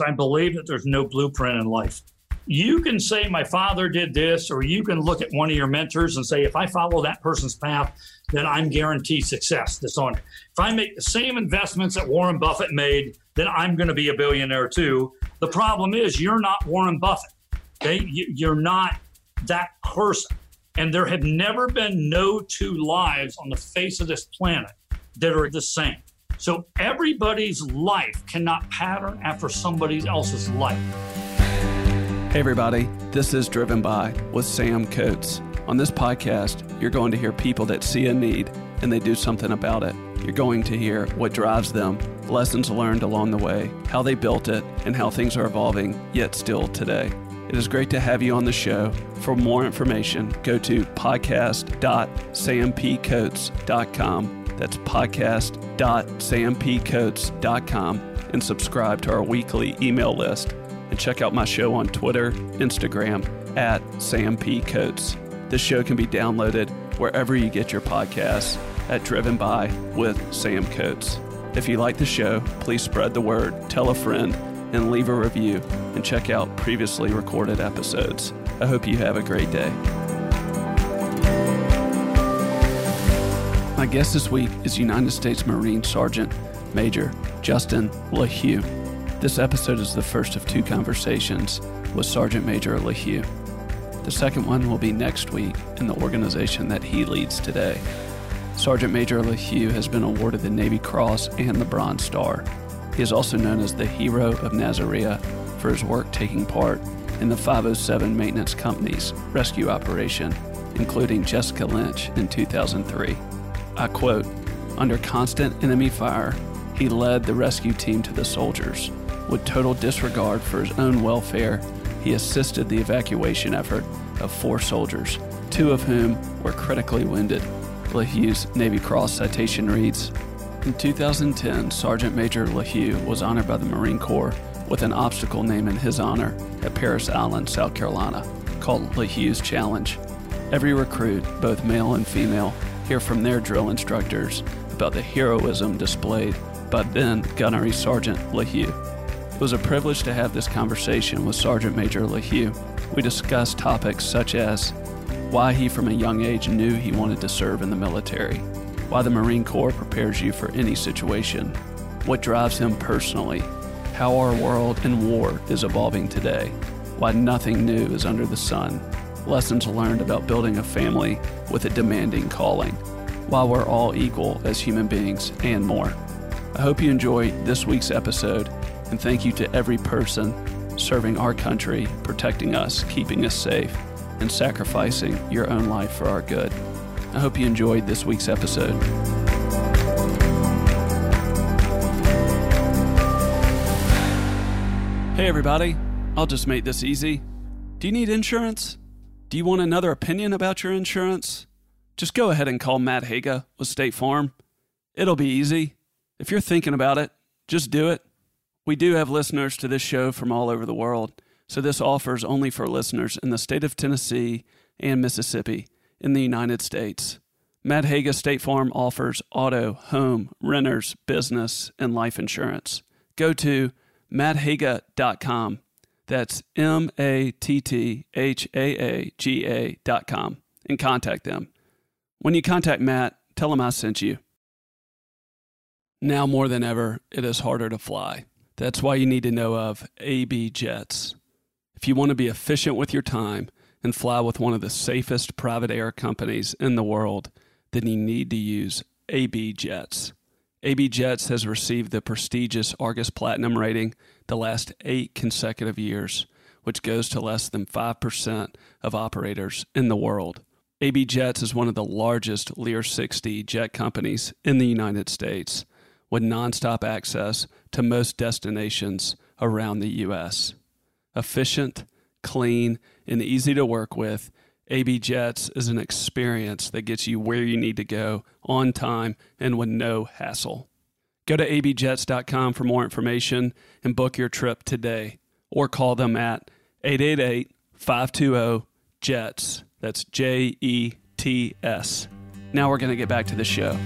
I believe that there's no blueprint in life. You can say, my father did this, or you can look at one of your mentors and say, if I follow that person's path, then I'm guaranteed success. This on. If I make the same investments that Warren Buffett made, then I'm going to be a billionaire too. The problem is, you're not Warren Buffett. Okay, you're not that person. And there have never been no two lives on the face of this planet that are the same. So everybody's life cannot pattern after somebody else's life. Hey, everybody, this is Driven By with Sam Coates. On this podcast, you're going to hear people that see a need and they do something about it. You're going to hear what drives them, lessons learned along the way, how they built it, and how things are evolving yet still today. It is great to have you on the show. For more information, go to podcast.sampcoates.com. That's podcast.sampcoates.com and subscribe to our weekly email list. And check out my show on Twitter, Instagram at Sam P. Coates. This show can be downloaded wherever you get your podcasts at Driven By with Sam Coates. If you like the show, please spread the word, tell a friend, and leave a review and check out previously recorded episodes. I hope you have a great day. My guest this week is United States Marine Sergeant Major Justin LeHew. This episode is the first of two conversations with Sergeant Major LeHew. The second one will be next week in the organization that he leads today. Sergeant Major LeHew has been awarded the Navy Cross and the Bronze Star he is also known as the Hero of Nasiriyah for his work taking part in the 507 Maintenance Company's rescue operation, including Jessica Lynch in 2003. I quote Under constant enemy fire, he led the rescue team to the soldiers. With total disregard for his own welfare, he assisted the evacuation effort of four soldiers, two of whom were critically wounded. LeHew's Navy Cross citation reads in 2010, Sergeant Major LeHew was honored by the Marine Corps with an obstacle named in his honor at Parris Island, South Carolina, called LeHew's Challenge. Every recruit, both male and female, hear from their drill instructors about the heroism displayed by then Gunnery Sergeant LeHew. It was a privilege to have this conversation with Sergeant Major LeHew. We discussed topics such as why he from a young age knew he wanted to serve in the military, why the Marine Corps prepares you for any situation, what drives him personally, how our world and war is evolving today, why nothing new is under the sun, lessons learned about building a family with a demanding calling, while we're all equal as human beings, and more. I hope you enjoy this week's episode, and thank you to every person serving our country, protecting us, keeping us safe, and sacrificing your own life for our good. I hope you enjoyed this week's episode. Hey, everybody. I'll just make this easy. Do you need insurance? Do you want another opinion about your insurance? Just go ahead and call Matt Haaga with State Farm. It'll be easy. If you're thinking about it, just do it. We do have listeners to this show from all over the world, so this offer is only for listeners in the state of Tennessee and Mississippi in the United States. Matt Haaga State Farm offers auto, home, renters, business, and life insurance. Go to matthaaga.com. That's M A T T H A A G A dot com and contact them. When you contact Matt, tell him I sent you. Now more than ever, it is harder to fly. That's why you need to know of AB Jets. If you want to be efficient with your time, and fly with one of the safest private air companies in the world, then you need to use AB Jets. AB Jets has received the prestigious Argus Platinum rating the last eight consecutive years, which goes to less than 5% of operators in the world. AB Jets is one of the largest Lear 60 jet companies in the United States, with nonstop access to most destinations around the U.S. Efficient, clean, and easy to work with, AB Jets is an experience that gets you where you need to go on time and with no hassle. Go to abjets.com for more information and book your trip today or call them at 888 520 JETS. That's J E T S. Now we're going to get back to the show.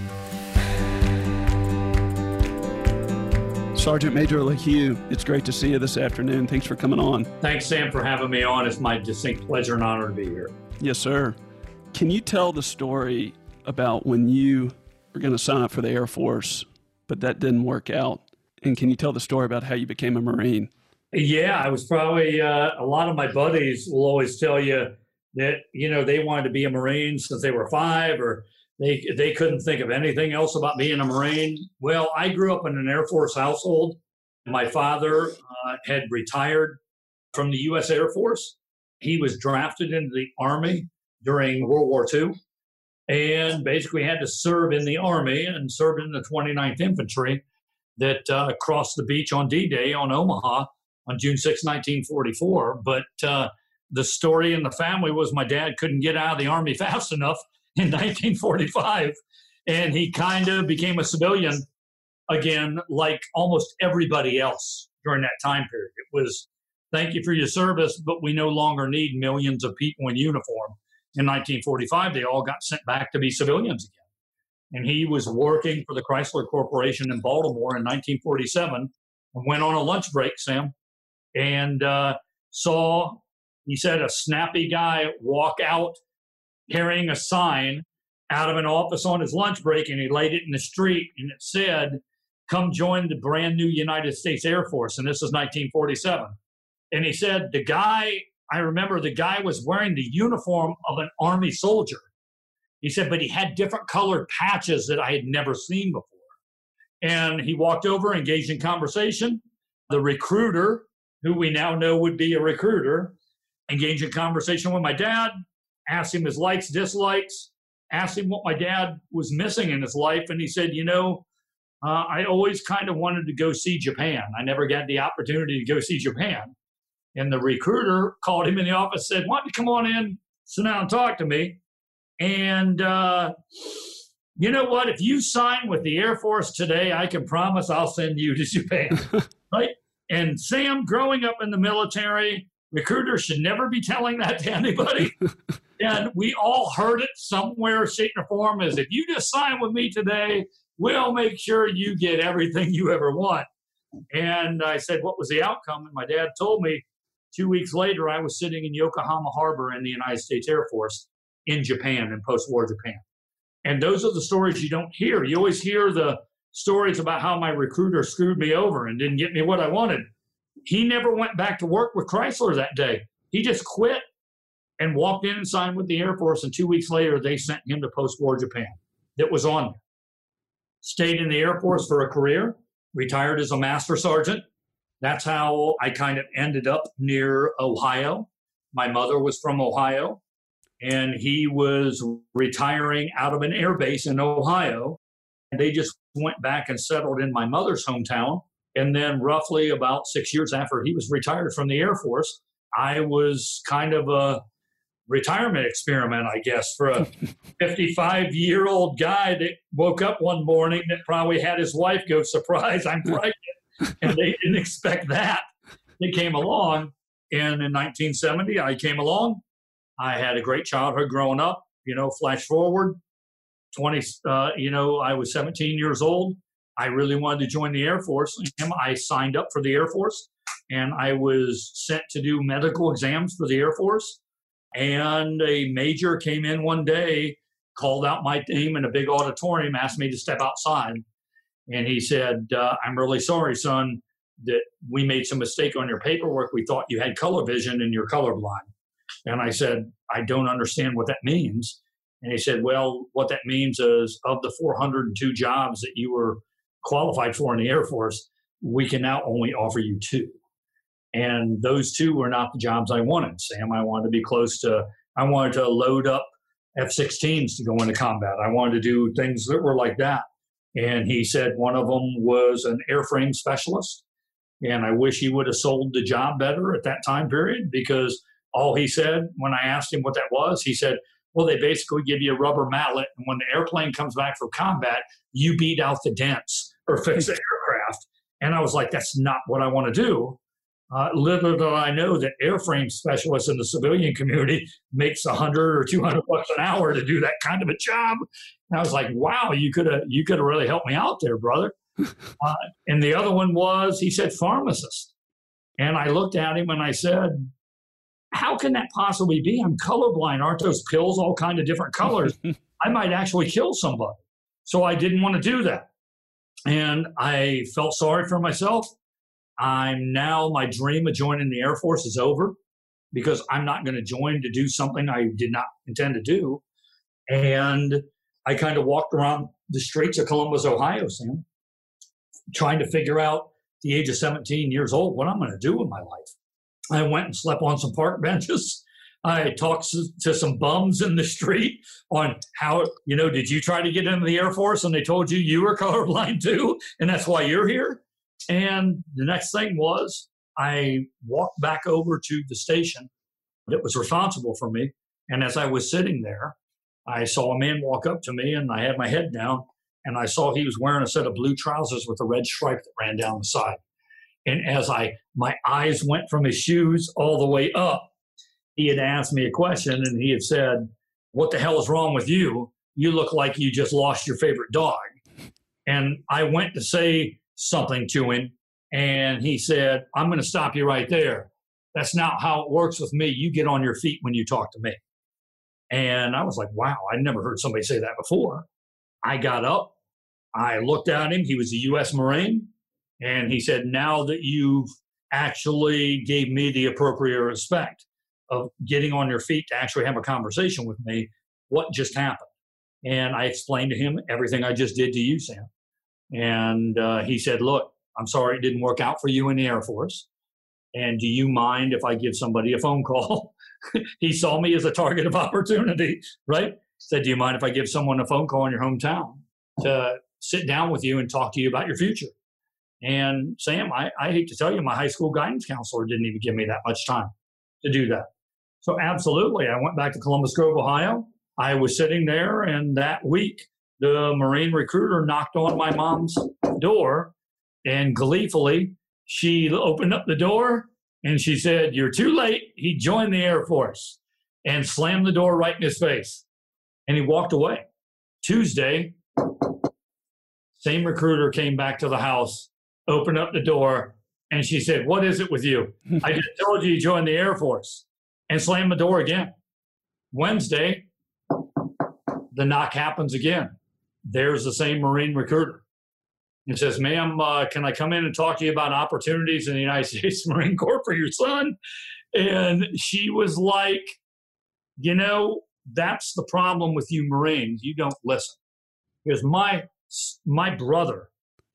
Sergeant Major LeHew, it's great to see you this afternoon. Thanks for coming on. Thanks, Sam, for having me on. It's my distinct pleasure and honor to be here. Yes, sir. Can you tell the story about when you were going to sign up for the Air Force, but that didn't work out? And can you tell the story about how you became a Marine? Yeah, I was probably, uh, a lot of my buddies will always tell you that, you know, they wanted to be a Marine since they were five or they, they couldn't think of anything else about being a Marine. Well, I grew up in an Air Force household. My father uh, had retired from the U.S. Air Force. He was drafted into the Army during World War II and basically had to serve in the Army and served in the 29th Infantry that uh, crossed the beach on D Day on Omaha on June 6, 1944. But uh, the story in the family was my dad couldn't get out of the Army fast enough in 1945. And he kind of became a civilian again, like almost everybody else during that time period. It was, thank you for your service, but we no longer need millions of people in uniform. In 1945, they all got sent back to be civilians again. And he was working for the Chrysler Corporation in Baltimore in 1947 and went on a lunch break, Sam, and uh, saw, he said, a snappy guy walk out carrying a sign out of an office on his lunch break and he laid it in the street and it said, Come join the brand new United States Air Force. And this is 1947. And he said, The guy, I remember the guy was wearing the uniform of an Army soldier. He said, but he had different colored patches that I had never seen before. And he walked over, engaged in conversation. The recruiter, who we now know would be a recruiter, engaged in conversation with my dad asked him his likes, dislikes, asked him what my dad was missing in his life. And he said, You know, uh, I always kind of wanted to go see Japan. I never got the opportunity to go see Japan. And the recruiter called him in the office, said, Why don't you come on in, sit down and talk to me? And uh, you know what? If you sign with the Air Force today, I can promise I'll send you to Japan. right? And Sam, growing up in the military, recruiters should never be telling that to anybody. and we all heard it somewhere, shape, or form is if you just sign with me today, we'll make sure you get everything you ever want. And I said, What was the outcome? And my dad told me two weeks later, I was sitting in Yokohama Harbor in the United States Air Force in Japan, in post war Japan. And those are the stories you don't hear. You always hear the stories about how my recruiter screwed me over and didn't get me what I wanted. He never went back to work with Chrysler that day. He just quit and walked in and signed with the Air Force. And two weeks later, they sent him to post war Japan that was on there. Stayed in the Air Force for a career, retired as a master sergeant. That's how I kind of ended up near Ohio. My mother was from Ohio, and he was retiring out of an air base in Ohio. And they just went back and settled in my mother's hometown. And then, roughly about six years after he was retired from the Air Force, I was kind of a retirement experiment, I guess, for a 55 year old guy that woke up one morning that probably had his wife go, Surprise, I'm pregnant. And they didn't expect that. They came along. And in 1970, I came along. I had a great childhood growing up. You know, flash forward 20, uh, you know, I was 17 years old. I really wanted to join the Air Force. I signed up for the Air Force and I was sent to do medical exams for the Air Force. And a major came in one day, called out my name in a big auditorium, asked me to step outside. And he said, uh, I'm really sorry, son, that we made some mistake on your paperwork. We thought you had color vision and you're colorblind. And I said, I don't understand what that means. And he said, Well, what that means is of the 402 jobs that you were qualified for in the Air Force, we can now only offer you two. And those two were not the jobs I wanted, Sam. I wanted to be close to, I wanted to load up F 16s to go into combat. I wanted to do things that were like that. And he said one of them was an airframe specialist. And I wish he would have sold the job better at that time period because all he said when I asked him what that was, he said, well, they basically give you a rubber mallet, and when the airplane comes back from combat, you beat out the dents or fix the aircraft. And I was like, that's not what I want to do. Uh, little did I know that airframe specialists in the civilian community makes a hundred or two hundred bucks an hour to do that kind of a job. And I was like, wow, you could have you could have really helped me out there, brother. uh, and the other one was, he said, pharmacist. And I looked at him and I said, how can that possibly be? I'm colorblind. Aren't those pills all kind of different colors? I might actually kill somebody. So I didn't want to do that. And I felt sorry for myself. I'm now, my dream of joining the Air Force is over because I'm not going to join to do something I did not intend to do. And I kind of walked around the streets of Columbus, Ohio, Sam, trying to figure out the age of 17 years old what I'm going to do with my life. I went and slept on some park benches. I talked to some bums in the street on how, you know, did you try to get into the Air Force and they told you you were colorblind too, and that's why you're here? And the next thing was I walked back over to the station that was responsible for me. And as I was sitting there, I saw a man walk up to me and I had my head down and I saw he was wearing a set of blue trousers with a red stripe that ran down the side. And as I my eyes went from his shoes all the way up, he had asked me a question and he had said, What the hell is wrong with you? You look like you just lost your favorite dog. And I went to say something to him, and he said, I'm going to stop you right there. That's not how it works with me. You get on your feet when you talk to me. And I was like, wow, I never heard somebody say that before. I got up, I looked at him. He was a U.S. Marine. And he said, now that you've actually gave me the appropriate respect of getting on your feet to actually have a conversation with me, what just happened? And I explained to him everything I just did to you, Sam. And uh, he said, look, I'm sorry it didn't work out for you in the Air Force. And do you mind if I give somebody a phone call? he saw me as a target of opportunity, right? Said, do you mind if I give someone a phone call in your hometown to sit down with you and talk to you about your future? And Sam, I, I hate to tell you, my high school guidance counselor didn't even give me that much time to do that. So, absolutely, I went back to Columbus Grove, Ohio. I was sitting there, and that week, the Marine recruiter knocked on my mom's door, and gleefully, she opened up the door and she said, You're too late. He joined the Air Force and slammed the door right in his face. And he walked away. Tuesday, same recruiter came back to the house, opened up the door, and she said, What is it with you? I just told you you joined the Air Force and slammed the door again. Wednesday, the knock happens again. There's the same Marine recruiter. and says, Ma'am, uh, can I come in and talk to you about opportunities in the United States Marine Corps for your son? And she was like, You know, that's the problem with you Marines. You don't listen. Because my, my brother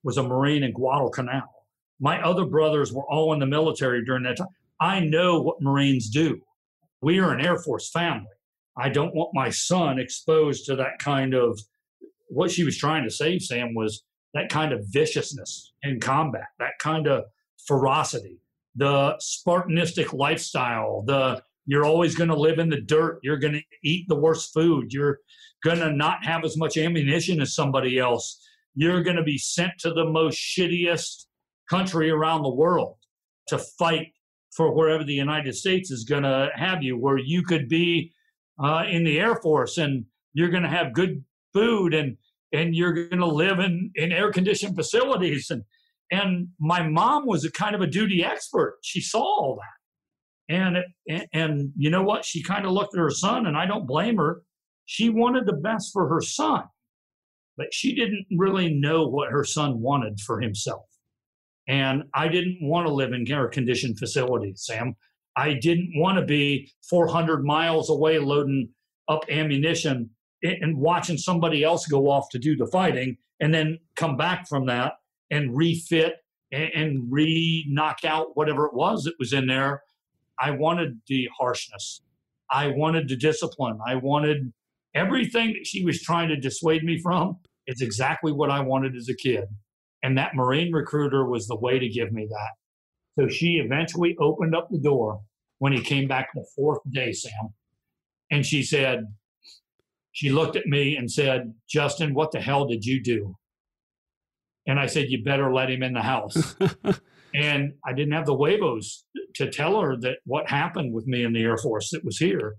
was a Marine in Guadalcanal. My other brothers were all in the military during that time. I know what Marines do. We are an Air Force family. I don't want my son exposed to that kind of what she was trying to say, Sam, was that kind of viciousness in combat, that kind of ferocity, the Spartanistic lifestyle, the you're always going to live in the dirt, you're going to eat the worst food, you're going to not have as much ammunition as somebody else, you're going to be sent to the most shittiest country around the world to fight for wherever the United States is going to have you, where you could be uh, in the Air Force and you're going to have good food and and you're going to live in, in air conditioned facilities. And, and my mom was a kind of a duty expert. She saw all that. And, and, and you know what? She kind of looked at her son, and I don't blame her. She wanted the best for her son, but she didn't really know what her son wanted for himself. And I didn't want to live in air conditioned facilities, Sam. I didn't want to be 400 miles away loading up ammunition and watching somebody else go off to do the fighting and then come back from that and refit and, and re knock out whatever it was that was in there. I wanted the harshness. I wanted the discipline. I wanted everything that she was trying to dissuade me from. It's exactly what I wanted as a kid. And that Marine recruiter was the way to give me that. So she eventually opened up the door when he came back the fourth day, Sam. And she said, she looked at me and said, Justin, what the hell did you do? And I said, You better let him in the house. and I didn't have the huevos to tell her that what happened with me in the Air Force that was here.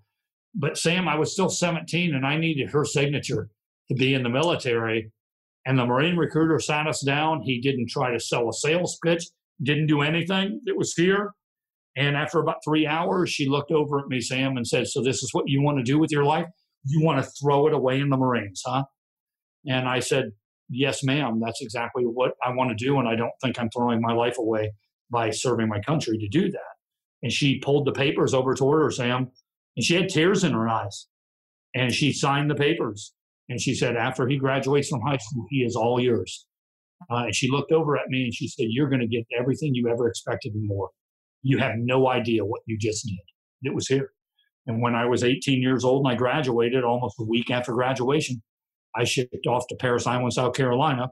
But Sam, I was still 17 and I needed her signature to be in the military. And the Marine recruiter sat us down. He didn't try to sell a sales pitch, didn't do anything. It was fear. And after about three hours, she looked over at me, Sam, and said, So this is what you want to do with your life? You want to throw it away in the Marines, huh? And I said, Yes, ma'am. That's exactly what I want to do. And I don't think I'm throwing my life away by serving my country to do that. And she pulled the papers over toward her, Sam, and she had tears in her eyes. And she signed the papers. And she said, After he graduates from high school, he is all yours. Uh, and she looked over at me and she said, You're going to get everything you ever expected and more. You have no idea what you just did. It was here. And when I was 18 years old and I graduated, almost a week after graduation, I shipped off to Parris Island, South Carolina.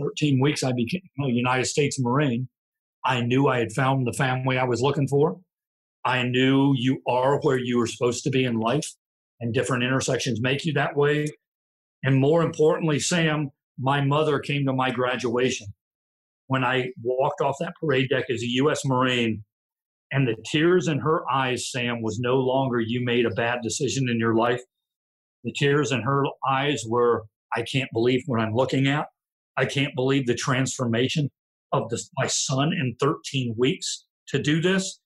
13 weeks, I became a United States Marine. I knew I had found the family I was looking for. I knew you are where you were supposed to be in life, and different intersections make you that way. And more importantly, Sam, my mother came to my graduation when I walked off that parade deck as a U.S. Marine, and the tears in her eyes, Sam, was no longer you made a bad decision in your life. The tears in her eyes were, I can't believe what I'm looking at. I can't believe the transformation of this, my son in 13 weeks to do this.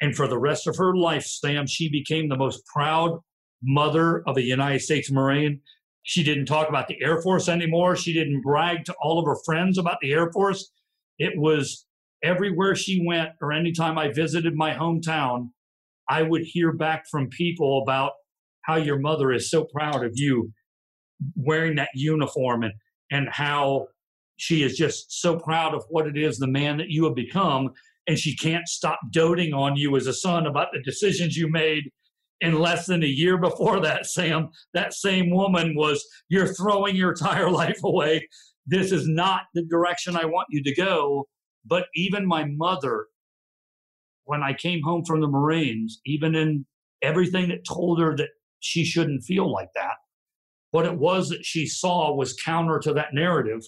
And for the rest of her life, Sam, she became the most proud mother of a United States Marine. She didn't talk about the Air Force anymore. She didn't brag to all of her friends about the Air Force. It was everywhere she went, or anytime I visited my hometown, I would hear back from people about how your mother is so proud of you wearing that uniform and, and how she is just so proud of what it is, the man that you have become. And she can't stop doting on you as a son about the decisions you made in less than a year before that, Sam, that same woman was, You're throwing your entire life away. This is not the direction I want you to go. But even my mother, when I came home from the Marines, even in everything that told her that she shouldn't feel like that, what it was that she saw was counter to that narrative.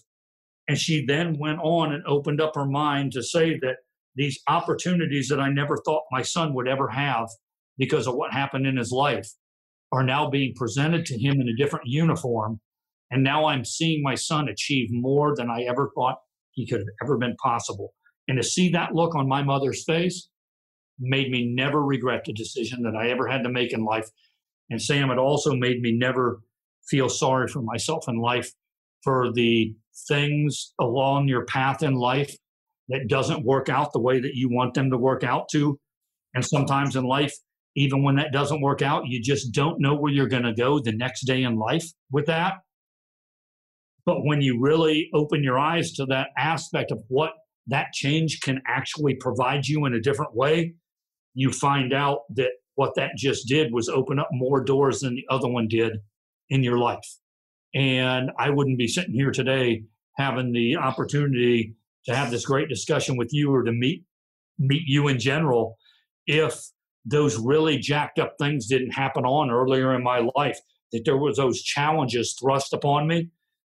And she then went on and opened up her mind to say that these opportunities that I never thought my son would ever have because of what happened in his life are now being presented to him in a different uniform. And now I'm seeing my son achieve more than I ever thought he could have ever been possible. And to see that look on my mother's face made me never regret the decision that I ever had to make in life. And Sam, it also made me never feel sorry for myself in life for the things along your path in life that doesn't work out the way that you want them to work out to. And sometimes in life, even when that doesn't work out, you just don't know where you're going to go the next day in life with that. But when you really open your eyes to that aspect of what that change can actually provide you in a different way, you find out that what that just did was open up more doors than the other one did in your life. And I wouldn't be sitting here today having the opportunity to have this great discussion with you or to meet meet you in general if those really jacked up things didn't happen on earlier in my life that there was those challenges thrust upon me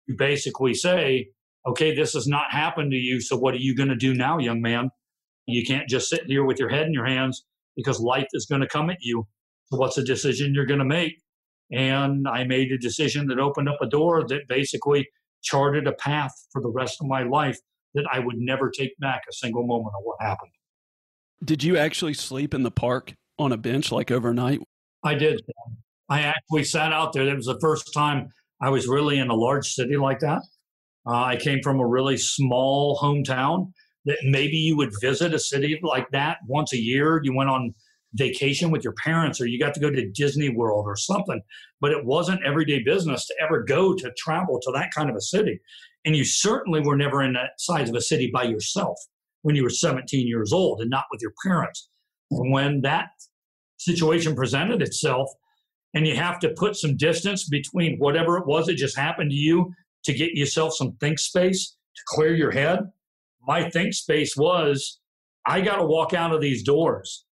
you basically say okay this has not happened to you so what are you going to do now young man you can't just sit here with your head in your hands because life is going to come at you so what's the decision you're going to make and i made a decision that opened up a door that basically charted a path for the rest of my life that i would never take back a single moment of what happened did you actually sleep in the park on a bench like overnight? I did. I actually sat out there. That was the first time I was really in a large city like that. Uh, I came from a really small hometown that maybe you would visit a city like that once a year. You went on vacation with your parents or you got to go to Disney World or something. But it wasn't everyday business to ever go to travel to that kind of a city. And you certainly were never in that size of a city by yourself when you were 17 years old and not with your parents. And when that situation presented itself, and you have to put some distance between whatever it was that just happened to you to get yourself some think space to clear your head. My think space was I got to walk out of these doors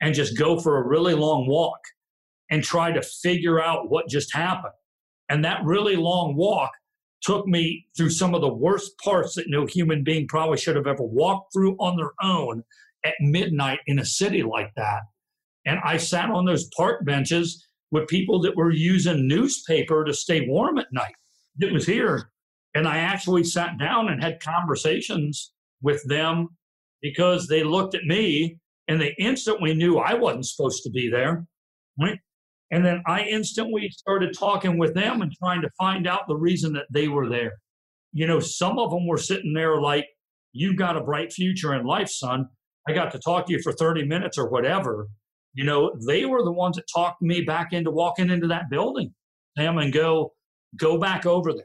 and just go for a really long walk and try to figure out what just happened. And that really long walk took me through some of the worst parts that no human being probably should have ever walked through on their own at midnight in a city like that. And I sat on those park benches with people that were using newspaper to stay warm at night. It was here. And I actually sat down and had conversations with them because they looked at me and they instantly knew I wasn't supposed to be there. Right? And then I instantly started talking with them and trying to find out the reason that they were there. You know, some of them were sitting there like, You've got a bright future in life, son. I got to talk to you for 30 minutes or whatever. You know, they were the ones that talked me back into walking into that building, Sam, and go, go back over there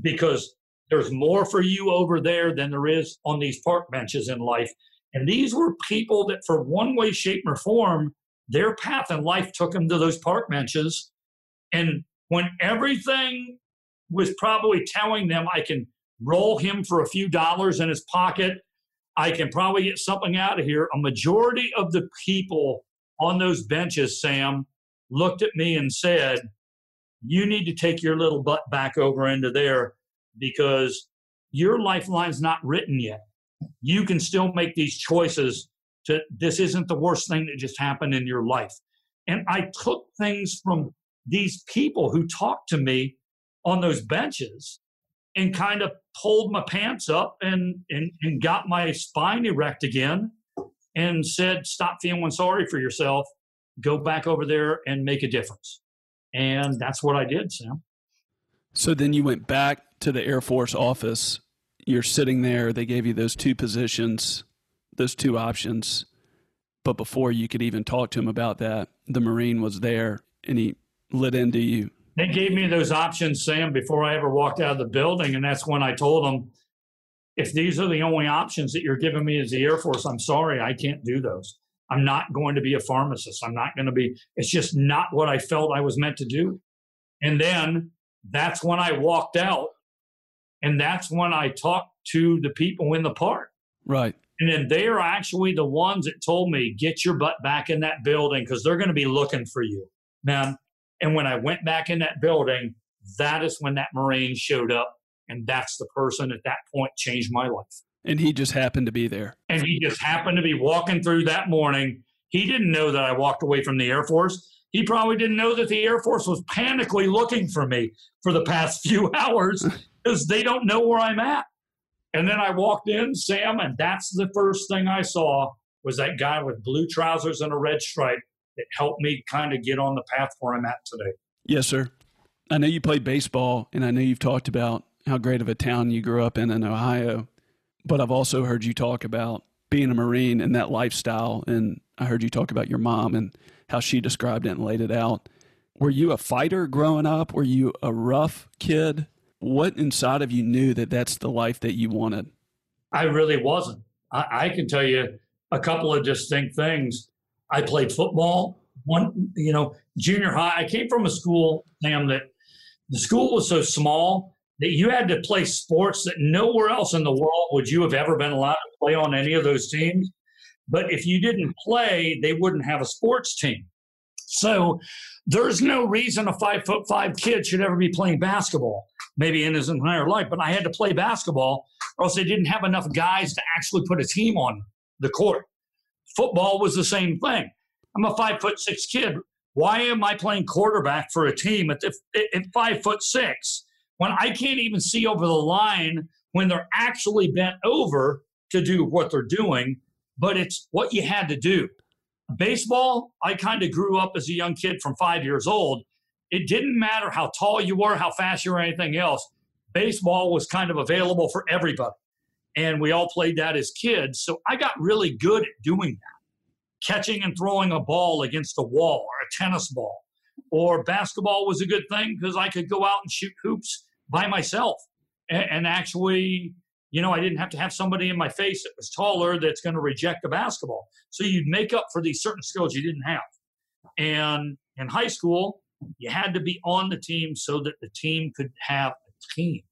because there's more for you over there than there is on these park benches in life. And these were people that, for one way, shape, or form, their path in life took them to those park benches. And when everything was probably telling them, I can roll him for a few dollars in his pocket, I can probably get something out of here. A majority of the people on those benches, Sam, looked at me and said, You need to take your little butt back over into there because your lifeline's not written yet. You can still make these choices to this isn't the worst thing that just happened in your life. And I took things from these people who talked to me on those benches and kind of pulled my pants up and, and, and got my spine erect again and said, Stop feeling sorry for yourself. Go back over there and make a difference. And that's what I did, Sam. So then you went back to the Air Force office. You're sitting there. They gave you those two positions, those two options. But before you could even talk to him about that, the Marine was there and he lit into you. They gave me those options, Sam, before I ever walked out of the building. And that's when I told them, if these are the only options that you're giving me as the Air Force, I'm sorry, I can't do those. I'm not going to be a pharmacist. I'm not going to be, it's just not what I felt I was meant to do. And then that's when I walked out. And that's when I talked to the people in the park. Right. And then they are actually the ones that told me, get your butt back in that building because they're going to be looking for you, man. And when I went back in that building, that is when that Marine showed up. And that's the person at that point changed my life. And he just happened to be there. And he just happened to be walking through that morning. He didn't know that I walked away from the Air Force. He probably didn't know that the Air Force was panically looking for me for the past few hours because they don't know where I'm at. And then I walked in, Sam, and that's the first thing I saw was that guy with blue trousers and a red stripe that helped me kind of get on the path where I'm at today. Yes, sir. I know you played baseball, and I know you've talked about how great of a town you grew up in in Ohio, but I've also heard you talk about being a Marine and that lifestyle. And I heard you talk about your mom and how she described it and laid it out. Were you a fighter growing up? Were you a rough kid? What inside of you knew that that's the life that you wanted? I really wasn't. I, I can tell you a couple of distinct things. I played football. One, you know, junior high. I came from a school, Sam, that the school was so small that you had to play sports that nowhere else in the world would you have ever been allowed to play on any of those teams. But if you didn't play, they wouldn't have a sports team. So there's no reason a five foot five kid should ever be playing basketball, maybe in his entire life. But I had to play basketball, or else they didn't have enough guys to actually put a team on the court. Football was the same thing. I'm a five foot six kid. Why am I playing quarterback for a team at, the, at five foot six when I can't even see over the line when they're actually bent over to do what they're doing? But it's what you had to do. Baseball, I kind of grew up as a young kid from five years old. It didn't matter how tall you were, how fast you were, anything else. Baseball was kind of available for everybody and we all played that as kids. So I got really good at doing that, catching and throwing a ball against a wall or a tennis ball. Or basketball was a good thing because I could go out and shoot hoops by myself. And, and, actually, you know, I didn't have to have somebody in my face that was taller that's going to reject the basketball. So you'd make up for these certain skills you didn't have. And in high school, you had to be on the team so that the team could have a team,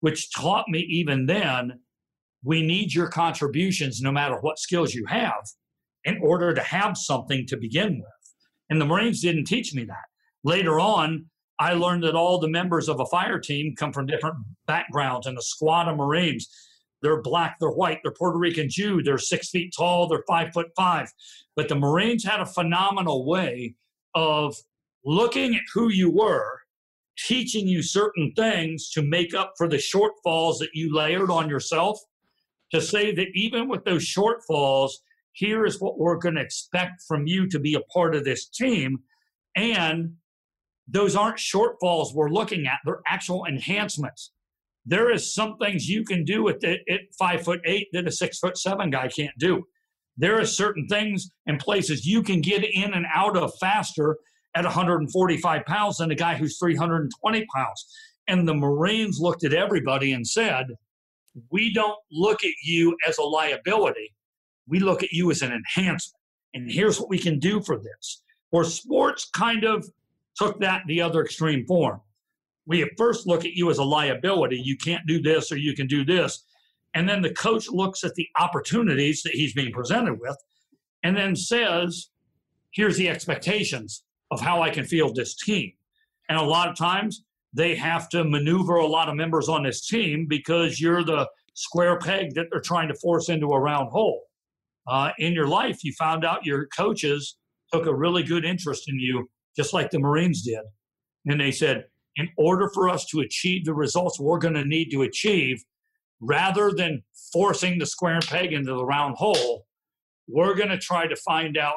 which taught me even then we need your contributions no matter what skills you have in order to have something to begin with. And the Marines didn't teach me that. Later on, I learned that all the members of a fire team come from different backgrounds and a squad of Marines. They're black, they're white, they're Puerto Rican Jew, they're six feet tall, they're five foot five. But the Marines had a phenomenal way of looking at who you were teaching you certain things to make up for the shortfalls that you layered on yourself. To say that even with those shortfalls, here is what we're going to expect from you to be a part of this team. And those aren't shortfalls we're looking at, they're actual enhancements. There is some things you can do at, the, at five foot eight that a six foot seven guy can't do. There are certain things and places you can get in and out of faster at 145 pounds than a guy who's 320 pounds. And the Marines looked at everybody and said, We don't look at you as a liability. We look at you as an enhancement. And here's what we can do for this. Or sports kind of took that the other extreme form. We at first look at you as a liability. You can't do this or you can do this. And then the coach looks at the opportunities that he's being presented with and then says, here's the expectations of how I can field this team. And a lot of times they have to maneuver a lot of members on this team because you're the square peg that they're trying to force into a round hole. Uh, in your life, you found out your coaches took a really good interest in you, just like the Marines did. And they said, in order for us to achieve the results we're going to need to achieve, rather than forcing the square peg into the round hole, we're going to try to find out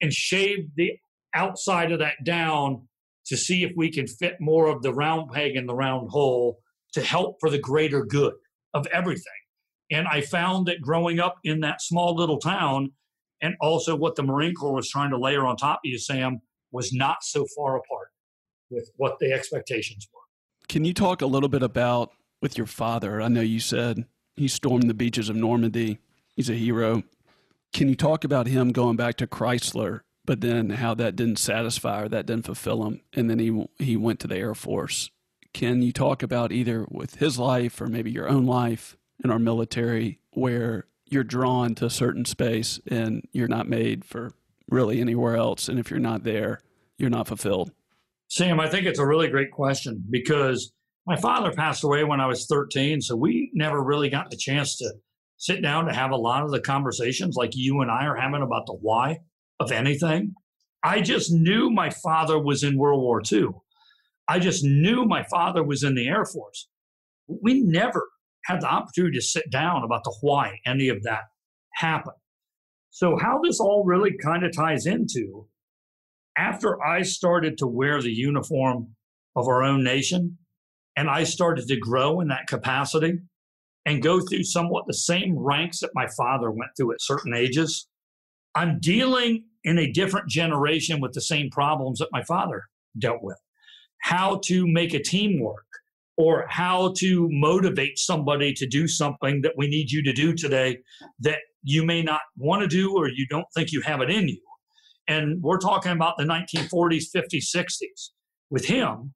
and shave the outside of that down to see if we can fit more of the round peg in the round hole to help for the greater good of everything. And I found that growing up in that small little town, and also what the Marine Corps was trying to layer on top of you, Sam, was not so far apart with what the expectations were. Can you talk a little bit about with your father? I know you said he stormed the beaches of Normandy. He's a hero. Can you talk about him going back to Chrysler but then how that didn't satisfy or that didn't fulfill him, and then he he went to the Air Force. Can you talk about either with his life or maybe your own life in our military where you're drawn to a certain space and you're not made for really anywhere else, and if you're not there, you're not fulfilled? Sam, I think it's a really great question because my father passed away when I was 13, so we never really got the chance to sit down to have a lot of the conversations like you and I are having about the why of anything. I just knew my father was in World War II. I just knew my father was in the Air Force. We never had the opportunity to sit down about the why any of that happened. So, how this all really kind of ties into after I started to wear the uniform of our own nation and I started to grow in that capacity and go through somewhat the same ranks that my father went through at certain ages, I'm dealing in a different generation with the same problems that my father dealt with. How to make a team work or how to motivate somebody to do something that we need you to do today that you may not want to do or you don't think you have it in you. And we're talking about the 1940s, 50s, 60s. With him,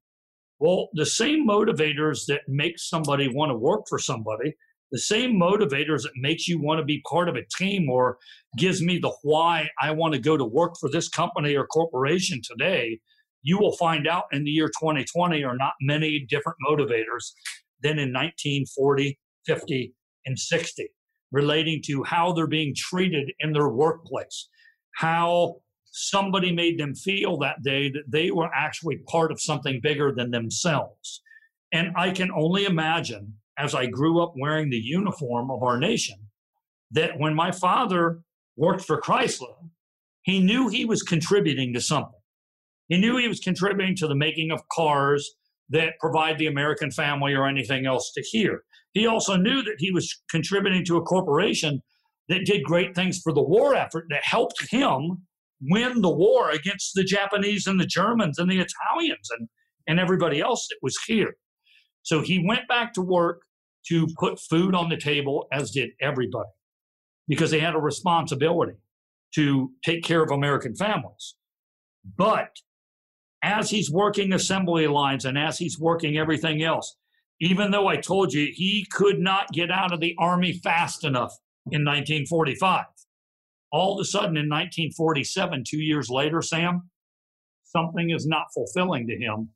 well, the same motivators that make somebody want to work for somebody the same motivators that makes you want to be part of a team or gives me the why I want to go to work for this company or corporation today, you will find out in the year 2020 are not many different motivators than in 1940, 50, and 60, relating to how they're being treated in their workplace, how somebody made them feel that day that they were actually part of something bigger than themselves. And I can only imagine as I grew up wearing the uniform of our nation that when my father worked for Chrysler, he knew he was contributing to something. He knew he was contributing to the making of cars that provide the American family or anything else to hear. He also knew that he was contributing to a corporation that did great things for the war effort that helped him win the war against the Japanese and the Germans and the Italians and, and everybody else that was here. So he went back to work to put food on the table, as did everybody, because they had a responsibility to take care of American families. But as he's working assembly lines and as he's working everything else, even though I told you he could not get out of the army fast enough in 1945, all of a sudden in 1947, two years later, Sam, something is not fulfilling to him,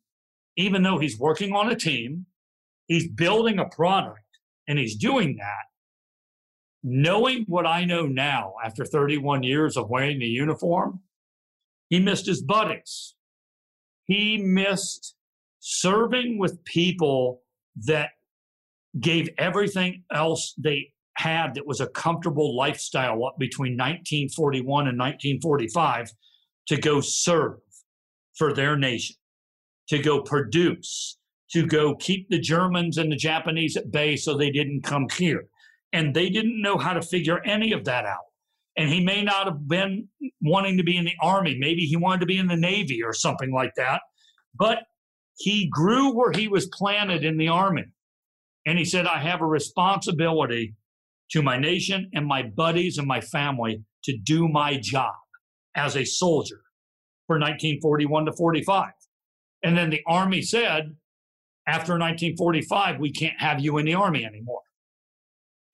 even though he's working on a team He's building a product and he's doing that. Knowing what I know now after 31 years of wearing the uniform, he missed his buddies. He missed serving with people that gave everything else they had that was a comfortable lifestyle between 1941 and 1945 to go serve for their nation, to go produce, to go keep the Germans and the Japanese at bay so they didn't come here. And they didn't know how to figure any of that out. And he may not have been wanting to be in the army. Maybe he wanted to be in the navy or something like that. But he grew where he was planted in the army. And he said, I have a responsibility to my nation and my buddies and my family to do my job as a soldier for 1941 to 45. And then the Army said, after 1945, we can't have you in the Army anymore.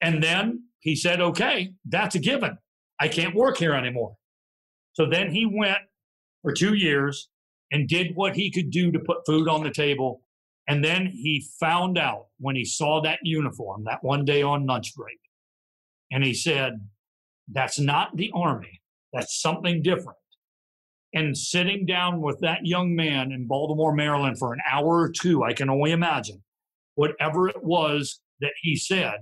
And then he said, okay, that's a given. I can't work here anymore. So then he went for two years and did what he could do to put food on the table. And then he found out when he saw that uniform that one day on lunch break and he said, That's not the army, that's something different. And sitting down with that young man in Baltimore, Maryland for an hour or two, I can only imagine whatever it was that he said,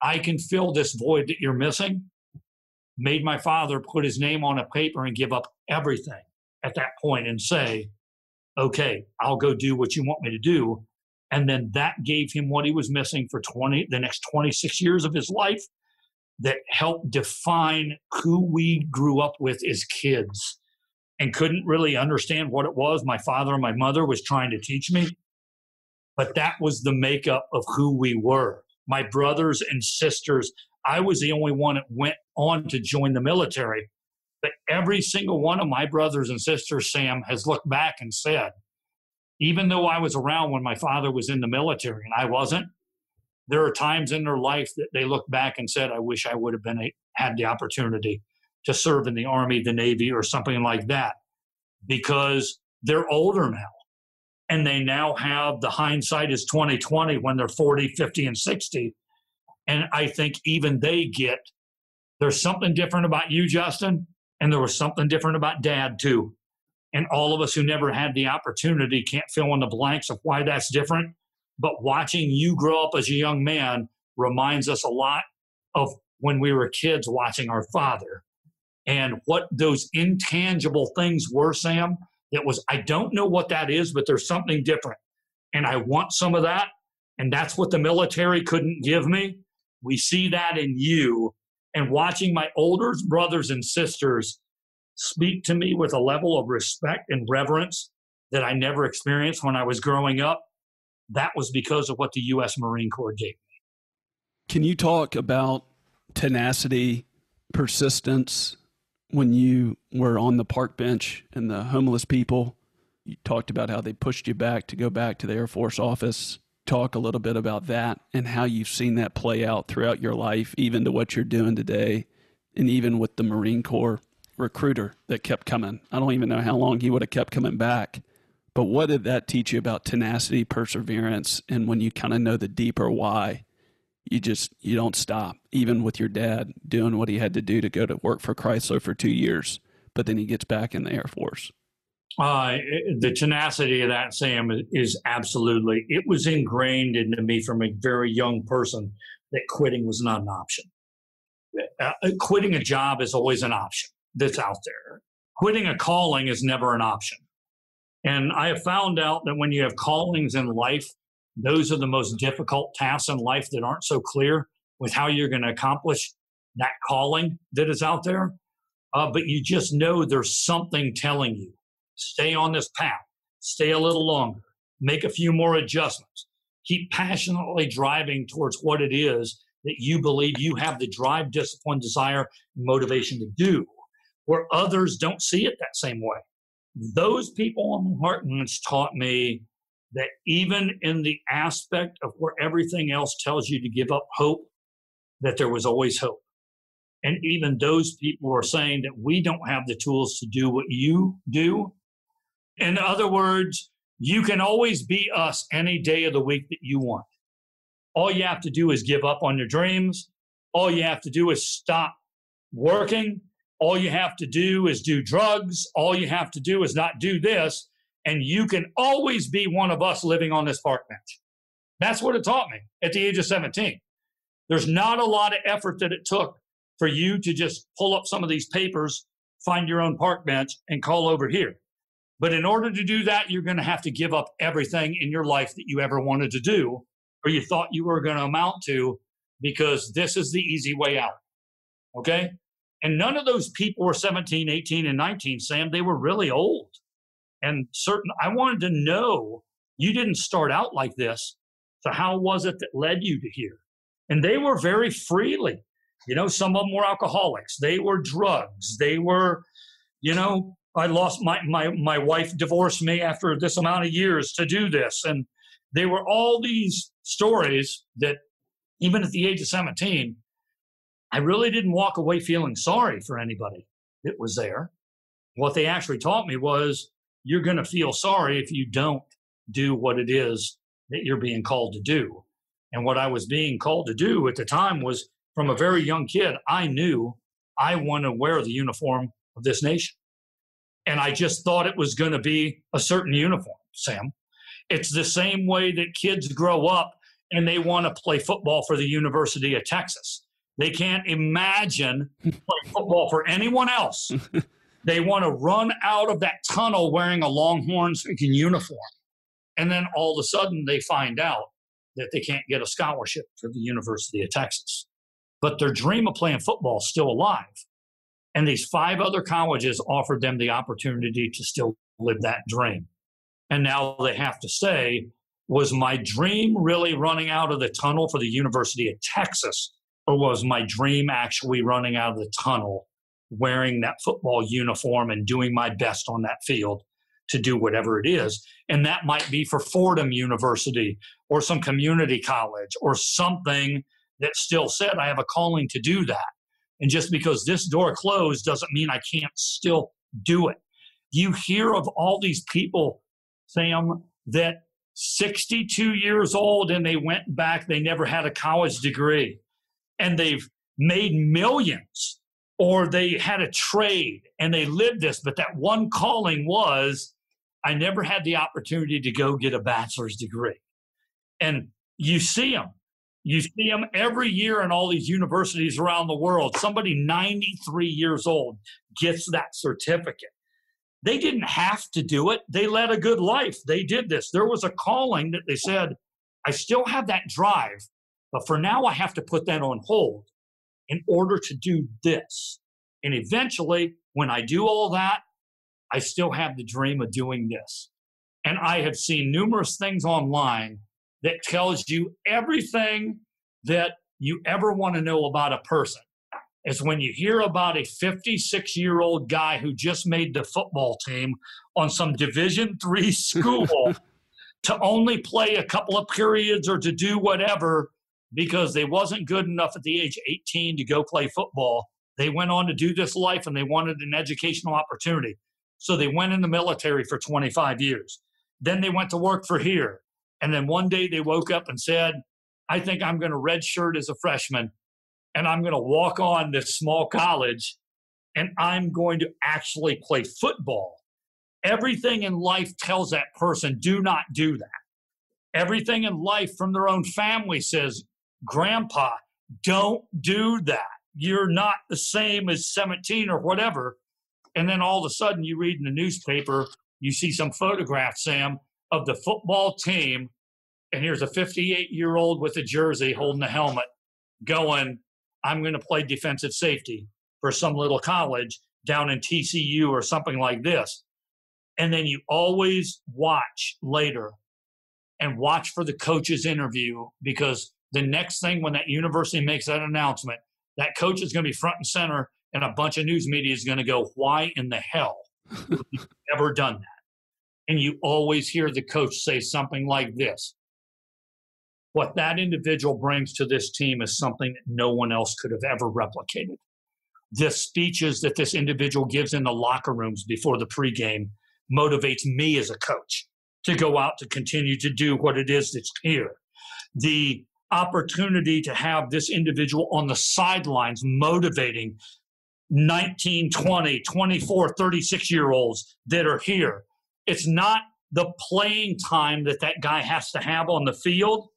I can fill this void that you're missing, made my father put his name on a paper and give up everything at that point and say, okay, I'll go do what you want me to do. And then that gave him what he was missing for 20, the next 26 years of his life that helped define who we grew up with as kids and couldn't really understand what it was. My father and my mother was trying to teach me. But that was the makeup of who we were. My brothers and sisters i was the only one that went on to join the military. But every single one of my brothers and sisters sam has looked back and said even though i was around when my father was in the military and i wasn't there are times in their life that they look back and said, I wish I would have been a, had the opportunity to serve in the Army, the Navy, or something like that, because they're older now. And they now have the hindsight is 2020 when they're 40, 50, and 60. And I think even they get there's something different about you, Justin, and there was something different about dad, too. And all of us who never had the opportunity can't fill in the blanks of why that's different but watching you grow up as a young man reminds us a lot of when we were kids watching our father and what those intangible things were, Sam. It was, I don't know what that is, but there's something different. And I want some of that. And that's what the military couldn't give me. We see that in you. And watching my older brothers and sisters speak to me with a level of respect and reverence that I never experienced when I was growing up that was because of what the U.S. Marine Corps gave me. Can you talk about tenacity, persistence when you were on the park bench and the homeless people? You talked about how they pushed you back to go back to the Air Force office. Talk a little bit about that and how you've seen that play out throughout your life, even to what you're doing today, and even with the Marine Corps recruiter that kept coming. I don't even know how long he would have kept coming back but what did that teach you about tenacity, perseverance, and when you kind of know the deeper why, you just you don't stop. Even with your dad doing what he had to do to go to work for Chrysler for two years, but then he gets back in the Air Force. Uh, the tenacity of that, Sam, is absolutely. It was ingrained into me from a very young person that quitting was not an option. Uh, quitting a job is always an option that's out there. Quitting a calling is never an option. And I have found out that when you have callings in life, those are the most difficult tasks in life that aren't so clear with how you're going to accomplish that calling that is out there. Uh, but you just know there's something telling you. Stay on this path, stay a little longer, make a few more adjustments, keep passionately driving towards what it is that you believe you have the drive, discipline, desire, and motivation to do, where others don't see it that same way. Those people on the Heartlands taught me that even in the aspect of where everything else tells you to give up hope, that there was always hope. And even those people are saying that we don't have the tools to do what you do. In other words, you can always be us any day of the week that you want. All you have to do is give up on your dreams. All you have to do is stop working all you have to do is do drugs. All you have to do is not do this. And you can always be one of us living on this park bench. That's what it taught me at the age of 17. There's not a lot of effort that it took for you to just pull up some of these papers, find your own park bench, and call over here. But in order to do that, you're going to have to give up everything in your life that you ever wanted to do or you thought you were going to amount to because this is the easy way out. Okay? And none of those people were 17, 18, and 19, Sam. They were really old. And certain, I wanted to know you didn't start out like this. So, how was it that led you to here? And they were very freely. You know, some of them were alcoholics, they were drugs, they were, you know, I lost my, my, my wife divorced me after this amount of years to do this. And they were all these stories that even at the age of 17, I really didn't walk away feeling sorry for anybody that was there. What they actually taught me was you're going to feel sorry if you don't do what it is that you're being called to do. And what I was being called to do at the time was from a very young kid, I knew I want to wear the uniform of this nation. And I just thought it was going to be a certain uniform, Sam. It's the same way that kids grow up and they want to play football for the University of Texas. They can't imagine playing football for anyone else. they want to run out of that tunnel wearing a Longhorns uniform. And then all of a sudden they find out that they can't get a scholarship for the University of Texas. But their dream of playing football is still alive. And these five other colleges offered them the opportunity to still live that dream. And now they have to say, was my dream really running out of the tunnel for the University of Texas? Or was my dream actually running out of the tunnel wearing that football uniform and doing my best on that field to do whatever it is? And that might be for Fordham University or some community college or something that still said, I have a calling to do that. And just because this door closed doesn't mean I can't still do it. You hear of all these people Sam, that 62 years old and they went back, they never had a college degree, and they've made millions, or they had a trade and they lived this, but that one calling was, I never had the opportunity to go get a bachelor's degree. And you see them. You see them every year in all these universities around the world. Somebody 93 years old gets that certificate. They didn't have to do it. They led a good life. They did this. There was a calling that they said, I still have that drive, but for now I have to put that on hold in order to do this. And eventually, when I do all that, I still have the dream of doing this. And I have seen numerous things online that tells you everything that you ever want to know about a person is when you hear about a 56 year old guy who just made the football team on some division three school to only play a couple of periods or to do whatever because they wasn't good enough at the age of 18 to go play football they went on to do this life and they wanted an educational opportunity so they went in the military for 25 years then they went to work for here and then one day they woke up and said i think i'm going to redshirt as a freshman and I'm going to walk on this small college and I'm going to actually play football. Everything in life tells that person, do not do that. Everything in life from their own family says, Grandpa, don't do that. You're not the same as 17 or whatever. And then all of a sudden, you read in the newspaper, you see some photograph, Sam, of the football team. And here's a 58 year old with a jersey holding a helmet going, I'm going to play defensive safety for some little college down in TCU or something like this. And then you always watch later and watch for the coach's interview because the next thing when that university makes that announcement, that coach is going to be front and center and a bunch of news media is going to go, Why in the hell have you ever done that? And you always hear the coach say something like this what that individual brings to this team is something that no one else could have ever replicated. The speeches that this individual gives in the locker rooms before the pregame motivates me as a coach to go out to continue to do what it is that's here. The opportunity to have this individual on the sidelines motivating 19, 20, 24, 36 year olds that are here. It's not the playing time that that guy has to have on the field.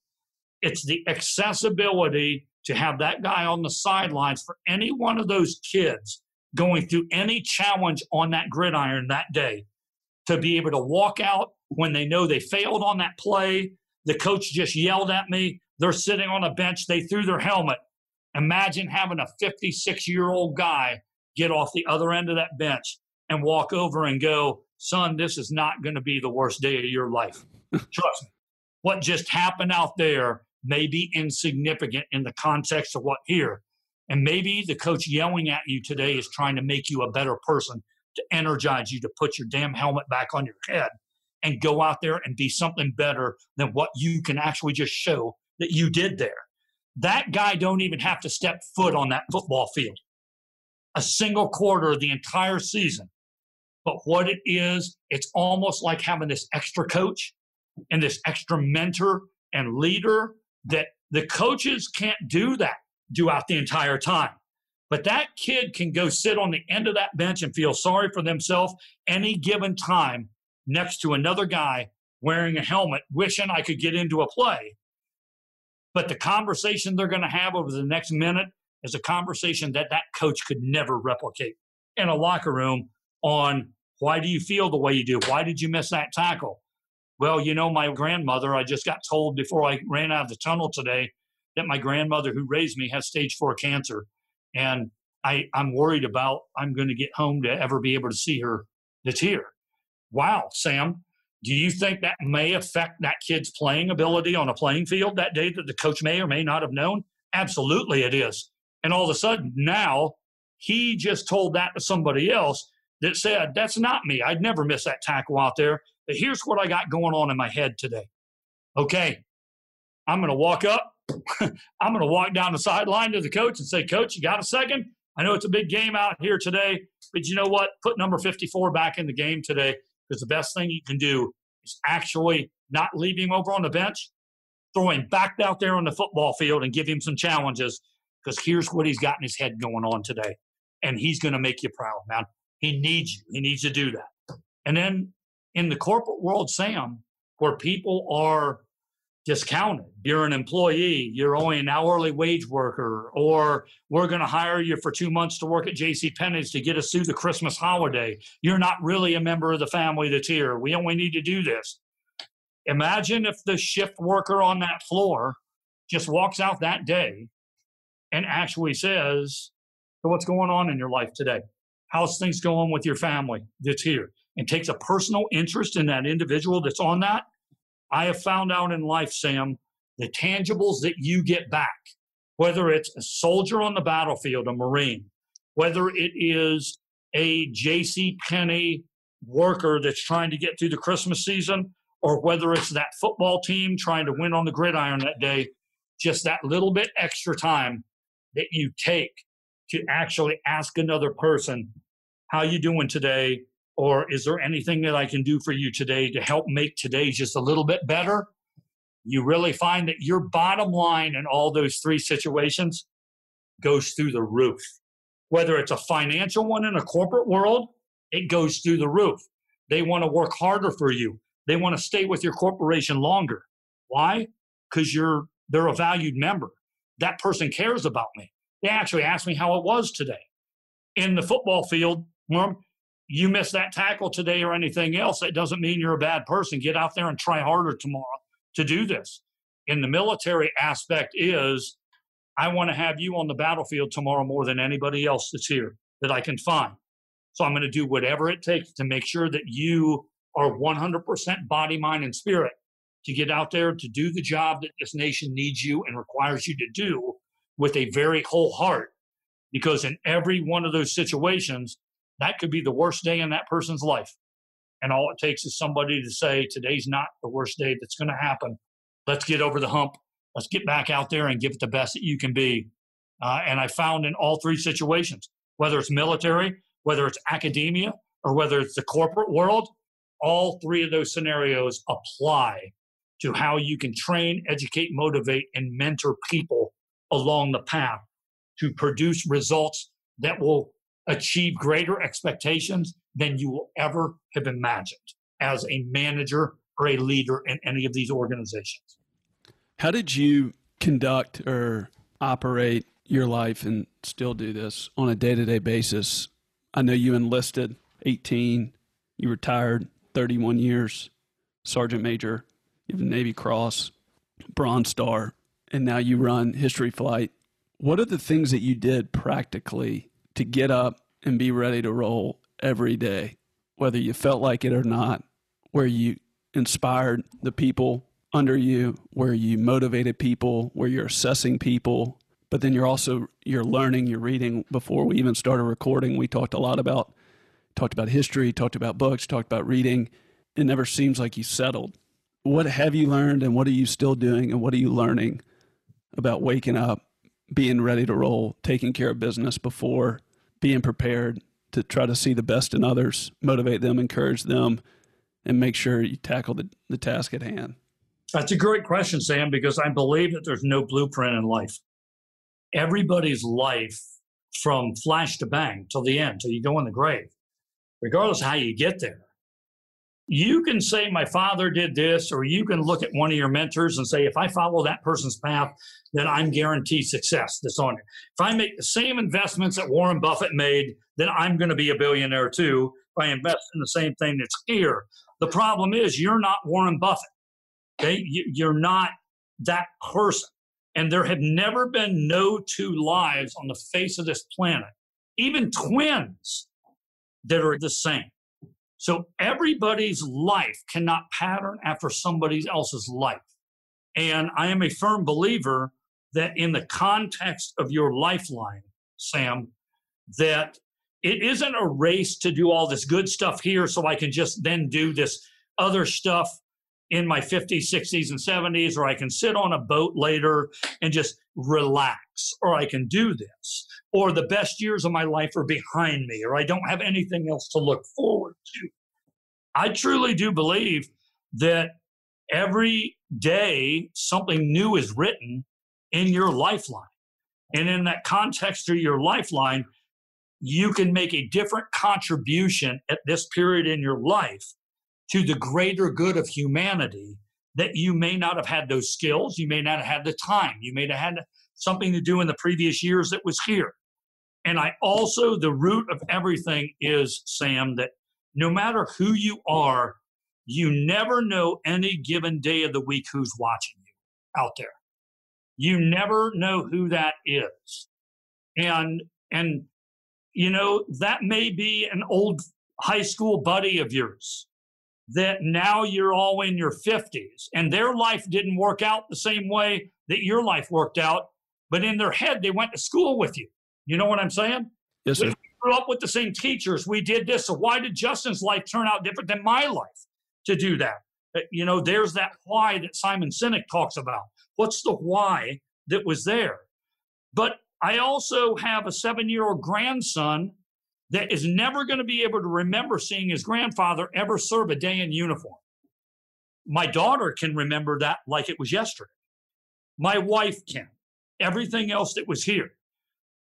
It's the accessibility to have that guy on the sidelines for any one of those kids going through any challenge on that gridiron that day to be able to walk out when they know they failed on that play. The coach just yelled at me. They're sitting on a bench. They threw their helmet. Imagine having a 56 year old guy get off the other end of that bench and walk over and go, son, this is not going to be the worst day of your life. Trust me. What just happened out there may be insignificant in the context of what here. And maybe the coach yelling at you today is trying to make you a better person, to energize you to put your damn helmet back on your head and go out there and be something better than what you can actually just show that you did there. That guy don't even have to step foot on that football field. A single quarter of the entire season but what it is, it's almost like having this extra coach and this extra mentor and leader that the coaches can't do that throughout the entire time. But that kid can go sit on the end of that bench and feel sorry for themselves any given time next to another guy wearing a helmet, wishing I could get into a play. But the conversation they're going to have over the next minute is a conversation that that coach could never replicate in a locker room on why do you feel the way you do? Why did you miss that tackle? Well, you know, my grandmother, I just got told before I ran out of the tunnel today that my grandmother who raised me has stage four cancer. And I, I'm worried about I'm going to get home to ever be able to see her that's here. Wow, Sam, do you think that may affect that kid's playing ability on a playing field that day that the coach may or may not have known? Absolutely, it is. And all of a sudden, now he just told that to somebody else that said, That's not me. I'd never miss that tackle out there. But here's what I got going on in my head today. Okay, I'm going to walk up. I'm going to walk down the sideline to the coach and say, Coach, you got a second? I know it's a big game out here today, but you know what? Put number 54 back in the game today because the best thing you can do is actually not leave him over on the bench, throw him back out there on the football field and give him some challenges because here's what he's got in his head going on today. And he's going to make you proud, man. He needs you. He needs to do that. And then in the corporate world, Sam, where people are discounted, you're an employee, you're only an hourly wage worker, or we're going to hire you for two months to work at J.C. Penney's to get us through the Christmas holiday. You're not really a member of the family that's here. We only need to do this. Imagine if the shift worker on that floor just walks out that day and actually says, so what's going on in your life today? how's things going with your family that's here and takes a personal interest in that individual that's on that i have found out in life sam the tangibles that you get back whether it's a soldier on the battlefield a marine whether it is a jc penney worker that's trying to get through the christmas season or whether it's that football team trying to win on the gridiron that day just that little bit extra time that you take to actually ask another person, how you doing today? Or is there anything that I can do for you today to help make today just a little bit better? You really find that your bottom line in all those three situations goes through the roof. Whether it's a financial one in a corporate world, it goes through the roof. They want to work harder for you. They want to stay with your corporation longer. Why? Because you're they're a valued member. That person cares about me. They actually asked me how it was today. In the football field, you miss that tackle today or anything else, it doesn't mean you're a bad person. Get out there and try harder tomorrow to do this. In the military aspect is I want to have you on the battlefield tomorrow more than anybody else that's here that I can find. So I'm going to do whatever it takes to make sure that you are 100% body, mind, and spirit to get out there to do the job that this nation needs you and requires you to do with a very whole heart because in every one of those situations, that could be the worst day in that person's life. And all it takes is somebody to say, today's not the worst day that's going to happen. Let's get over the hump. Let's get back out there and give it the best that you can be. Uh, and I found in all three situations, whether it's military, whether it's academia, or whether it's the corporate world, all three of those scenarios apply to how you can train, educate, motivate, and mentor people along the path to produce results that will achieve greater expectations than you will ever have imagined. as a manager or a leader in any of these organizations. How did you conduct or operate your life and still do this on a day to day basis? I know you enlisted 18, you retired 31 years, Sergeant Major, you have a Navy Cross, Bronze Star, and now you run History Flight. What are the things that you did practically to get up and be ready to roll every day, whether you felt like it or not, where you inspired the people under you, where you motivated people, where you're assessing people, but then you're also you're learning, you're reading. Before we even started recording, we talked a lot about talked about history, talked about books, talked about reading. It never seems like you settled. What have you learned and what are you still doing and what are you learning about waking up, being ready to roll, taking care of business before being prepared to try to see the best in others, motivate them, encourage them, and make sure you tackle the, the task at hand? That's a great question, Sam, because I believe that there's no blueprint in life. Everybody's life from flash to bang till the end, till you go in the grave, regardless how you get there. You can say, My father did this, or you can look at one of your mentors and say, If I follow that person's path, then I'm guaranteed success that's on it. If I make the same investments that Warren Buffett made, then I'm going to be a billionaire too. If I invest in the same thing that's here. The problem is, you're not Warren Buffett. Okay, you're not that person. And there have never been no two lives on the face of this planet, even twins, that are the same. So everybody's life cannot pattern after somebody else's life. And I am a firm believer that in the context of your lifeline, Sam, that it isn't a race to do all this good stuff here so I can just then do this other stuff in my 50s, 60s, and 70s, or I can sit on a boat later and just relax, or I can do this, or the best years of my life are behind me, or I don't have anything else to look forward to. I truly do believe that every day something new is written in your lifeline. And in that context of your lifeline, you can make a different contribution at this period in your life to the greater good of humanity that you may not have had those skills, you may not have had the time, you may have had something to do in the previous years that was here. And I also, the root of everything is, Sam, that no matter who you are, you never know any given day of the week who's watching you out there. You never know who that is. And, and, you know, that may be an old high school buddy of yours that now you're all in your 50s and their life didn't work out the same way that your life worked out, but in their head, they went to school with you. You know what I'm saying? Yes, sir. Grew up with the same teachers. We did this. So why did Justin's life turn out different than my life to do that? Uh, you know, there's that why that Simon Sinek talks about. What's the why that was there? But I also have a seven year old grandson that is never going to be able to remember seeing his grandfather ever serve a day in uniform. My daughter can remember that like it was yesterday. My wife can. Everything else that was here.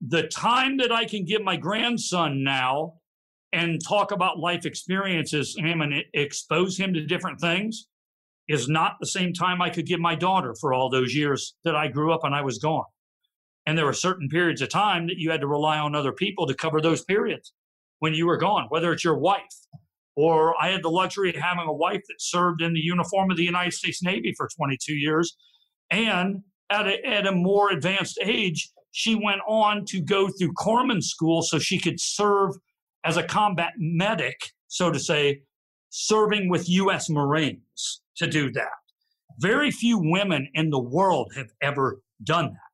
The time that I can give my grandson now and talk about life experiences him and expose him to different things is not the same time I could give my daughter for all those years that I grew up and I was gone. And there were certain periods of time that you had to rely on other people to cover those periods when you were gone, whether it's your wife or I had the luxury of having a wife that served in the uniform of the United States Navy for 22 years. And at a, at a more advanced age, she went on to go through corpsman school so she could serve as a combat medic, so to say, serving with U.S. Marines to do that. Very few women in the world have ever done that.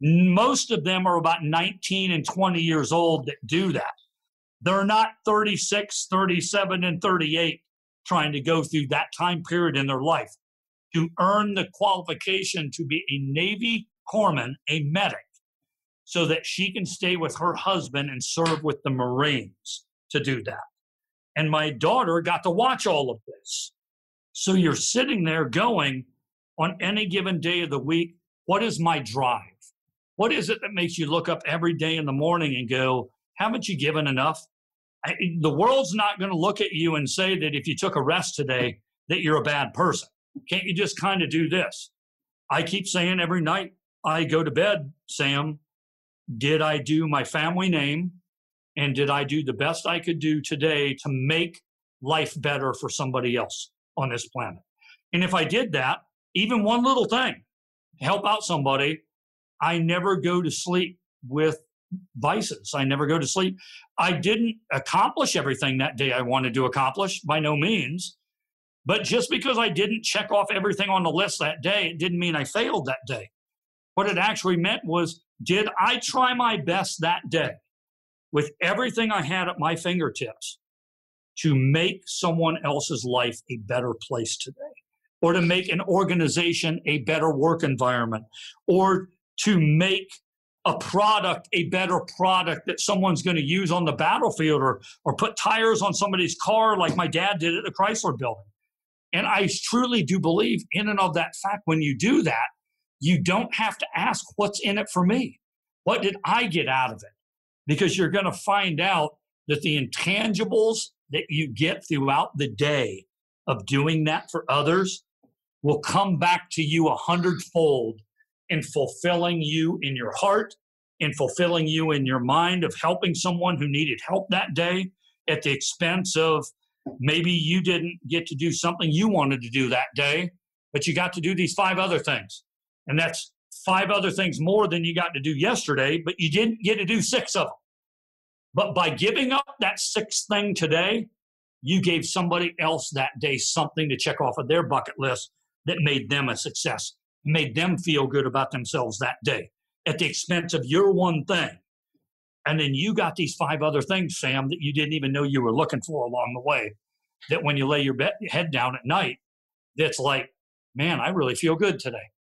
Most of them are about 19 and 20 years old that do that. They're not 36, 37, and 38 trying to go through that time period in their life to earn the qualification to be a Navy corpsman, a medic, so that she can stay with her husband and serve with the Marines to do that. And my daughter got to watch all of this. So you're sitting there going, on any given day of the week, what is my drive? What is it that makes you look up every day in the morning and go, haven't you given enough? I, the world's not going to look at you and say that if you took a rest today, that you're a bad person. Can't you just kind of do this? I keep saying every night I go to bed, Sam, did I do my family name? And did I do the best I could do today to make life better for somebody else on this planet? And if I did that, even one little thing, help out somebody, I never go to sleep with vices. I never go to sleep. I didn't accomplish everything that day I wanted to accomplish by no means. But just because I didn't check off everything on the list that day, it didn't mean I failed that day. What it actually meant was, did I try my best that day with everything I had at my fingertips to make someone else's life a better place today? Or to make an organization a better work environment? Or to make a product a better product that someone's going to use on the battlefield or, or put tires on somebody's car like my dad did at the Chrysler building. And I truly do believe in and of that fact, when you do that, you don't have to ask what's in it for me. What did I get out of it? Because you're going to find out that the intangibles that you get throughout the day of doing that for others will come back to you a hundredfold in fulfilling you in your heart, in fulfilling you in your mind of helping someone who needed help that day at the expense of maybe you didn't get to do something you wanted to do that day, but you got to do these five other things. And that's five other things more than you got to do yesterday, but you didn't get to do six of them. But by giving up that sixth thing today, you gave somebody else that day something to check off of their bucket list that made them a success made them feel good about themselves that day at the expense of your one thing. And then you got these five other things, Sam, that you didn't even know you were looking for along the way. That when you lay your head down at night, that's like, man, I really feel good today.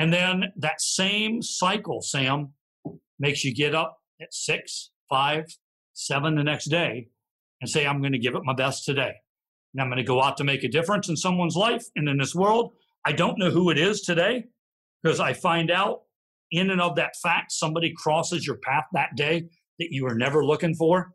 And then that same cycle, Sam, makes you get up at six, five, seven the next day and say, I'm going to give it my best today. And I'm going to go out to make a difference in someone's life and in this world. I don't know who it is today because I find out in and of that fact somebody crosses your path that day that you were never looking for,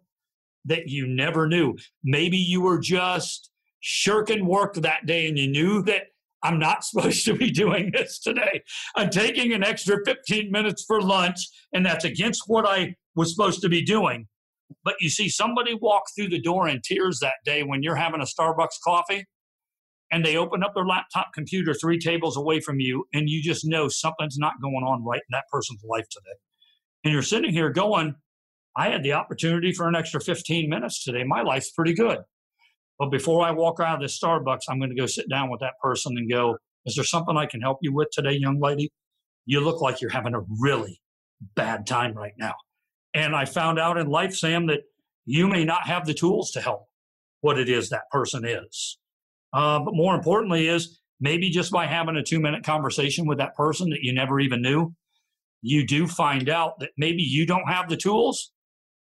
that you never knew. Maybe you were just shirking work that day and you knew that I'm not supposed to be doing this today. I'm taking an extra 15 minutes for lunch, and that's against what I was supposed to be doing. But you see somebody walk through the door in tears that day when you're having a Starbucks coffee and they open up their laptop computer three tables away from you, and you just know something's not going on right in that person's life today. And you're sitting here going, I had the opportunity for an extra 15 minutes today. My life's pretty good. But before I walk out of this Starbucks, I'm going to go sit down with that person and go, Is there something I can help you with today, young lady? You look like you're having a really bad time right now. And I found out in life, Sam, that you may not have the tools to help what it is that person is. Uh, but more importantly, is maybe just by having a two minute conversation with that person that you never even knew, you do find out that maybe you don't have the tools,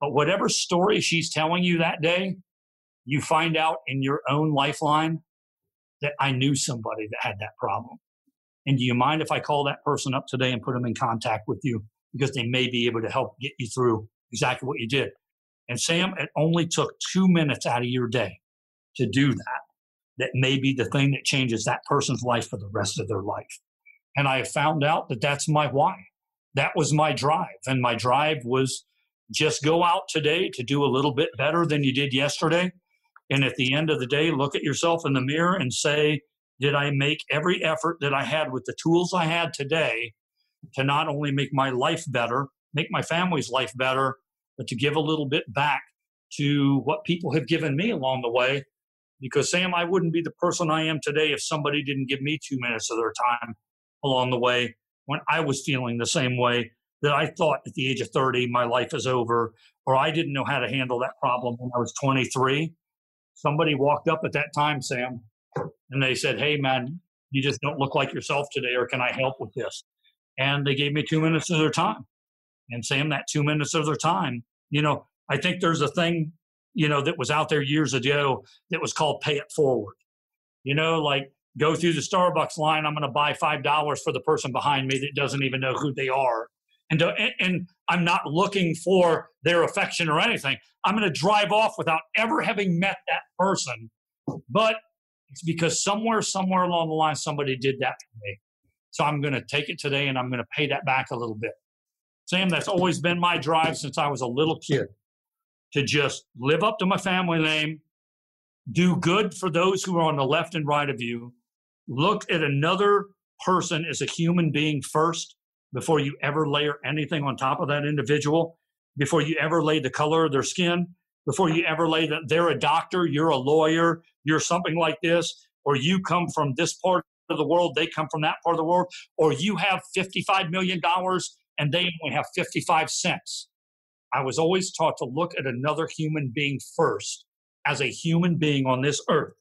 but whatever story she's telling you that day, you find out in your own lifeline that I knew somebody that had that problem. And do you mind if I call that person up today and put them in contact with you? Because they may be able to help get you through exactly what you did. And Sam, it only took two minutes out of your day to do that that may be the thing that changes that person's life for the rest of their life. And I have found out that that's my why. That was my drive. And my drive was just go out today to do a little bit better than you did yesterday. And at the end of the day, look at yourself in the mirror and say, did I make every effort that I had with the tools I had today to not only make my life better, make my family's life better, but to give a little bit back to what people have given me along the way because, Sam, I wouldn't be the person I am today if somebody didn't give me two minutes of their time along the way when I was feeling the same way that I thought at the age of 30, my life is over, or I didn't know how to handle that problem when I was 23. Somebody walked up at that time, Sam, and they said, Hey, man, you just don't look like yourself today, or can I help with this? And they gave me two minutes of their time. And Sam, that two minutes of their time, you know, I think there's a thing you know, that was out there years ago that was called pay it forward. You know, like go through the Starbucks line, I'm going to buy $5 for the person behind me that doesn't even know who they are and, and, and I'm not looking for their affection or anything. I'm going to drive off without ever having met that person. But it's because somewhere, somewhere along the line, somebody did that for me. So I'm going to take it today and I'm going to pay that back a little bit. Sam, that's always been my drive since I was a little kid to just live up to my family name, do good for those who are on the left and right of you, look at another person as a human being first before you ever layer anything on top of that individual, before you ever lay the color of their skin, before you ever lay that they're a doctor, you're a lawyer, you're something like this, or you come from this part of the world, they come from that part of the world, or you have $55 million and they only have 55 cents. I was always taught to look at another human being first as a human being on this earth.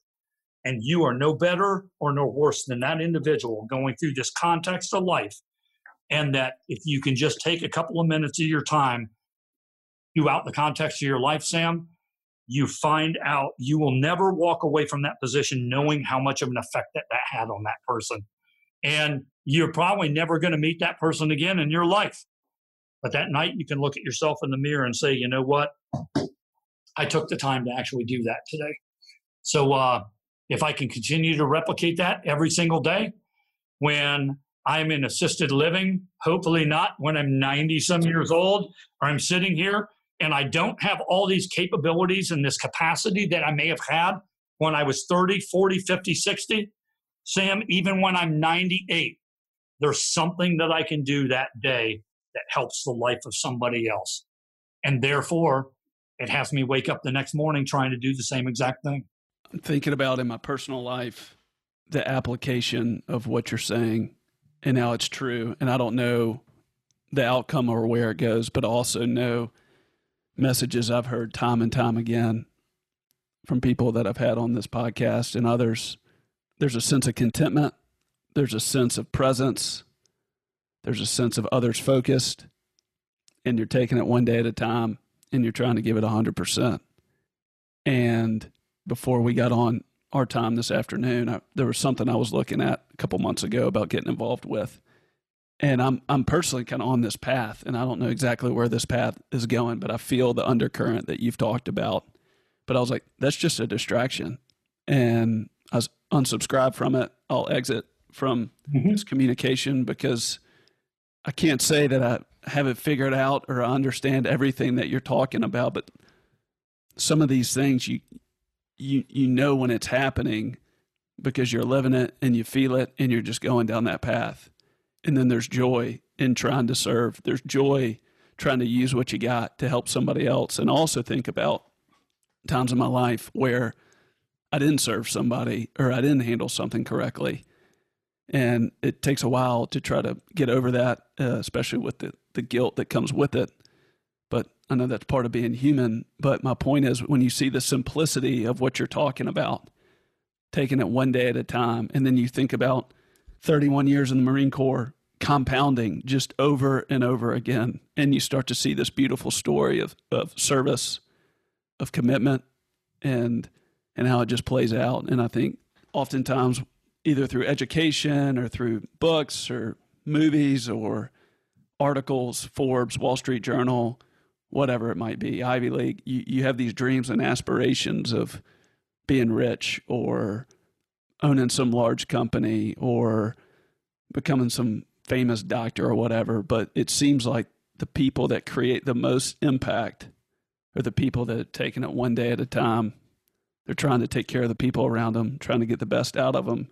And you are no better or no worse than that individual going through this context of life. And that if you can just take a couple of minutes of your time throughout the context of your life, Sam, you find out you will never walk away from that position knowing how much of an effect that that had on that person. And you're probably never going to meet that person again in your life. But that night, you can look at yourself in the mirror and say, you know what? I took the time to actually do that today. So uh, if I can continue to replicate that every single day, when I'm in assisted living, hopefully not when I'm 90 some years old, or I'm sitting here and I don't have all these capabilities and this capacity that I may have had when I was 30, 40, 50, 60. Sam, even when I'm 98, there's something that I can do that day that helps the life of somebody else. And therefore, it has me wake up the next morning trying to do the same exact thing. I'm thinking about in my personal life the application of what you're saying and now it's true. And I don't know the outcome or where it goes, but also know messages I've heard time and time again from people that I've had on this podcast and others. There's a sense of contentment, there's a sense of presence, there's a sense of others focused, and you're taking it one day at a time and you're trying to give it 100%. And before we got on our time this afternoon, I, there was something I was looking at a couple months ago about getting involved with. And I'm I'm personally kind of on this path, and I don't know exactly where this path is going, but I feel the undercurrent that you've talked about. But I was like, that's just a distraction, and I was unsubscribed from it. I'll exit from mm-hmm. this communication because I can't say that I have it figured out or I understand everything that you're talking about, but some of these things you you you know when it's happening because you're living it and you feel it and you're just going down that path. And then there's joy in trying to serve. There's joy trying to use what you got to help somebody else. And also think about times in my life where I didn't serve somebody or I didn't handle something correctly and it takes a while to try to get over that, uh, especially with the, the guilt that comes with it. I know that's part of being human. But my point is, when you see the simplicity of what you're talking about, taking it one day at a time, and then you think about 31 years in the Marine Corps, compounding just over and over again, and you start to see this beautiful story of, of service, of commitment, and and how it just plays out. And I think oftentimes either through education or through books or movies or articles, Forbes, Wall Street Journal, whatever it might be, Ivy League, you, you have these dreams and aspirations of being rich or owning some large company or becoming some famous doctor or whatever. But it seems like the people that create the most impact are the people that are taking it one day at a time. They're trying to take care of the people around them, trying to get the best out of them,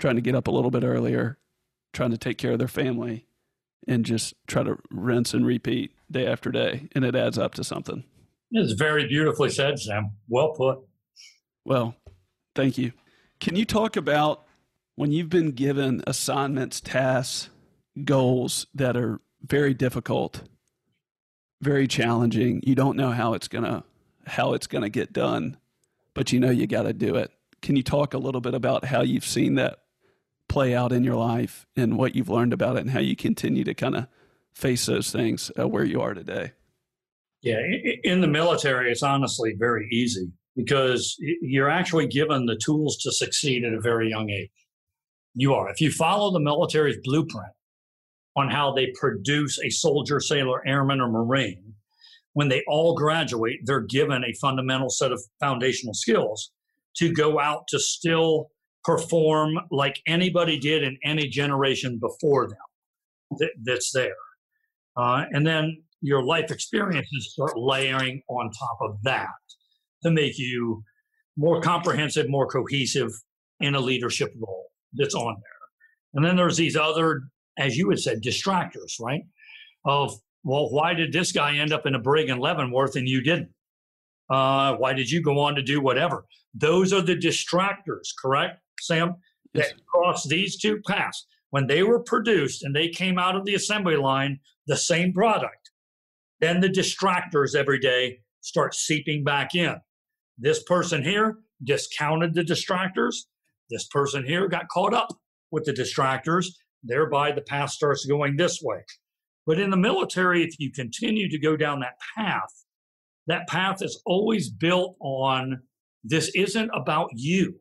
trying to get up a little bit earlier, trying to take care of their family, and just try to rinse and repeat day after day. And it adds up to something. It's very beautifully said, Sam. Well put. Well, thank you. Can you talk about when you've been given assignments, tasks, goals that are very difficult, very challenging? You don't know how it's gonna how it's gonna get done, but you know you got to do it. Can you talk a little bit about how you've seen that play out in your life and what you've learned about it and how you continue to kind of face those things uh, where you are today? Yeah, in the military, it's honestly very easy because you're actually given the tools to succeed at a very young age. You are. If you follow the military's blueprint, on how they produce a soldier, sailor, airman, or Marine. When they all graduate, they're given a fundamental set of foundational skills to go out to still perform like anybody did in any generation before them that, that's there. Uh, and then your life experiences start layering on top of that to make you more comprehensive, more cohesive in a leadership role that's on there. And then there's these other, as you had said, distractors, right? Of, well, why did this guy end up in a brig in Leavenworth and you didn't? Uh, why did you go on to do whatever? Those are the distractors, correct, Sam? Yes. That cross these two paths. When they were produced and they came out of the assembly line, the same product, then the distractors every day start seeping back in. This person here discounted the distractors. This person here got caught up with the distractors, thereby the path starts going this way. But in the military, if you continue to go down that path, that path is always built on this isn't about you.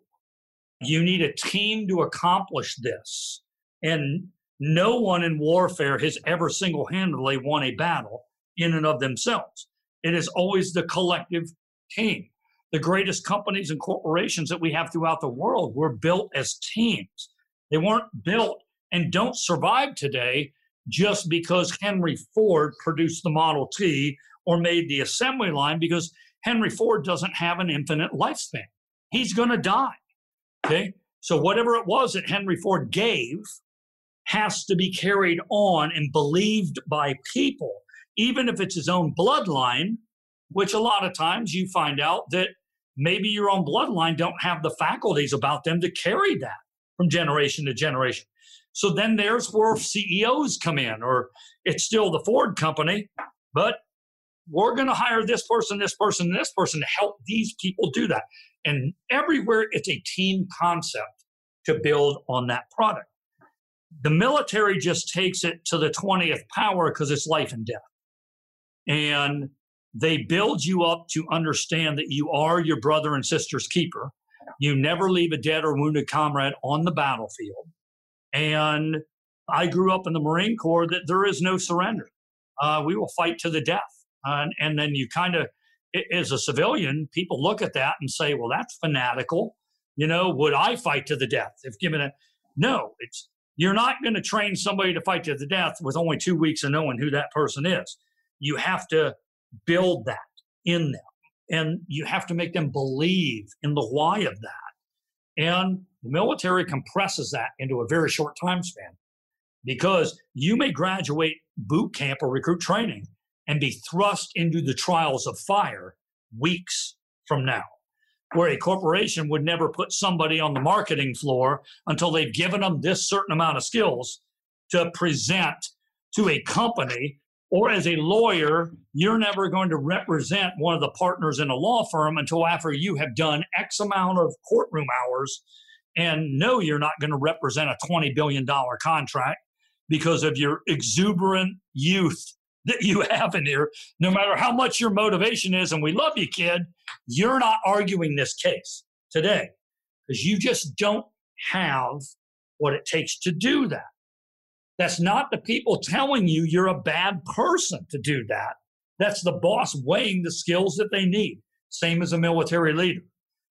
You need a team to accomplish this. And no one in warfare has ever single handedly won a battle in and of themselves. It is always the collective team. The greatest companies and corporations that we have throughout the world were built as teams. They weren't built and don't survive today just because Henry Ford produced the Model T or made the assembly line because Henry Ford doesn't have an infinite lifespan. He's going to die. Okay. So whatever it was that Henry Ford gave has to be carried on and believed by people, even if it's his own bloodline, which a lot of times you find out that maybe your own bloodline don't have the faculties about them to carry that from generation to generation. So then there's where CEOs come in, or it's still the Ford company, but we're going to hire this person, this person, this person to help these people do that. And everywhere it's a team concept to build on that product. The military just takes it to the 20th power because it's life and death. And they build you up to understand that you are your brother and sister's keeper. You never leave a dead or wounded comrade on the battlefield. And I grew up in the Marine Corps that there is no surrender. Uh, we will fight to the death. Uh, and then you kind of, as a civilian, people look at that and say, well, that's fanatical. You know, would I fight to the death if given a. No, it's you're not going to train somebody to fight to the death with only two weeks of knowing who that person is. You have to build that in them and you have to make them believe in the why of that. And the military compresses that into a very short time span because you may graduate boot camp or recruit training and be thrust into the trials of fire weeks from now. Where a corporation would never put somebody on the marketing floor until they've given them this certain amount of skills to present to a company. Or as a lawyer, you're never going to represent one of the partners in a law firm until after you have done X amount of courtroom hours. And no, you're not going to represent a $20 billion contract because of your exuberant youth that you have in here, no matter how much your motivation is, and we love you, kid, you're not arguing this case today because you just don't have what it takes to do that. That's not the people telling you you're a bad person to do that. That's the boss weighing the skills that they need, same as a military leader.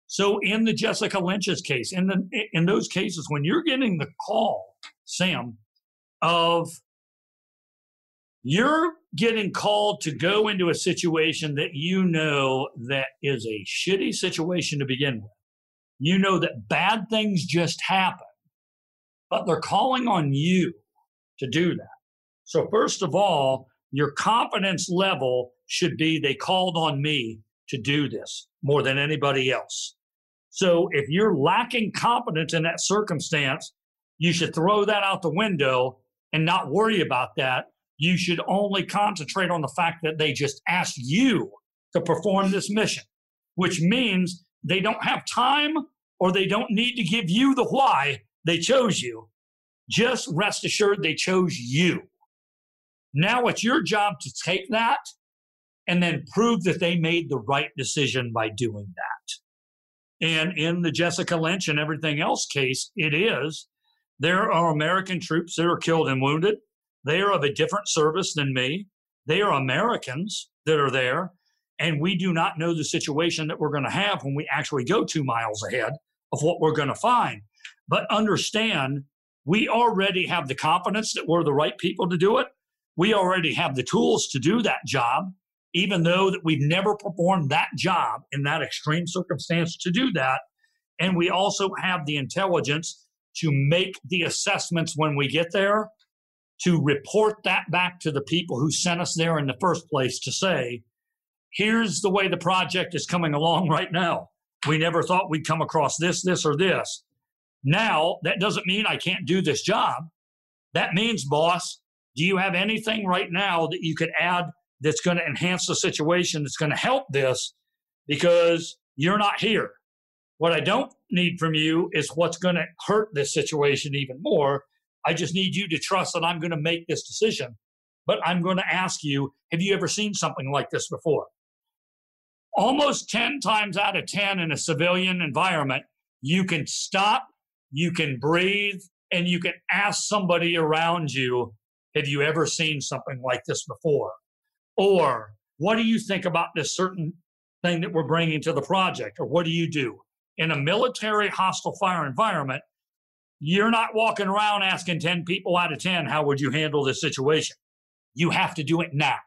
So in the Jessica Lynch's case, in the in those cases, when you're getting the call, Sam, of you're getting called to go into a situation that you know that is a shitty situation to begin with. You know that bad things just happen, but they're calling on you to do that. So, first of all, your confidence level should be they called on me to do this more than anybody else. So, if you're lacking confidence in that circumstance, you should throw that out the window and not worry about that you should only concentrate on the fact that they just asked you to perform this mission, which means they don't have time or they don't need to give you the why they chose you. Just rest assured they chose you. Now it's your job to take that and then prove that they made the right decision by doing that. And in the Jessica Lynch and everything else case, it is there are American troops that are killed and wounded They are of a different service than me. They are Americans that are there. And we do not know the situation that we're going to have when we actually go two miles ahead of what we're going to find. But understand, we already have the confidence that we're the right people to do it. We already have the tools to do that job, even though that we've never performed that job in that extreme circumstance to do that. And we also have the intelligence to make the assessments when we get there, to report that back to the people who sent us there in the first place to say, here's the way the project is coming along right now. We never thought we'd come across this, this, or this. Now, that doesn't mean I can't do this job. That means, boss, do you have anything right now that you could add that's going to enhance the situation, that's going to help this? Because you're not here. What I don't need from you is what's going to hurt this situation even more. I just need you to trust that I'm going to make this decision. But I'm going to ask you have you ever seen something like this before? Almost 10 times out of 10 in a civilian environment, you can stop, you can breathe, and you can ask somebody around you have you ever seen something like this before? Or what do you think about this certain thing that we're bringing to the project? Or what do you do? in a military hostile fire environment, you're not walking around asking 10 people out of 10, how would you handle this situation? You have to do it now.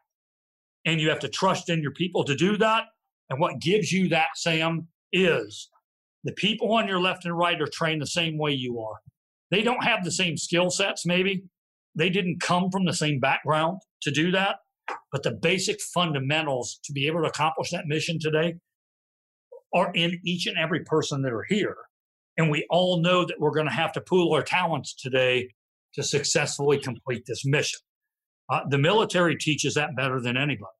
And you have to trust in your people to do that. And what gives you that, Sam, is the people on your left and right are trained the same way you are. They don't have the same skill sets, maybe. They didn't come from the same background to do that. But the basic fundamentals to be able to accomplish that mission today are in each and every person that are here. And we all know that we're going to have to pool our talents today to successfully complete this mission. Uh, the military teaches that better than anybody.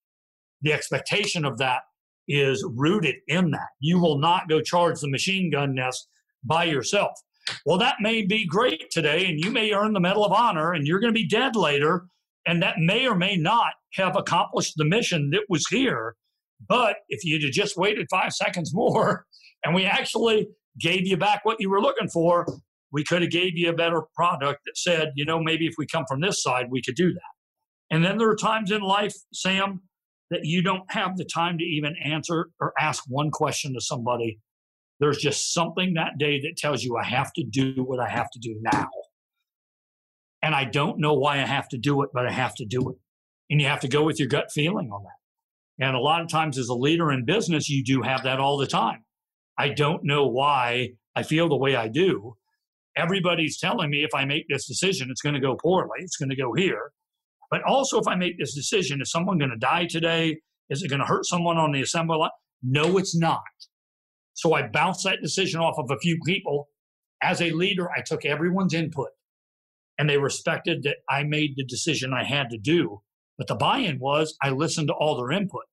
The expectation of that is rooted in that. You will not go charge the machine gun nest by yourself. Well, that may be great today, and you may earn the Medal of Honor, and you're going to be dead later, and that may or may not have accomplished the mission that was here. But if you'd have just waited five seconds more and we actually gave you back what you were looking for, we could have gave you a better product that said, you know, maybe if we come from this side, we could do that. And then there are times in life, Sam, that you don't have the time to even answer or ask one question to somebody. There's just something that day that tells you I have to do what I have to do now. And I don't know why I have to do it, but I have to do it. And you have to go with your gut feeling on that. And a lot of times, as a leader in business, you do have that all the time. I don't know why I feel the way I do. Everybody's telling me if I make this decision, it's going to go poorly, it's going to go here. But also, if I make this decision, is someone going to die today? Is it going to hurt someone on the assembly line? No, it's not. So I bounced that decision off of a few people. As a leader, I took everyone's input and they respected that I made the decision I had to do. But the buy in was I listened to all their input.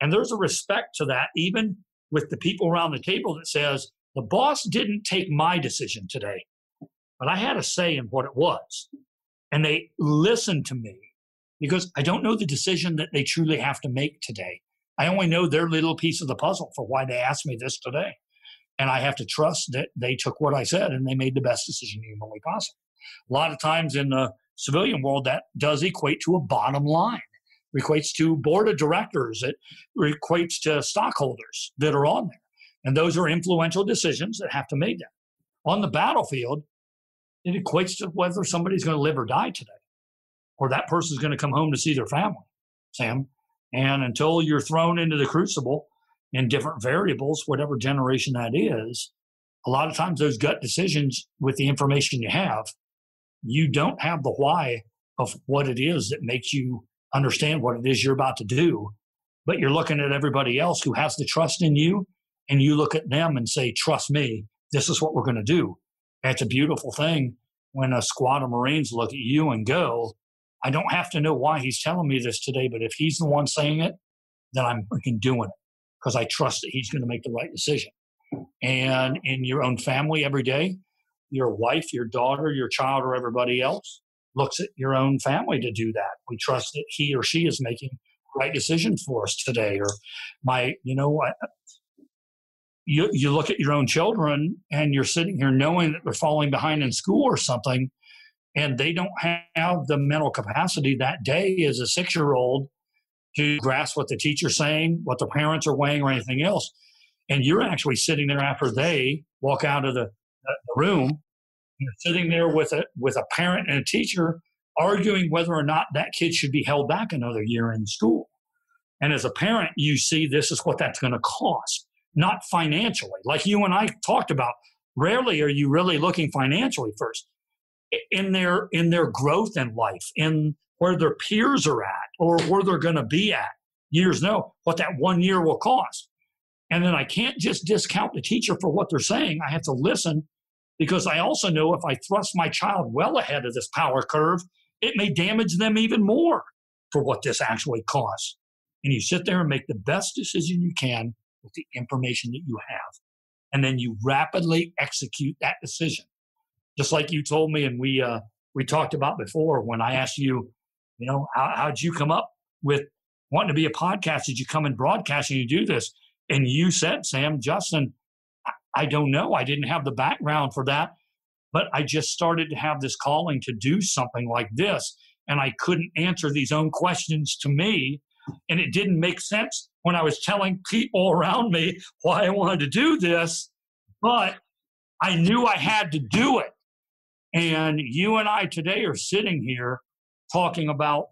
And there's a respect to that, even with the people around the table that says, the boss didn't take my decision today, but I had a say in what it was. And they listened to me because I don't know the decision that they truly have to make today. I only know their little piece of the puzzle for why they asked me this today. And I have to trust that they took what I said and they made the best decision humanly possible. A lot of times in the civilian world, that does equate to a bottom line equates to board of directors, it equates to stockholders that are on there. And those are influential decisions that have to make them. On the battlefield, it equates to whether somebody's going to live or die today, or that person's going to come home to see their family, Sam. And until you're thrown into the crucible in different variables, whatever generation that is, a lot of times those gut decisions with the information you have, you don't have the why of what it is that makes you understand what it is you're about to do, but you're looking at everybody else who has the trust in you, and you look at them and say, Trust me, this is what we're going to do. And it's a beautiful thing when a squad of Marines look at you and go, I don't have to know why he's telling me this today, but if he's the one saying it, then I'm freaking doing it because I trust that he's going to make the right decision. And in your own family every day, your wife, your daughter, your child, or everybody else, looks at your own family to do that. We trust that he or she is making the right decision for us today. Or my, you know, I, you you look at your own children and you're sitting here knowing that they're falling behind in school or something. and they don't have the mental capacity that day as a six year old to grasp what the teacher's saying, what the parents are weighing, or anything else. And you're actually sitting there after they walk out of the, the room, you're sitting there with a with a parent and a teacher arguing whether or not that kid should be held back another year in school. And as a parent, you see this is what that's going to cost, not financially. Like you and I talked about, rarely are you really looking financially first in their in their growth in life, in where their peers are at or where they're going to be at. Years know what that one year will cost. And then I can't just discount the teacher for what they're saying. I have to listen because I also know if I thrust my child well ahead of this power curve, it may damage them even more for what this actually costs. And you sit there and make the best decision you can with the information that you have. And then you rapidly execute that decision. Just like you told me, and we uh, we talked about before when I asked you, you know, how, how'd you come up with wanting to be a podcast? Did you come in broadcasting? You do this, and you said, Sam, Justin, I don't know. I didn't have the background for that, but I just started to have this calling to do something like this. And I couldn't answer these own questions to me. And it didn't make sense when I was telling people around me why I wanted to do this, but I knew I had to do it. And you and I today are sitting here talking about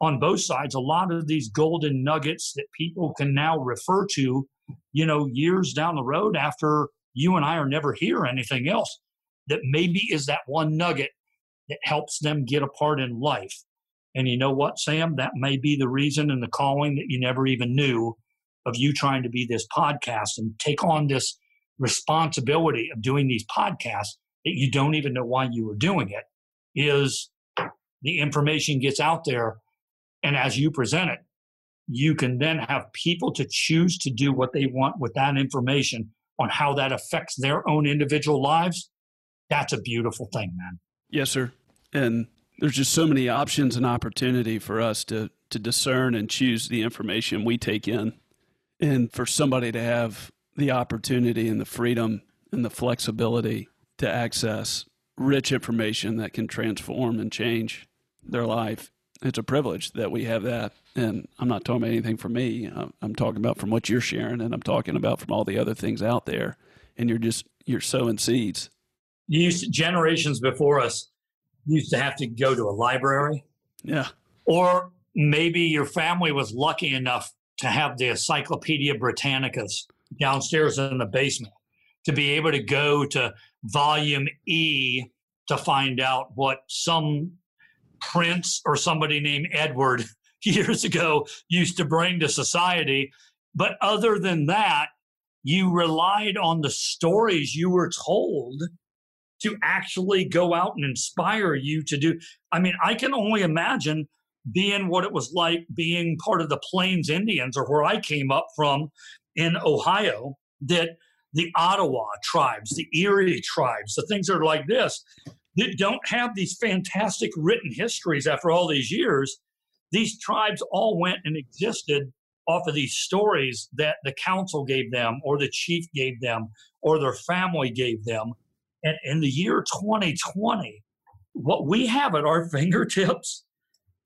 on both sides a lot of these golden nuggets that people can now refer to, you know, years down the road after you and I are never here anything else that maybe is that one nugget that helps them get a part in life. And you know what, Sam? That may be the reason and the calling that you never even knew of you trying to be this podcast and take on this responsibility of doing these podcasts that you don't even know why you were doing it is the information gets out there and as you present it you can then have people to choose to do what they want with that information on how that affects their own individual lives that's a beautiful thing man. Yes sir. And there's just so many options and opportunity for us to to discern and choose the information we take in. And for somebody to have the opportunity and the freedom and the flexibility to access rich information that can transform and change their life it's a privilege that we have that and i'm not talking about anything from me i'm talking about from what you're sharing and i'm talking about from all the other things out there and you're just you're sowing seeds You used generations before us used to have to go to a library. Yeah. Or maybe your family was lucky enough to have the Encyclopedia Britannicas downstairs in the basement to be able to go to volume E to find out what some prince or somebody named Edward years ago used to bring to society. But other than that, you relied on the stories you were told to actually go out and inspire you to do. I mean, I can only imagine being what it was like being part of the Plains Indians or where I came up from in Ohio, that the Ottawa tribes, the Erie tribes, the things that are like this, that don't have these fantastic written histories after all these years. These tribes all went and existed off of these stories that the council gave them, or the chief gave them, or their family gave them. And in the year 2020, what we have at our fingertips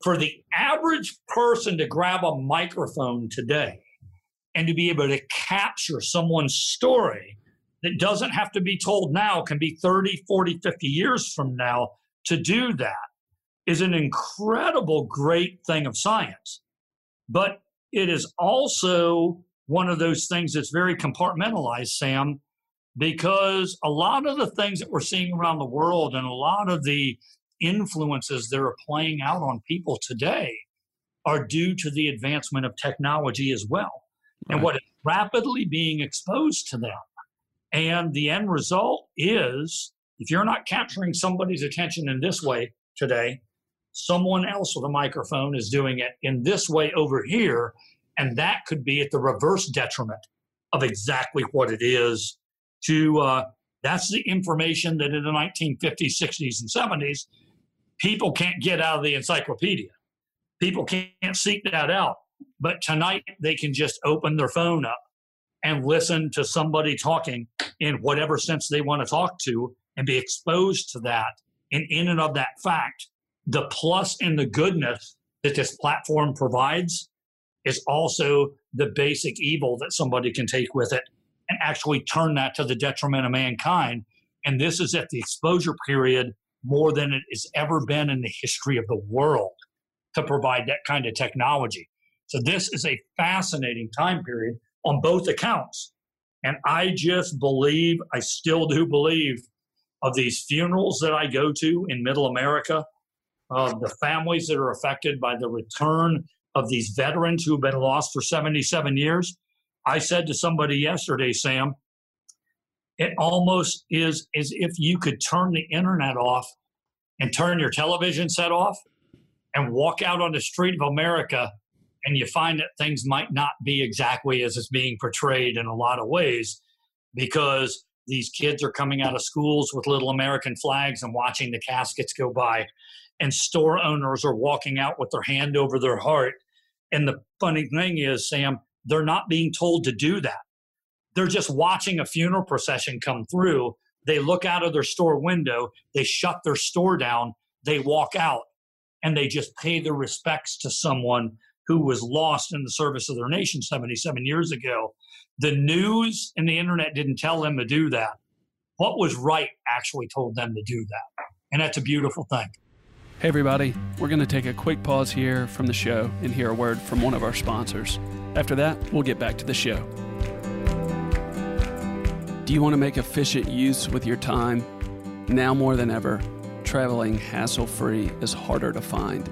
for the average person to grab a microphone today and to be able to capture someone's story that doesn't have to be told now, can be 30, 40, 50 years from now to do that is an incredible, great thing of science. But it is also one of those things that's very compartmentalized, Sam, because a lot of the things that we're seeing around the world and a lot of the influences that are playing out on people today are due to the advancement of technology as well right. and what is rapidly being exposed to them. And the end result is if you're not capturing somebody's attention in this way today, someone else with a microphone is doing it in this way over here. And that could be at the reverse detriment of exactly what it is to uh, that's the information that in the 1950s, 60s, and 70s, people can't get out of the encyclopedia. People can't seek that out. But tonight, they can just open their phone up and listen to somebody talking in whatever sense they want to talk to and be exposed to that And in and of that fact, the plus and the goodness that this platform provides is also the basic evil that somebody can take with it and actually turn that to the detriment of mankind. And this is at the exposure period more than it has ever been in the history of the world to provide that kind of technology. So this is a fascinating time period on both accounts. And I just believe, I still do believe, of these funerals that I go to in middle America, of the families that are affected by the return of these veterans who have been lost for 77 years. I said to somebody yesterday, Sam, it almost is as if you could turn the internet off and turn your television set off and walk out on the street of America and you find that things might not be exactly as it's being portrayed in a lot of ways because these kids are coming out of schools with little American flags and watching the caskets go by and store owners are walking out with their hand over their heart. And the funny thing is Sam they're not being told to do that. They're just watching a funeral procession come through. They look out of their store window they shut their store down they walk out and they just pay their respects to someone who was lost in the service of their nation 77 years ago. The news and the internet didn't tell them to do that. What was right actually told them to do that. And that's a beautiful thing. Hey, everybody, we're going to take a quick pause here from the show and hear a word from one of our sponsors. After that, we'll get back to the show. Do you want to make efficient use with your time? Now more than ever, traveling hassle free is harder to find.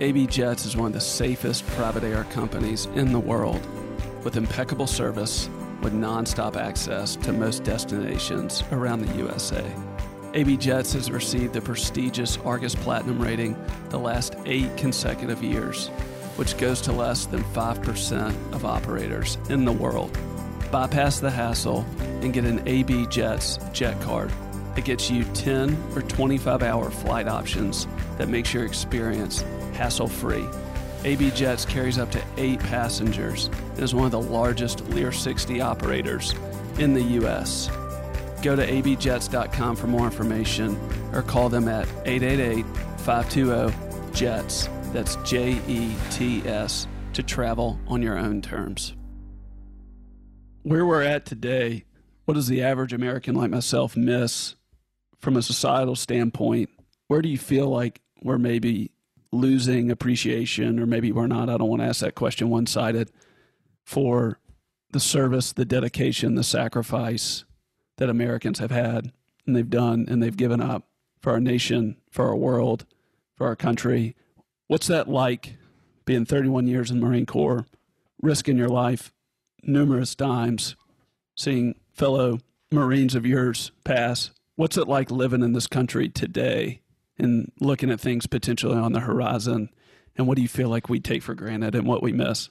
AB Jets is one of the safest private air companies in the world with impeccable service with nonstop access to most destinations around the USA. AB Jets has received the prestigious Argus Platinum rating the last eight consecutive years, which goes to less than 5% of operators in the world. Bypass the hassle and get an AB Jets Jet Card it gets you 10 or 25 hour flight options that makes your experience hassle free. AB Jets carries up to eight passengers and is one of the largest Lear 60 operators in the U.S. Go to abjets.com for more information or call them at 888 520 JETS. That's J E T S to travel on your own terms. Where we're at today, what does the average American like myself miss from a societal standpoint, where do you feel like we're maybe losing appreciation, or maybe we're not? I don't want to ask that question one sided for the service, the dedication, the sacrifice that Americans have had and they've done and they've given up for our nation, for our world, for our country. What's that like being 31 years in the Marine Corps, risking your life numerous times, seeing fellow Marines of yours pass What's it like living in this country today and looking at things potentially on the horizon? And what do you feel like we take for granted and what we miss?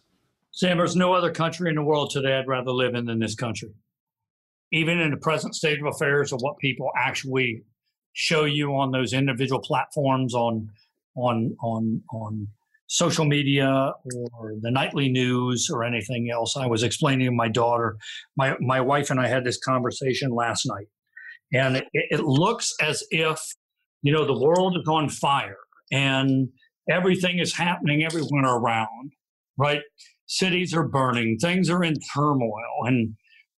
Sam, there's no other country in the world today I'd rather live in than this country. Even in the present state of affairs of what people actually show you on those individual platforms on on on on social media or the nightly news or anything else. I was explaining to my daughter, my my wife and I had this conversation last night and it, it looks as if you know the world is on fire and everything is happening everywhere around right? Cities are burning things are in turmoil. And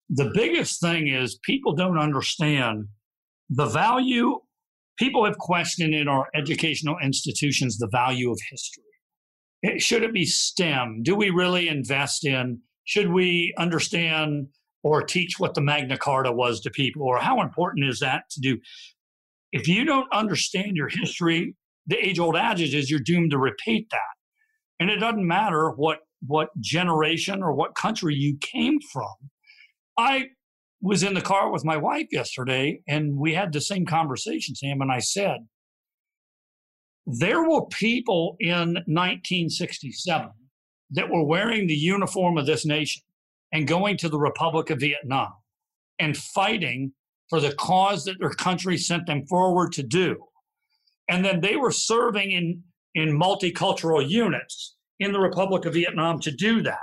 the biggest thing is people don't understand the value people have questioned in our educational institutions the value of history. Should it be stem? Do we really invest in should we understand or teach what the Magna Carta was to people, or how important is that to do? If you don't understand your history, the age old adage is you're doomed to repeat that. And it doesn't matter what, what generation or what country you came from. I was in the car with my wife yesterday and we had the same conversation, Sam, and I said, there were people in 1967 that were wearing the uniform of this nation and going to the Republic of Vietnam and fighting for the cause that their country sent them forward to do. And then they were serving in, in multicultural units in the Republic of Vietnam to do that.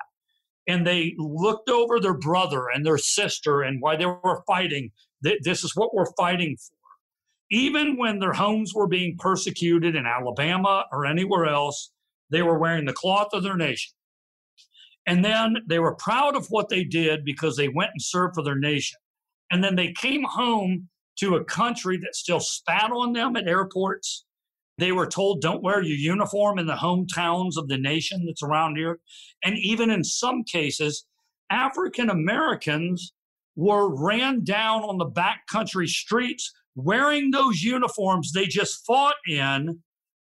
And they looked over their brother and their sister and why they were fighting. This is what we're fighting for. Even when their homes were being persecuted in Alabama or anywhere else, they were wearing the cloth of their nation. And then they were proud of what they did because they went and served for their nation. And then they came home to a country that still spat on them at airports. They were told, don't wear your uniform in the hometowns of the nation that's around here. And even in some cases, African Americans were ran down on the backcountry streets wearing those uniforms they just fought in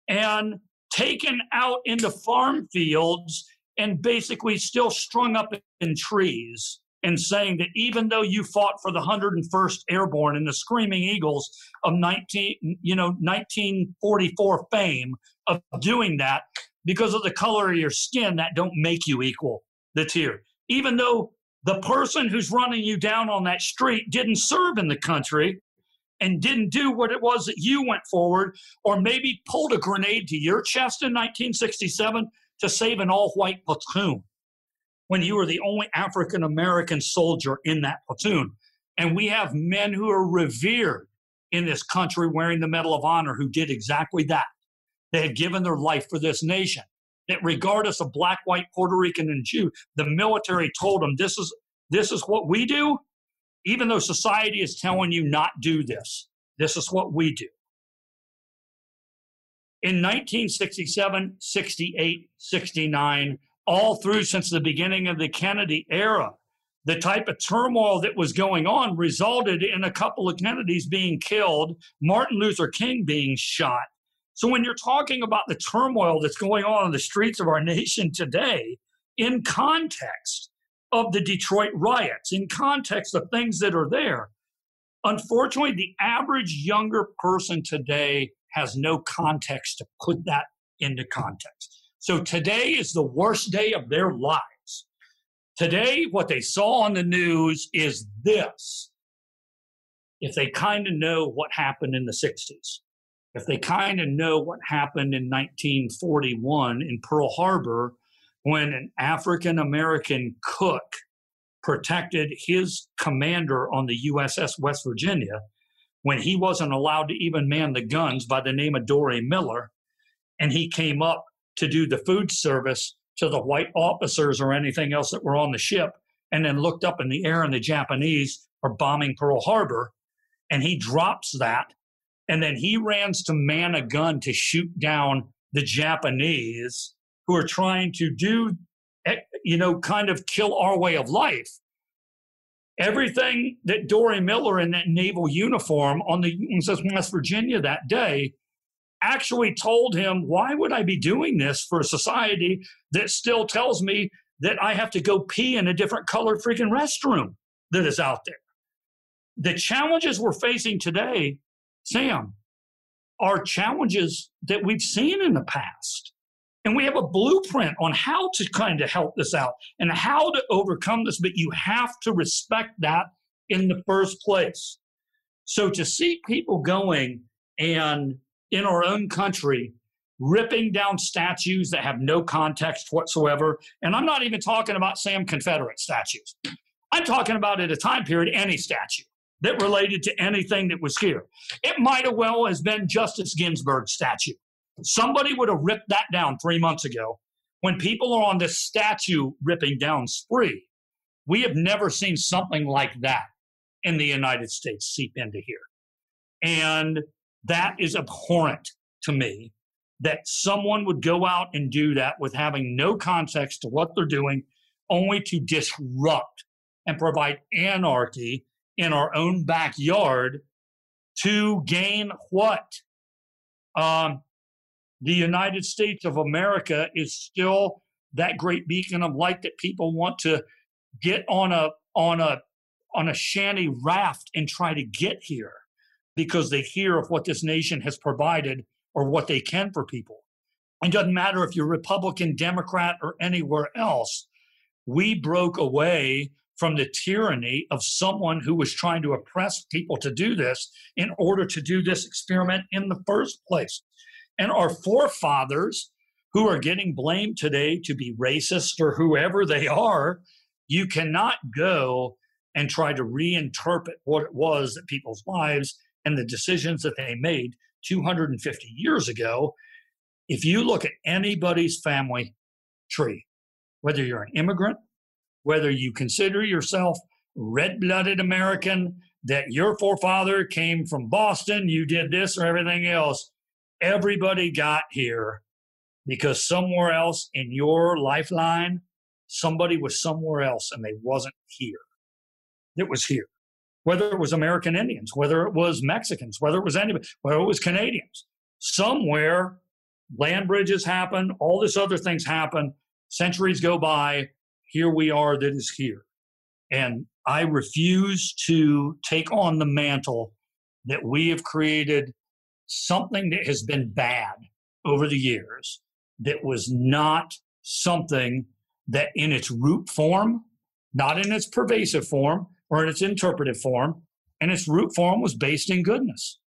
and taken out into farm fields and basically still strung up in trees and saying that even though you fought for the 101st Airborne and the Screaming Eagles of 19, you know, 1944 fame of doing that, because of the color of your skin, that don't make you equal the tier. Even though the person who's running you down on that street didn't serve in the country and didn't do what it was that you went forward, or maybe pulled a grenade to your chest in 1967 to save an all white platoon when you were the only African American soldier in that platoon. And we have men who are revered in this country wearing the Medal of Honor who did exactly that. They had given their life for this nation. That regardless of black, white, Puerto Rican, and Jew, the military told them this is this is what we do, even though society is telling you not do this. This is what we do. In 1967, 68, 69, all through since the beginning of the Kennedy era. The type of turmoil that was going on resulted in a couple of Kennedys being killed, Martin Luther King being shot. So, when you're talking about the turmoil that's going on in the streets of our nation today, in context of the Detroit riots, in context of things that are there, unfortunately, the average younger person today has no context to put that into context. So today is the worst day of their lives. Today, what they saw on the news is this. If they kind of know what happened in the 60s, if they kind of know what happened in 1941 in Pearl Harbor when an African American cook protected his commander on the USS West Virginia when he wasn't allowed to even man the guns by the name of Dory Miller. And he came up to do the food service to the white officers or anything else that were on the ship, and then looked up in the air and the Japanese are bombing Pearl Harbor. And he drops that. And then he runs to man a gun to shoot down the Japanese who are trying to do, eh, you know, kind of kill our way of life. Everything that Dory Miller in that naval uniform on the USS West Virginia that day actually told him, Why would I be doing this for a society that still tells me that I have to go pee in a different colored freaking restroom that is out there? The challenges we're facing today, Sam, are challenges that we've seen in the past. And we have a blueprint on how to kind of help this out and how to overcome this, but you have to respect that in the first place. So to see people going and in our own country ripping down statues that have no context whatsoever. And I'm not even talking about Sam Confederate statues. I'm talking about at a time period any statue that related to anything that was here. It might have well has been Justice Ginsburg's statue. Somebody would have ripped that down three months ago. When people are on this statue ripping down spree, we have never seen something like that in the United States seep into here. And that is abhorrent to me that someone would go out and do that with having no context to what they're doing, only to disrupt and provide anarchy in our own backyard to gain what? Um, the United States of America is still that great beacon of light that people want to get on a on a on a shanty raft and try to get here because they hear of what this nation has provided or what they can for people. It doesn't matter if you're Republican, Democrat, or anywhere else. We broke away from the tyranny of someone who was trying to oppress people to do this in order to do this experiment in the first place. And our forefathers, who are getting blamed today to be racist or whoever they are, you cannot go and try to reinterpret what it was that people's lives and the decisions that they made 250 years ago. If you look at anybody's family tree, whether you're an immigrant, whether you consider yourself red blooded American, that your forefather came from Boston, you did this or everything else, everybody got here because somewhere else in your lifeline, somebody was somewhere else and they wasn't here. It was here. Whether it was American Indians, whether it was Mexicans, whether it was anybody, whether it was Canadians, somewhere land bridges happen, all this other things happen, centuries go by, here we are that is here. And I refuse to take on the mantle that we have created something that has been bad over the years that was not something that in its root form, not in its pervasive form or in its interpretive form, and its root form was based in goodness.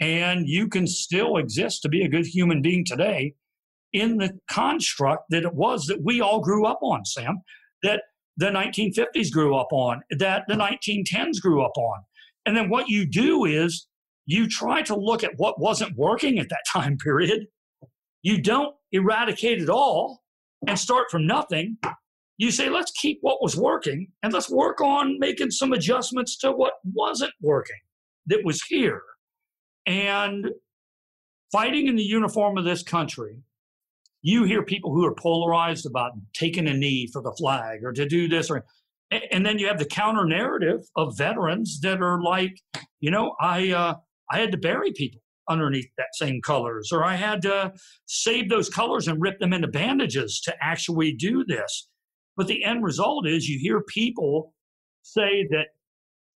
And you can still exist to be a good human being today in the construct that it was that we all grew up on, Sam, that the 1950s grew up on, that the 1910s grew up on. And then what you do is you try to look at what wasn't working at that time period. You don't eradicate it all and start from nothing. You say, let's keep what was working and let's work on making some adjustments to what wasn't working that was here. And fighting in the uniform of this country you hear people who are polarized about taking a knee for the flag or to do this or and then you have the counter narrative of veterans that are like you know i uh, i had to bury people underneath that same colors or i had to save those colors and rip them into bandages to actually do this but the end result is you hear people say that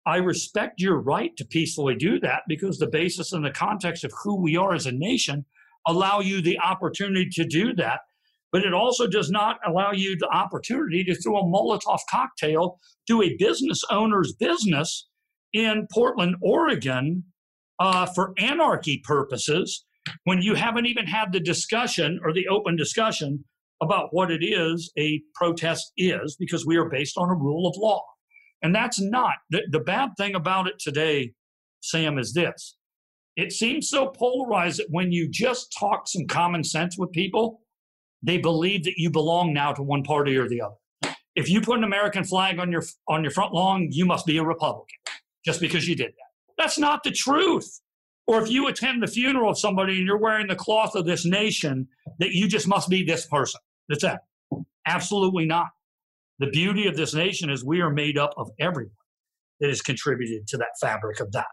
i respect your right to peacefully do that because the basis and the context of who we are as a nation allow you the opportunity to do that. But it also does not allow you the opportunity to throw a Molotov cocktail to a business owner's business in Portland, Oregon, uh, for anarchy purposes when you haven't even had the discussion or the open discussion about what it is a protest is, because we are based on a rule of law. And that's not the, the bad thing about it today, Sam, is this it seems so polarized that when you just talk some common sense with people, they believe that you belong now to one party or the other. If you put an American flag on your on your front lawn, you must be a Republican just because you did that. That's not the truth. Or if you attend the funeral of somebody and you're wearing the cloth of this nation, that you just must be this person. That's that. Absolutely not. The beauty of this nation is we are made up of everyone that has contributed to that fabric of that.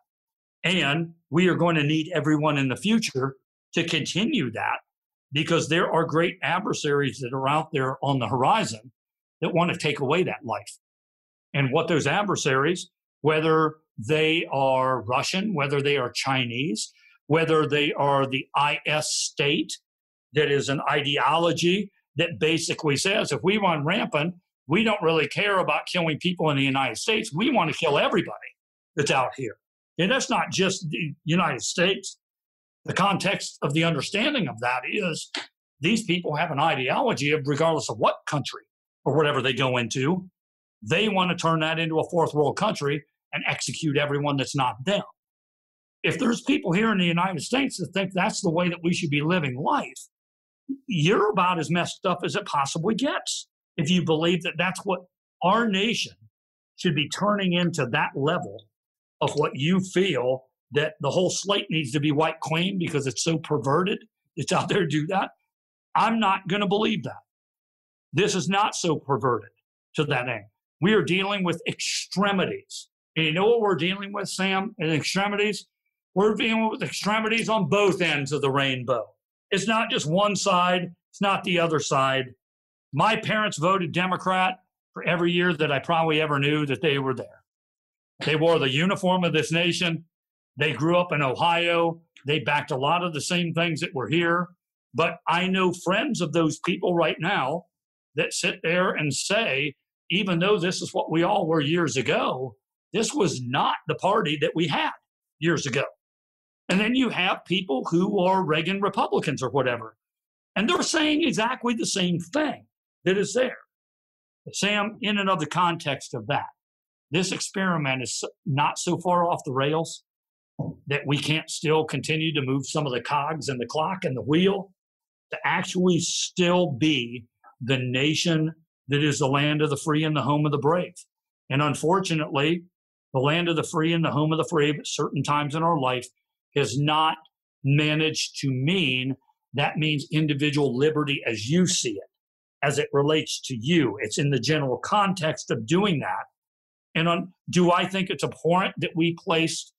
And we are going to need everyone in the future to continue that because there are great adversaries that are out there on the horizon that want to take away that life. And what those adversaries, whether they are Russian, whether they are Chinese, whether they are the IS state, that is an ideology that basically says if we run rampant, we don't really care about killing people in the United States. We want to kill everybody that's out here. And that's not just the United States. The context of the understanding of that is these people have an ideology of regardless of what country or whatever they go into, they want to turn that into a fourth world country and execute everyone that's not them. If there's people here in the United States that think that's the way that we should be living life, you're about as messed up as it possibly gets. If you believe that that's what our nation should be turning into that level of what you feel that the whole slate needs to be white clean because it's so perverted. It's out there do that. I'm not going to believe that. This is not so perverted to that end. We are dealing with extremities. And you know what we're dealing with, Sam, in extremities? We're dealing with extremities on both ends of the rainbow. It's not just one side, it's not the other side. My parents voted Democrat for every year that I probably ever knew that they were there. They wore the uniform of this nation. They grew up in Ohio. They backed a lot of the same things that were here. But I know friends of those people right now that sit there and say, even though this is what we all were years ago, this was not the party that we had years ago. And then you have people who are Reagan Republicans or whatever, and they're saying exactly the same thing that is there. But Sam, in and of the context of that, this experiment is not so far off the rails that we can't still continue to move some of the cogs and the clock and the wheel to actually still be the nation that is the land of the free and the home of the brave. And unfortunately, the land of the free and the home of the brave at certain times in our life has not managed to mean that means individual liberty as you see it, as it relates to you. It's in the general context of doing that. And on, do I think it's abhorrent that we placed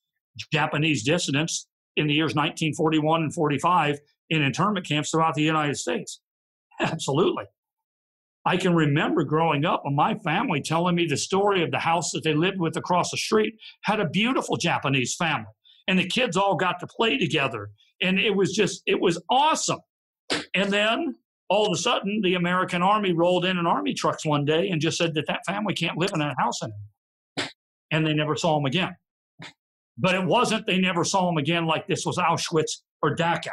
Japanese dissidents in the years 1941 and 45 in internment camps throughout the United States? Absolutely. I can remember growing up and my family telling me the story of the house that they lived with across the street had a beautiful Japanese family. And the kids all got to play together. And it was just, it was awesome. And then all of a sudden, the American Army rolled in in army trucks one day and just said that that family can't live in that house anymore. And they never saw them again. But it wasn't, they never saw them again like this was Auschwitz or Dachau.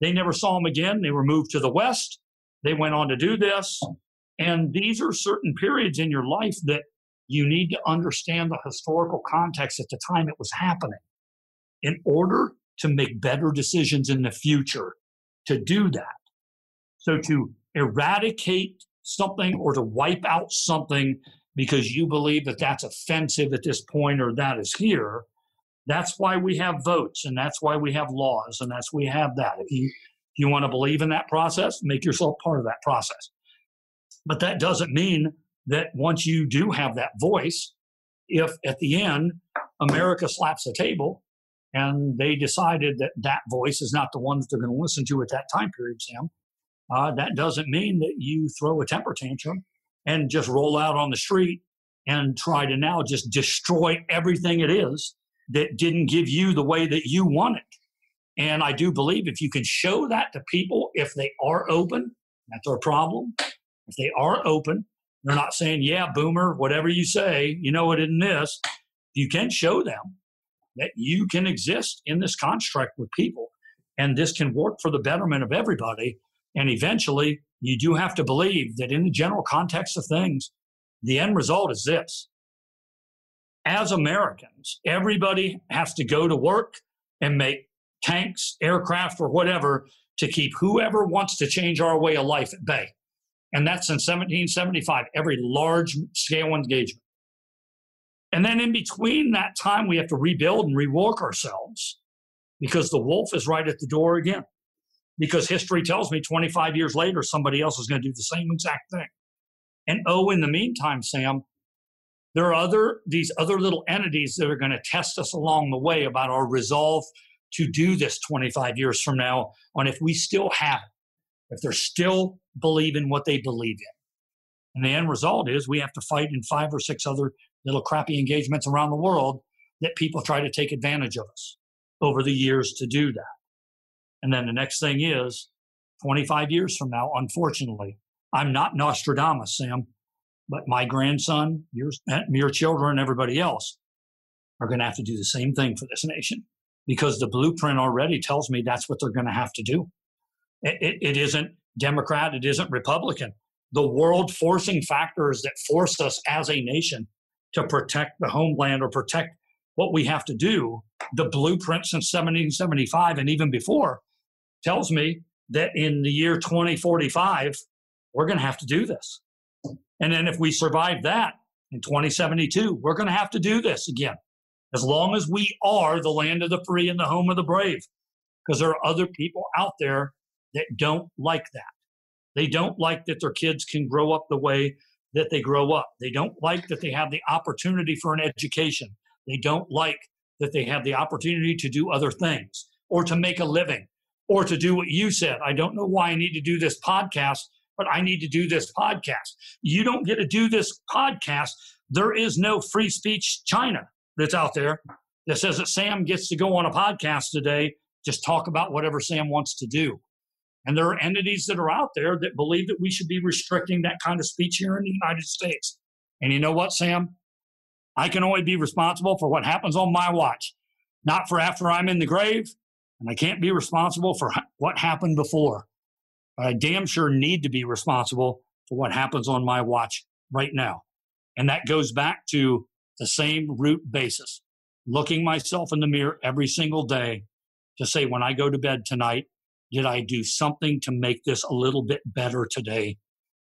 They never saw them again. They were moved to the West. They went on to do this. And these are certain periods in your life that you need to understand the historical context at the time it was happening in order to make better decisions in the future to do that. So to eradicate something or to wipe out something because you believe that that's offensive at this point or that is here, that's why we have votes and that's why we have laws and that's why we have that. If you you want to believe in that process, make yourself part of that process. But that doesn't mean that once you do have that voice, if at the end America slaps the table and they decided that that voice is not the one that they're going to listen to at that time period, Sam, uh, that doesn't mean that you throw a temper tantrum and just roll out on the street and try to now just destroy everything it is that didn't give you the way that you want it. And I do believe if you can show that to people, if they are open, that's our problem. If they are open, they're not saying, yeah, boomer, whatever you say, you know it in this. You can show them that you can exist in this construct with people and this can work for the betterment of everybody. And eventually, you do have to believe that in the general context of things, the end result is this. As Americans, everybody has to go to work and make tanks, aircraft, or whatever to keep whoever wants to change our way of life at bay. And that's in 1775, every large scale engagement. And then in between that time, we have to rebuild and rework ourselves because the wolf is right at the door again. Because history tells me 25 years later, somebody else is going to do the same exact thing. And oh, in the meantime, Sam, there are other these other little entities that are going to test us along the way about our resolve to do this 25 years from now on if we still have it, if they're still believing what they believe in. And the end result is we have to fight in five or six other little crappy engagements around the world that people try to take advantage of us over the years to do that. And then the next thing is 25 years from now, unfortunately, I'm not Nostradamus, Sam, but my grandson, your, your children, everybody else are going to have to do the same thing for this nation because the blueprint already tells me that's what they're going to have to do. It, it, it isn't Democrat, it isn't Republican. The world forcing factors that force us as a nation to protect the homeland or protect what we have to do, the blueprint since 1775 and even before tells me that in the year 2045, we're going to have to do this. And then if we survive that in 2072, we're going to have to do this again as long as we are the land of the free and the home of the brave. Because there are other people out there that don't like that. They don't like that their kids can grow up the way that they grow up. They don't like that they have the opportunity for an education. They don't like that they have the opportunity to do other things or to make a living or to do what you said. I don't know why I need to do this podcast, but I need to do this podcast. You don't get to do this podcast. There is no free speech China that's out there that says that Sam gets to go on a podcast today, just talk about whatever Sam wants to do. And there are entities that are out there that believe that we should be restricting that kind of speech here in the United States. And you know what, Sam? I can only be responsible for what happens on my watch, not for after I'm in the grave. And I can't be responsible for what happened before. But I damn sure need to be responsible for what happens on my watch right now. And that goes back to the same root basis. looking myself in the mirror every single day to say, when I go to bed tonight, did I do something to make this a little bit better today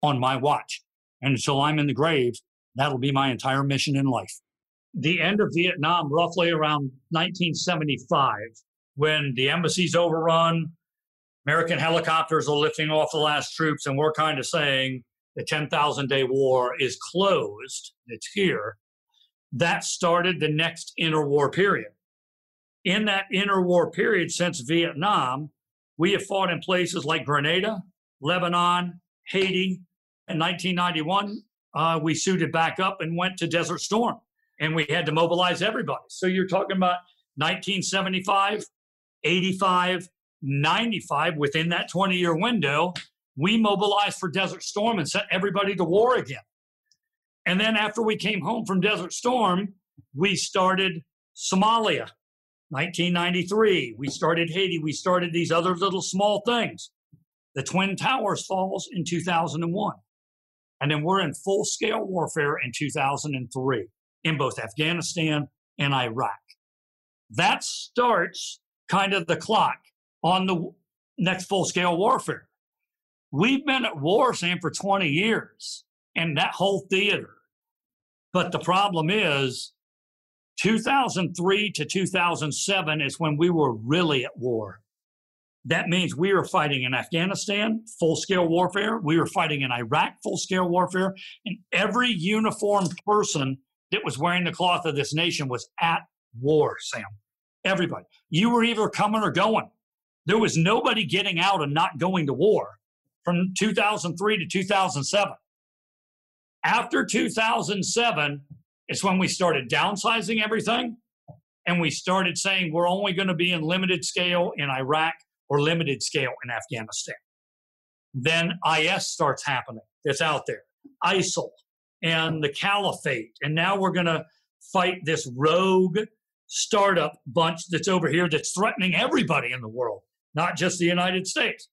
on my watch? And until I'm in the grave, that'll be my entire mission in life. The end of Vietnam, roughly around 1975, when the embassy's overrun, American helicopters are lifting off the last troops, and we're kind of saying the 10,000 day war is closed, it's here. That started the next interwar period. In that interwar period since Vietnam, we have fought in places like Grenada, Lebanon, Haiti. In 1991, uh, we suited back up and went to Desert Storm, and we had to mobilize everybody. So you're talking about 1975, 85, 95, within that 20 year window, we mobilized for Desert Storm and sent everybody to war again. And then after we came home from Desert Storm, we started Somalia, 1993. We started Haiti. We started these other little small things. The Twin Towers falls in 2001. And then we're in full scale warfare in 2003 in both Afghanistan and Iraq. That starts kind of the clock on the next full scale warfare. We've been at war, Sam, for 20 years and that whole theater. But the problem is 2003 to 2007 is when we were really at war. That means we were fighting in Afghanistan, full scale warfare. We were fighting in Iraq, full scale warfare. And every uniformed person that was wearing the cloth of this nation was at war, Sam. Everybody. You were either coming or going. There was nobody getting out and not going to war from 2003 to 2007. After 2007, it's when we started downsizing everything and we started saying we're only going to be in limited scale in Iraq or limited scale in Afghanistan. Then IS starts happening. It's out there. ISIL and the caliphate. And now we're going to fight this rogue startup bunch that's over here that's threatening everybody in the world, not just the United States.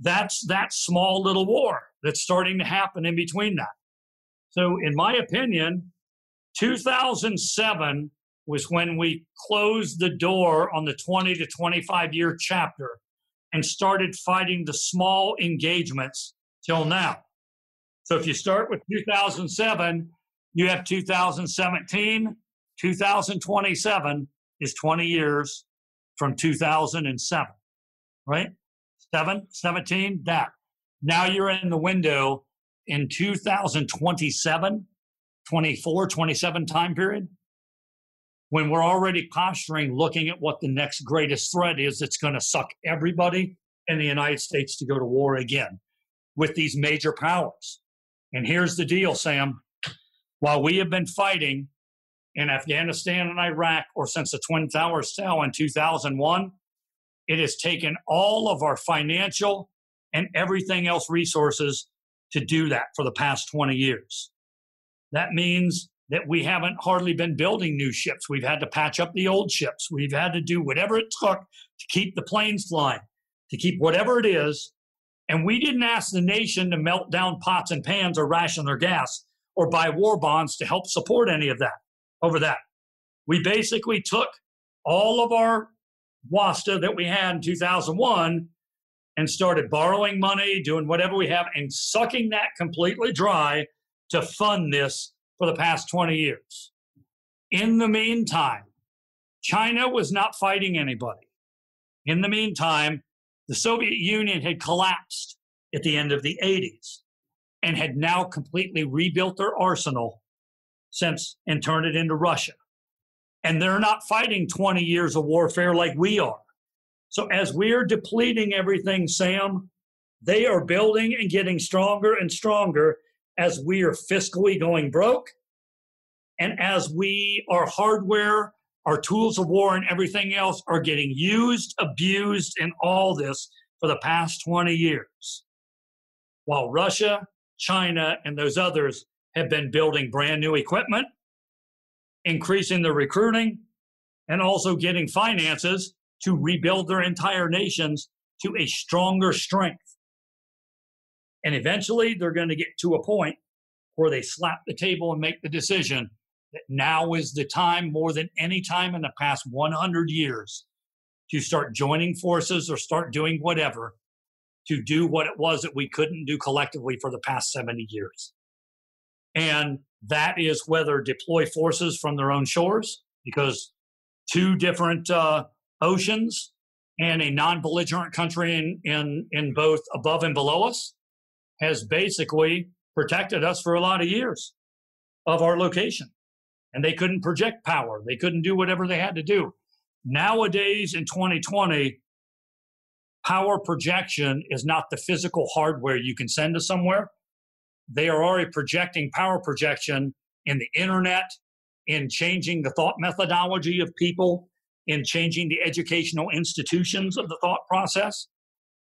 That's that small little war that's starting to happen in between that. So, in my opinion, 2007 was when we closed the door on the 20 to 25 year chapter and started fighting the small engagements till now. So if you start with 2007, you have 2017, 2027 is 20 years from 2007, right? Seven, 17, that. Now you're in the window in 2027, 24, 27 time period when we're already posturing looking at what the next greatest threat is that's going to suck everybody in the United States to go to war again with these major powers. And here's the deal, Sam. While we have been fighting in Afghanistan and Iraq, or since the Twin Towers fell in 2001, it has taken all of our financial and everything else resources to do that for the past 20 years. That means that we haven't hardly been building new ships. We've had to patch up the old ships. We've had to do whatever it took to keep the planes flying, to keep whatever it is. And we didn't ask the nation to melt down pots and pans or ration their gas or buy war bonds to help support any of that over that. We basically took all of our WASTA that we had in 2001 and started borrowing money, doing whatever we have, and sucking that completely dry to fund this for the past 20 years. In the meantime, China was not fighting anybody. In the meantime, the Soviet Union had collapsed at the end of the 80s and had now completely rebuilt their arsenal since and turned it into Russia. And they're not fighting 20 years of warfare like we are. So as we are depleting everything, Sam, they are building and getting stronger and stronger as we are fiscally going broke and as we, our hardware, our tools of war, and everything else are getting used, abused, and all this for the past 20 years. While Russia, China, and those others have been building brand new equipment, increasing their recruiting, and also getting finances to rebuild their entire nations to a stronger strength. And eventually they're going to get to a point where they slap the table and make the decision that now is the time more than any time in the past 100 years to start joining forces or start doing whatever to do what it was that we couldn't do collectively for the past 70 years. And that is whether deploy forces from their own shores, because two different uh, oceans and a non belligerent country in, in, in both above and below us has basically protected us for a lot of years of our location. And they couldn't project power, they couldn't do whatever they had to do. Nowadays in 2020, power projection is not the physical hardware you can send to somewhere. They are already projecting power projection in the internet, in changing the thought methodology of people, in changing the educational institutions of the thought process.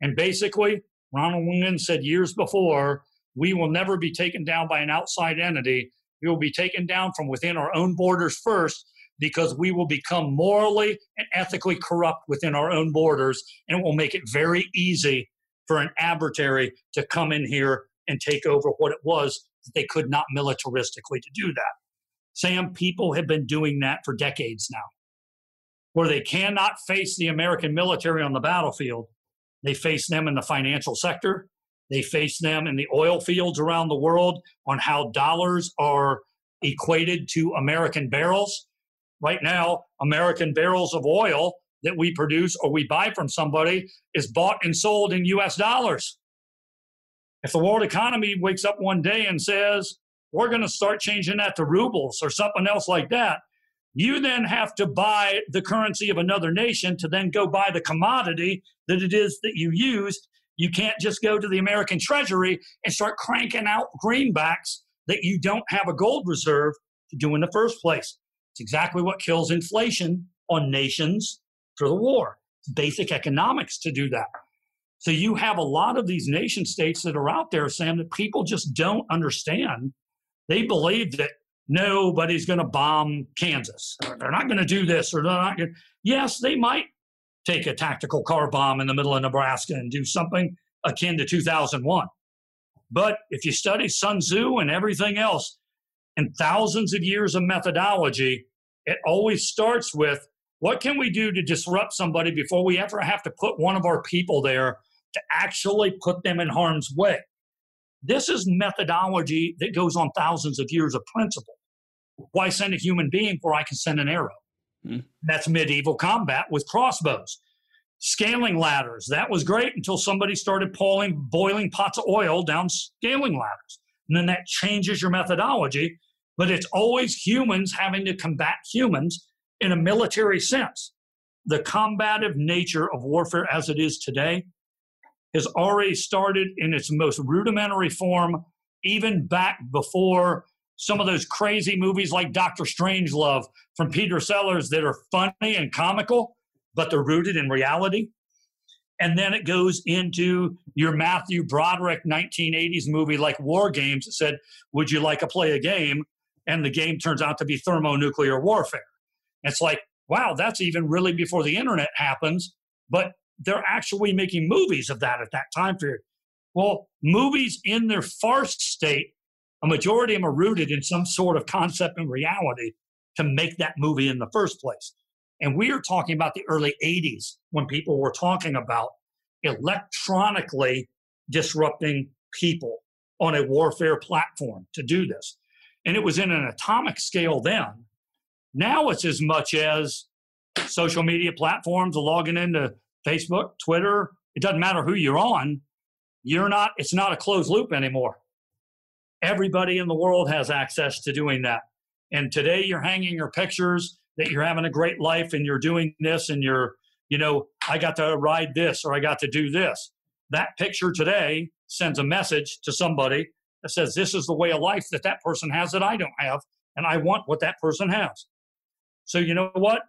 And basically, Ronald Reagan said years before, we will never be taken down by an outside entity. We will be taken down from within our own borders first because we will become morally and ethically corrupt within our own borders, and it will make it very easy for an arbitrary to come in here and take over what it was that they could not militaristically to do that. Sam, people have been doing that for decades now, where they cannot face the American military on the battlefield. They face them in the financial sector. They face them in the oil fields around the world on how dollars are equated to American barrels right now, American barrels of oil that we produce or we buy from somebody is bought and sold in US dollars. If the world economy wakes up one day and says, we're going to start changing that to rubles or something else like that, you then have to buy the currency of another nation to then go buy the commodity that it is that you use. You can't just go to the American Treasury and start cranking out greenbacks that you don't have a gold reserve to do in the first place. It's exactly what kills inflation on nations for the war. It's basic economics to do that. So you have a lot of these nation states that are out there, Sam, that people just don't understand. They believe that nobody's going to bomb Kansas. They're not going to do this, or they're not going. Yes, they might take a tactical car bomb in the middle of Nebraska and do something akin to 2001. But if you study Sun Tzu and everything else, and thousands of years of methodology, it always starts with what can we do to disrupt somebody before we ever have to put one of our people there to actually put them in harm's way. This is methodology that goes on thousands of years of principle. Why send a human being where I can send an arrow? Hmm. That's medieval combat with crossbows. Scaling ladders, that was great until somebody started pulling boiling pots of oil down scaling ladders. And then that changes your methodology but it's always humans having to combat humans in a military sense. The combative nature of warfare as it is today has already started in its most rudimentary form, even back before some of those crazy movies like Doctor Strangelove from Peter Sellers that are funny and comical, but they're rooted in reality. And then it goes into your Matthew Broderick 1980s movie like War Games that said, Would you like to play a game? and the game turns out to be thermonuclear warfare. It's like, wow, that's even really before the internet happens, but they're actually making movies of that at that time period. Well, movies in their farce state, a majority of them are rooted in some sort of concept and reality to make that movie in the first place. And we are talking about the early 80s when people were talking about electronically disrupting people on a warfare platform to do this and it was in an atomic scale then. Now it's as much as social media platforms, logging into Facebook, Twitter. It doesn't matter who you're on. You're not. It's not a closed loop anymore. Everybody in the world has access to doing that. And today you're hanging your pictures that you're having a great life and you're doing this and you're, you know, I got to ride this or I got to do this. That picture today sends a message to somebody that says this is the way of life that that person has that I don't have, and I want what that person has. So you know what?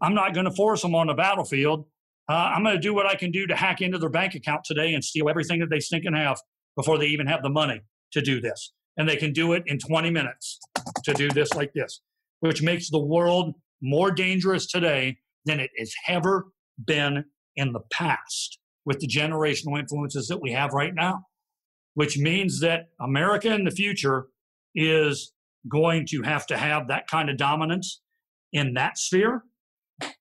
I'm not going to force them on the battlefield. Uh, I'm going to do what I can do to hack into their bank account today and steal everything that they think and have before they even have the money to do this. And they can do it in 20 minutes to do this like this, which makes the world more dangerous today than it has ever been in the past with the generational influences that we have right now which means that America in the future is going to have to have that kind of dominance in that sphere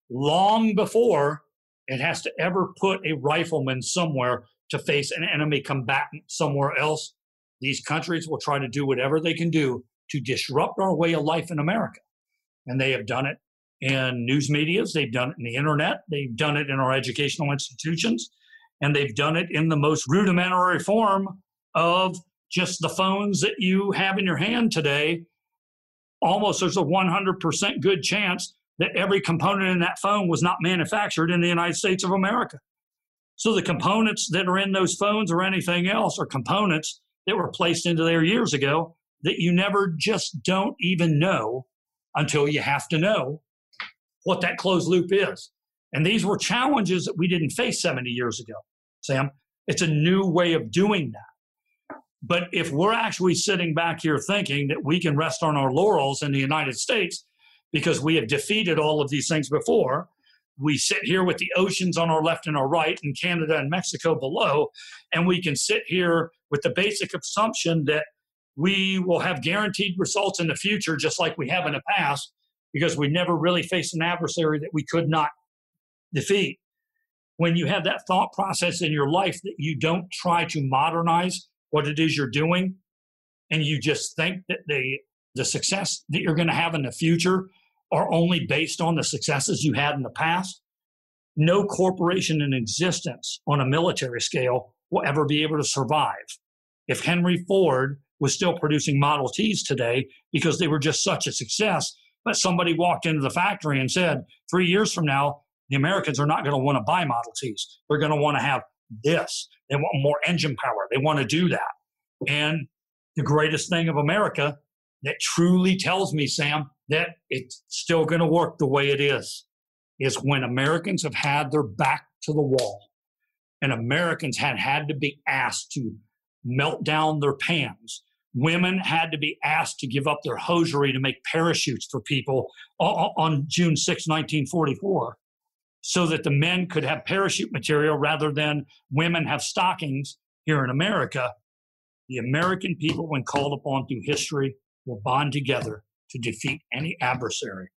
long before it has to ever put a rifleman somewhere to face an enemy combatant somewhere else. These countries will try to do whatever they can do to disrupt our way of life in America. And they have done it in news medias, they've done it in the internet, they've done it in our educational institutions, and they've done it in the most rudimentary form of just the phones that you have in your hand today. Almost there's a 100% good chance that every component in that phone was not manufactured in the United States of America. So the components that are in those phones or anything else are components that were placed into there years ago that you never just don't even know until you have to know what that closed loop is. And these were challenges that we didn't face 70 years ago, Sam. It's a new way of doing that. But if we're actually sitting back here thinking that we can rest on our laurels in the United States because we have defeated all of these things before. We sit here with the oceans on our left and our right, and Canada and Mexico below, and we can sit here with the basic assumption that we will have guaranteed results in the future, just like we have in the past, because we never really faced an adversary that we could not defeat. When you have that thought process in your life that you don't try to modernize what it is you're doing, and you just think that the the success that you're going to have in the future are only based on the successes you had in the past, no corporation in existence on a military scale will ever be able to survive. If Henry Ford was still producing Model Ts today because they were just such a success, but somebody walked into the factory and said, three years from now, the Americans are not going to want to buy Model Ts. They're going to want to have this. They want more engine power. They want to do that. And the greatest thing of America that truly tells me, Sam, that it's still going to work the way it is, is when Americans have had their back to the wall and Americans had had to be asked to melt down their pans. Women had to be asked to give up their hosiery to make parachutes for people on June 6, 1944, so that the men could have parachute material rather than women have stockings here in America. The American people, when called upon through history, will bond together to defeat any adversary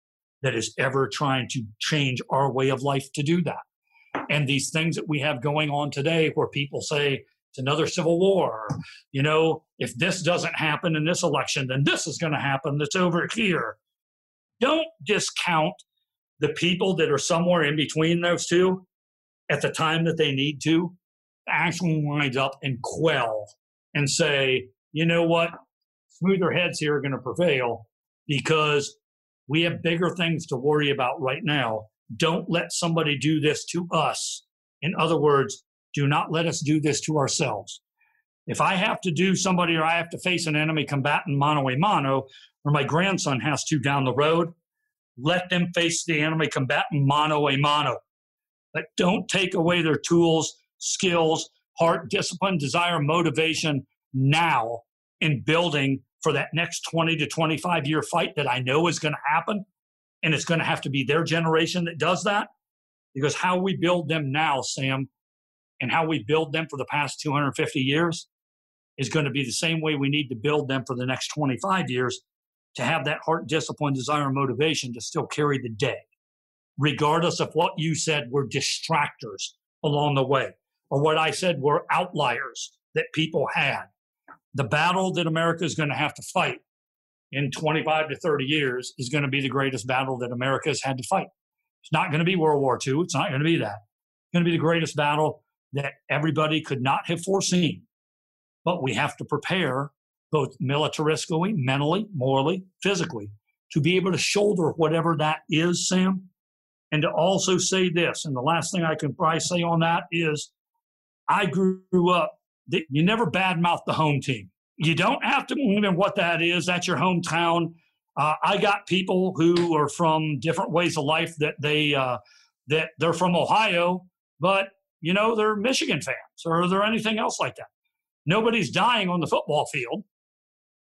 that is ever trying to change our way of life to do that. And these things that we have going on today, where people say it's another civil war, you know, if this doesn't happen in this election, then this is going to happen that's over here. Don't discount the people that are somewhere in between those two at the time that they need to actually wind up and quell and say, you know what, smoother heads here are going to prevail because we have bigger things to worry about right now. Don't let somebody do this to us. In other words, do not let us do this to ourselves. If I have to do somebody or I have to face an enemy combatant mano a mano, or my grandson has to down the road, let them face the enemy combatant mano a mano. But don't take away their tools, skills, heart, discipline, desire, motivation now in building for that next 20 to 25 year fight that I know is going to happen. And it's going to have to be their generation that does that. Because how we build them now, Sam, and how we build them for the past 250 years is going to be the same way we need to build them for the next 25 years to have that heart, discipline, desire, and motivation to still carry the day, regardless of what you said were distractors along the way, or what I said were outliers that people had the battle that America is going to have to fight in 25 to 30 years is going to be the greatest battle that America has had to fight. It's not going to be World War II. It's not going to be that. It's going to be the greatest battle that everybody could not have foreseen. But we have to prepare both militaristically, mentally, morally, physically to be able to shoulder whatever that is, Sam. And to also say this, and the last thing I can probably say on that is I grew up you never badmouth the home team. You don't have to even what that is. That's your hometown. Uh, I got people who are from different ways of life that they uh, that they're from Ohio, but you know they're Michigan fans or they're anything else like that. Nobody's dying on the football field,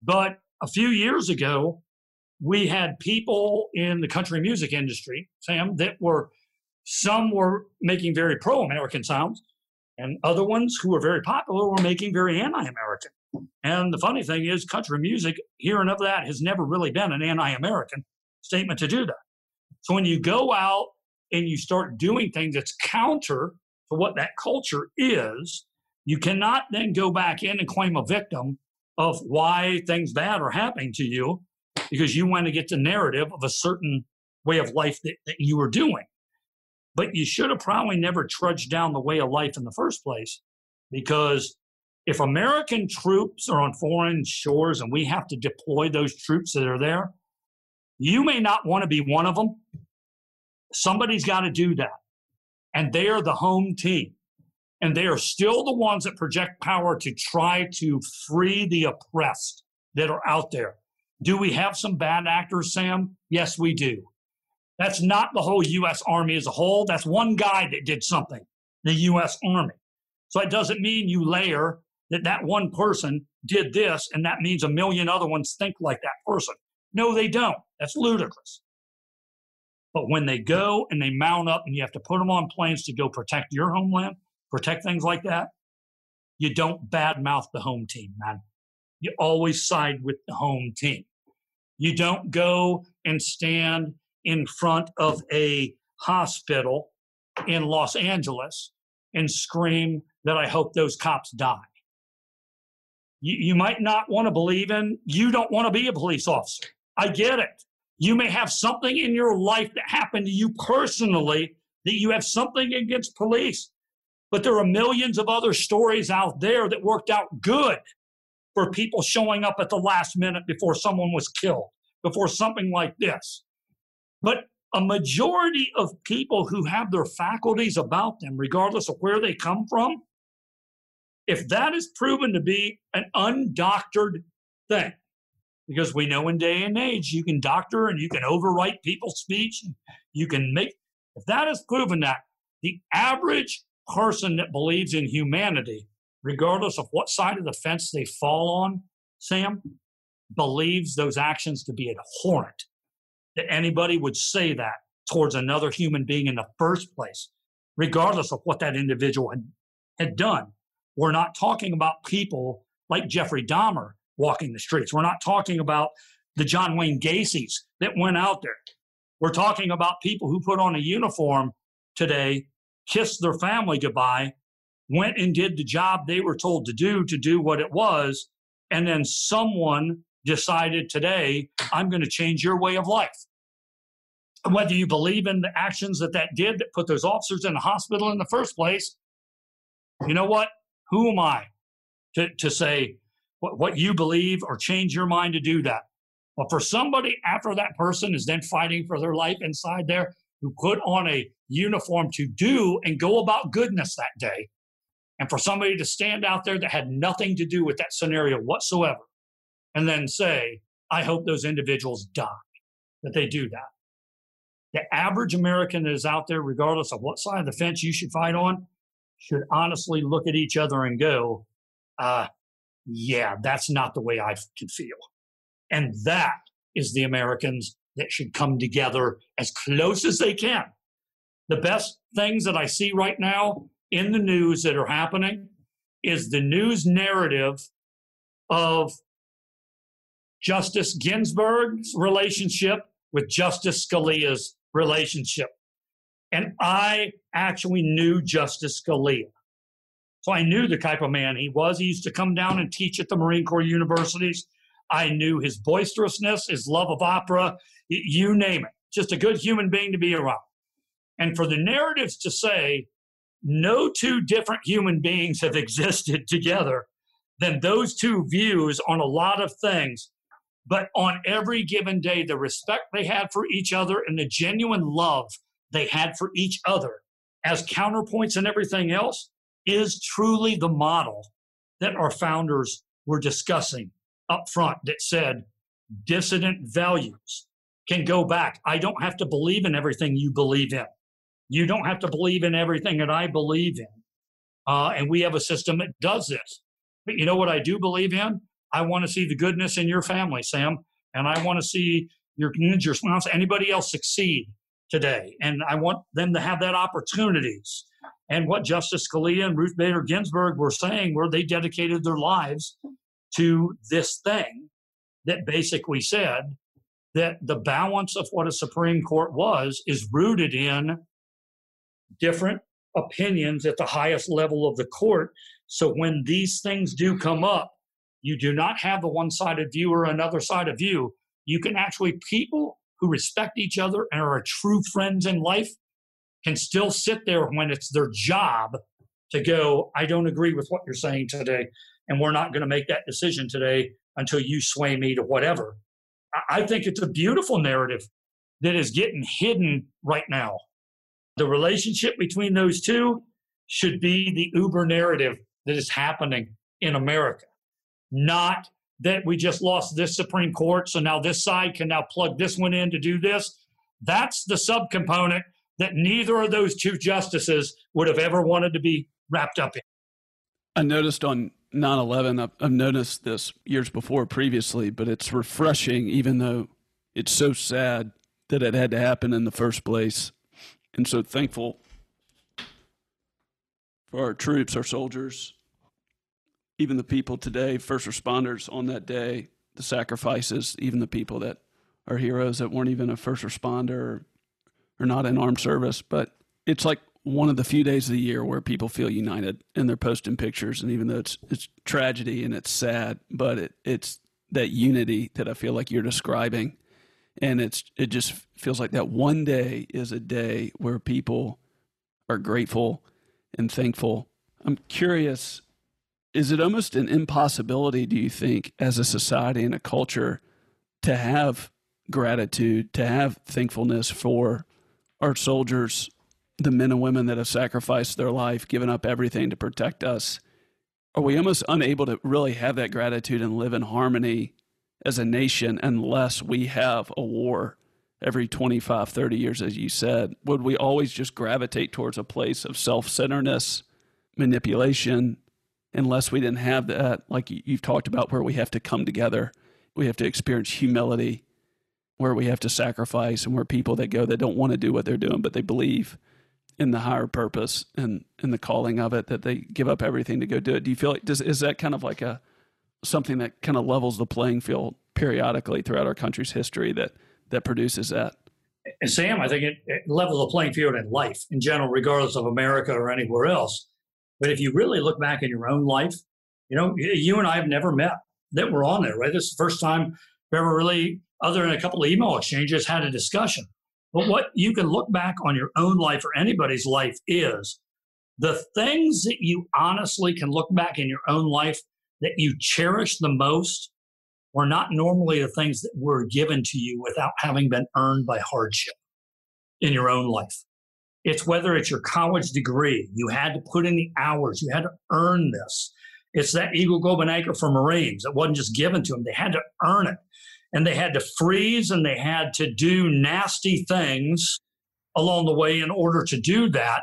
but a few years ago, we had people in the country music industry, Sam, that were some were making very pro-American sounds, and other ones who were very popular were making very anti-American. And the funny thing is, country music, hearing of that, has never really been an anti American statement to do that. So when you go out and you start doing things that's counter to what that culture is, you cannot then go back in and claim a victim of why things bad are happening to you because you want to get the narrative of a certain way of life that, that you were doing. But you should have probably never trudged down the way of life in the first place because if American troops are on foreign shores and we have to deploy those troops that are there, you may not want to be one of them. Somebody's got to do that. And they are the home team. And they are still the ones that project power to try to free the oppressed that are out there. Do we have some bad actors, Sam? Yes, we do. That's not the whole U.S. Army as a whole. That's one guy that did something, the U.S. Army. So it doesn't mean you layer that that one person did this and that means a million other ones think like that person. No, they don't. That's ludicrous. But when they go and they mount up and you have to put them on planes to go protect your homeland, protect things like that, you don't badmouth the home team, man. You always side with the home team. You don't go and stand in front of a hospital in Los Angeles and scream that I hope those cops die. You, you might not want to believe in, you don't want to be a police officer. I get it. You may have something in your life that happened to you personally that you have something against police. But there are millions of other stories out there that worked out good for people showing up at the last minute before someone was killed, before something like this. But a majority of people who have their faculties about them, regardless of where they come from, if that is proven to be an undoctored thing, because we know in day and age you can doctor and you can overwrite people's speech, you can make, if that is proven that the average person that believes in humanity, regardless of what side of the fence they fall on, Sam, believes those actions to be abhorrent, that anybody would say that towards another human being in the first place, regardless of what that individual had, had done. We're not talking about people like Jeffrey Dahmer walking the streets. We're not talking about the John Wayne Gacy's that went out there. We're talking about people who put on a uniform today, kissed their family goodbye, went and did the job they were told to do to do what it was, and then someone decided today, I'm going to change your way of life. Whether you believe in the actions that that did that put those officers in the hospital in the first place, you know what? Who am I to, to say what, what you believe or change your mind to do that? But for somebody after that person is then fighting for their life inside there, who put on a uniform to do and go about goodness that day, and for somebody to stand out there that had nothing to do with that scenario whatsoever, and then say, I hope those individuals die, that they do that. The average American that is out there, regardless of what side of the fence you should fight on, should honestly look at each other and go, uh, yeah, that's not the way I can feel. And that is the Americans that should come together as close as they can. The best things that I see right now in the news that are happening is the news narrative of Justice Ginsburg's relationship with Justice Scalia's relationship. And I actually knew Justice Scalia. So I knew the type of man he was. He used to come down and teach at the Marine Corps universities. I knew his boisterousness, his love of opera, you name it. Just a good human being to be around. And for the narratives to say no two different human beings have existed together than those two views on a lot of things, but on every given day, the respect they had for each other and the genuine love they had for each other as counterpoints and everything else is truly the model that our founders were discussing up front that said dissident values can go back. I don't have to believe in everything you believe in. You don't have to believe in everything that I believe in. Uh, and we have a system that does this. But you know what I do believe in? I want to see the goodness in your family, Sam. And I want to see your, your spouse, anybody else succeed today. And I want them to have that opportunities. And what Justice Scalia and Ruth Bader Ginsburg were saying were they dedicated their lives to this thing that basically said that the balance of what a Supreme Court was is rooted in different opinions at the highest level of the court. So when these things do come up, you do not have the one sided view or another side of view. You can actually, people who respect each other and are true friends in life can still sit there when it's their job to go, I don't agree with what you're saying today. And we're not going to make that decision today until you sway me to whatever. I think it's a beautiful narrative that is getting hidden right now. The relationship between those two should be the uber narrative that is happening in America, not that we just lost this Supreme Court, so now this side can now plug this one in to do this. That's the subcomponent that neither of those two justices would have ever wanted to be wrapped up in. I noticed on 9 11, I've, I've noticed this years before previously, but it's refreshing, even though it's so sad that it had to happen in the first place. And so thankful for our troops, our soldiers, even the people today, first responders on that day, the sacrifices, even the people that are heroes that weren't even a first responder or, or not in armed service. But it's like one of the few days of the year where people feel united and they're posting pictures. And even though it's it's tragedy and it's sad, but it, it's that unity that I feel like you're describing. And it's it just feels like that one day is a day where people are grateful and thankful. I'm curious is it almost an impossibility, do you think, as a society and a culture to have gratitude, to have thankfulness for our soldiers, the men and women that have sacrificed their life, given up everything to protect us? Are we almost unable to really have that gratitude and live in harmony as a nation unless we have a war every 25, 30 years, as you said? Would we always just gravitate towards a place of self centeredness, manipulation, unless we didn't have that, like you've talked about, where we have to come together, we have to experience humility, where we have to sacrifice, and where people that go that don't want to do what they're doing, but they believe in the higher purpose and in the calling of it, that they give up everything to go do it. Do you feel like does is that kind of like a something that kind of levels the playing field periodically throughout our country's history that that produces that? And Sam, I think it, it levels the playing field in life in general, regardless of America or anywhere else but if you really look back in your own life, you know, you and I have never met that were on there, right? This is the first time we ever really, other than a couple of email exchanges, had a discussion. But what you can look back on your own life or anybody's life is the things that you honestly can look back in your own life that you cherish the most were not normally the things that were given to you without having been earned by hardship in your own life. It's whether it's your college degree, you had to put in the hours, you had to earn this. It's that Eagle Globe Anchor for Marines. It wasn't just given to them, they had to earn it. And they had to freeze and they had to do nasty things along the way in order to do that.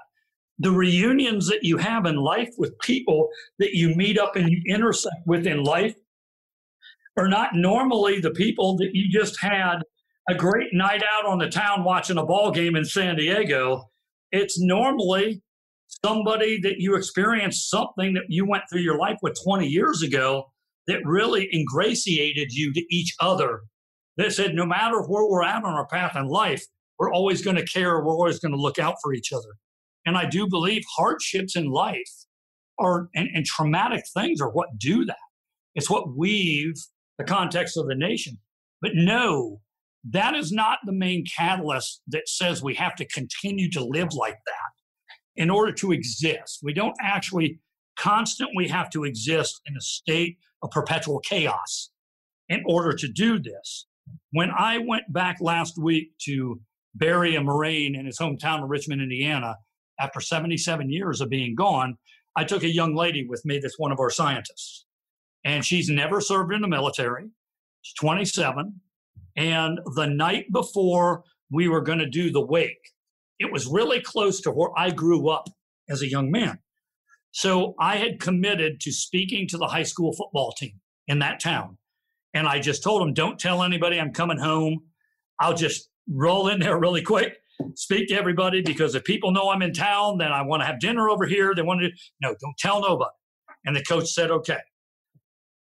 The reunions that you have in life with people that you meet up and you intersect with in life are not normally the people that you just had a great night out on the town watching a ball game in San Diego it's normally somebody that you experienced something that you went through your life with 20 years ago that really ingratiated you to each other. That said, no matter where we're at on our path in life, we're always going to care, we're always going to look out for each other. And I do believe hardships in life are and, and traumatic things are what do that. It's what weave the context of the nation. But no, that is not the main catalyst that says we have to continue to live like that in order to exist. We don't actually constantly have to exist in a state of perpetual chaos in order to do this. When I went back last week to bury a Marine in his hometown of Richmond, Indiana, after 77 years of being gone, I took a young lady with me that's one of our scientists. And she's never served in the military. She's 27. And the night before we were going to do the wake, it was really close to where I grew up as a young man. So I had committed to speaking to the high school football team in that town. And I just told them, don't tell anybody I'm coming home. I'll just roll in there really quick, speak to everybody because if people know I'm in town, then I want to have dinner over here. They want to, no, don't tell nobody. And the coach said, okay.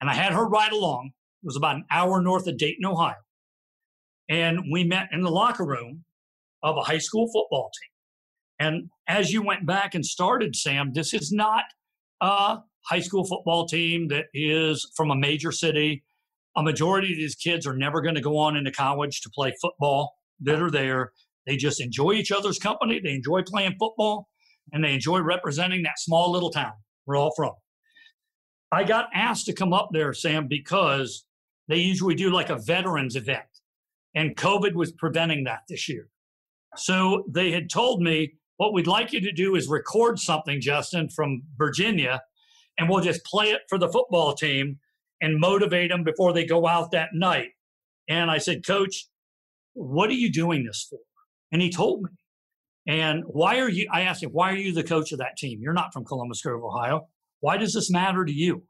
And I had her ride along. It was about an hour north of Dayton, Ohio. And we met in the locker room of a high school football team. And as you went back and started, Sam, this is not a high school football team that is from a major city. A majority of these kids are never going to go on into college to play football that are there. They just enjoy each other's company. They enjoy playing football and they enjoy representing that small little town we're all from. I got asked to come up there, Sam, because they usually do like a veterans event, and COVID was preventing that this year. So they had told me, what we'd like you to do is record something, Justin, from Virginia, and we'll just play it for the football team and motivate them before they go out that night. And I said, Coach, what are you doing this for? And he told me. And why are you, I asked him, why are you the coach of that team? You're not from Columbus Grove, Ohio. Why does this matter to you?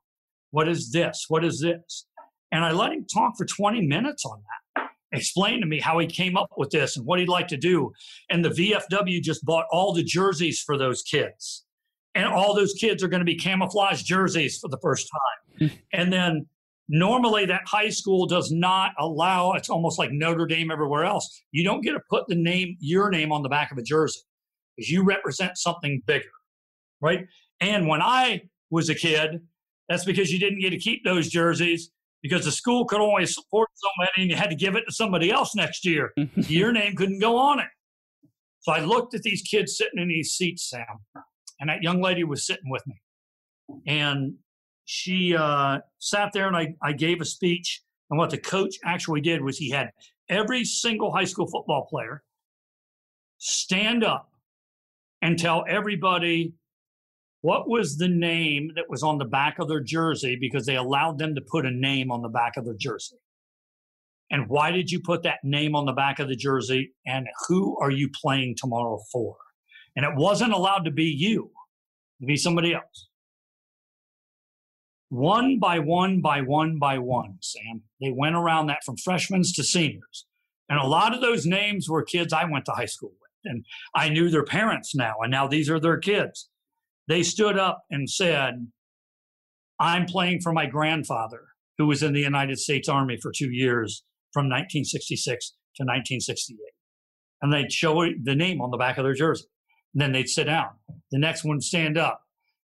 What is this? What is this? And I let him talk for 20 minutes on that, explain to me how he came up with this and what he'd like to do. And the VFW just bought all the jerseys for those kids. And all those kids are going to be camouflage jerseys for the first time. Hmm. and then normally that high school does not allow it's almost like notre dame everywhere else you don't get to put the name your name on the back of a jersey because you represent something bigger right and when i was a kid that's because you didn't get to keep those jerseys because the school could only support so many and you had to give it to somebody else next year. Your name couldn't go on it. So i looked at these kids sitting in these seats sam and that young lady was sitting with me. And she uh, sat there and I, I gave a speech. And what the coach actually did was he had every single high school football player stand up and tell everybody what was the name that was on the back of their jersey because they allowed them to put a name on the back of their jersey. And why did you put that name on the back of the jersey? And who are you playing tomorrow for? And it wasn't allowed to be you, to be somebody else one by one by one by one, Sam. They went around that from freshmen to seniors. And a lot of those names were kids I went to high school with. And I knew their parents now, and now these are their kids. They stood up and said, I'm playing for my grandfather, who was in the United States Army for two years from 1966 to 1968. And they'd show the name on the back of their jersey. And then they'd sit down. The next one stand up.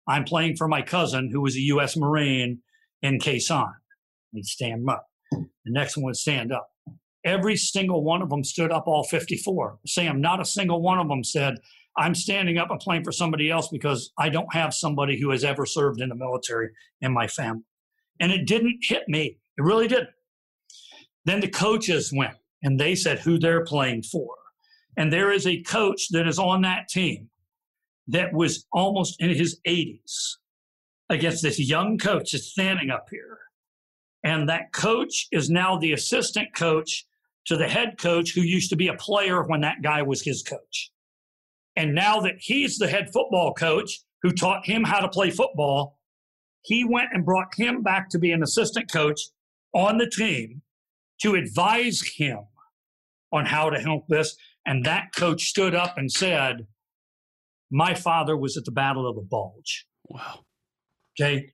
I'm playing for my cousin who was a U.S. Marine in Sanh. He'd stand up. The next one would stand up. Every single one of them stood up, all 54. Sam, not a single one of them said, I'm standing up and playing for somebody else because I don't have somebody who has ever served in the military in my family. And it didn't hit me. It really didn't. Then the coaches went and they said who they're playing for. And there is a coach that is on that team that was almost in his 80s against this young coach that's standing up here. And that coach is now the assistant coach to the head coach who used to be a player when that guy was his coach. And now that he's the head football coach who taught him how to play football, he went and brought him back to be an assistant coach on the team to advise him on how to help this. And that coach stood up and said, my father was at the Battle of the Bulge. Wow. Okay.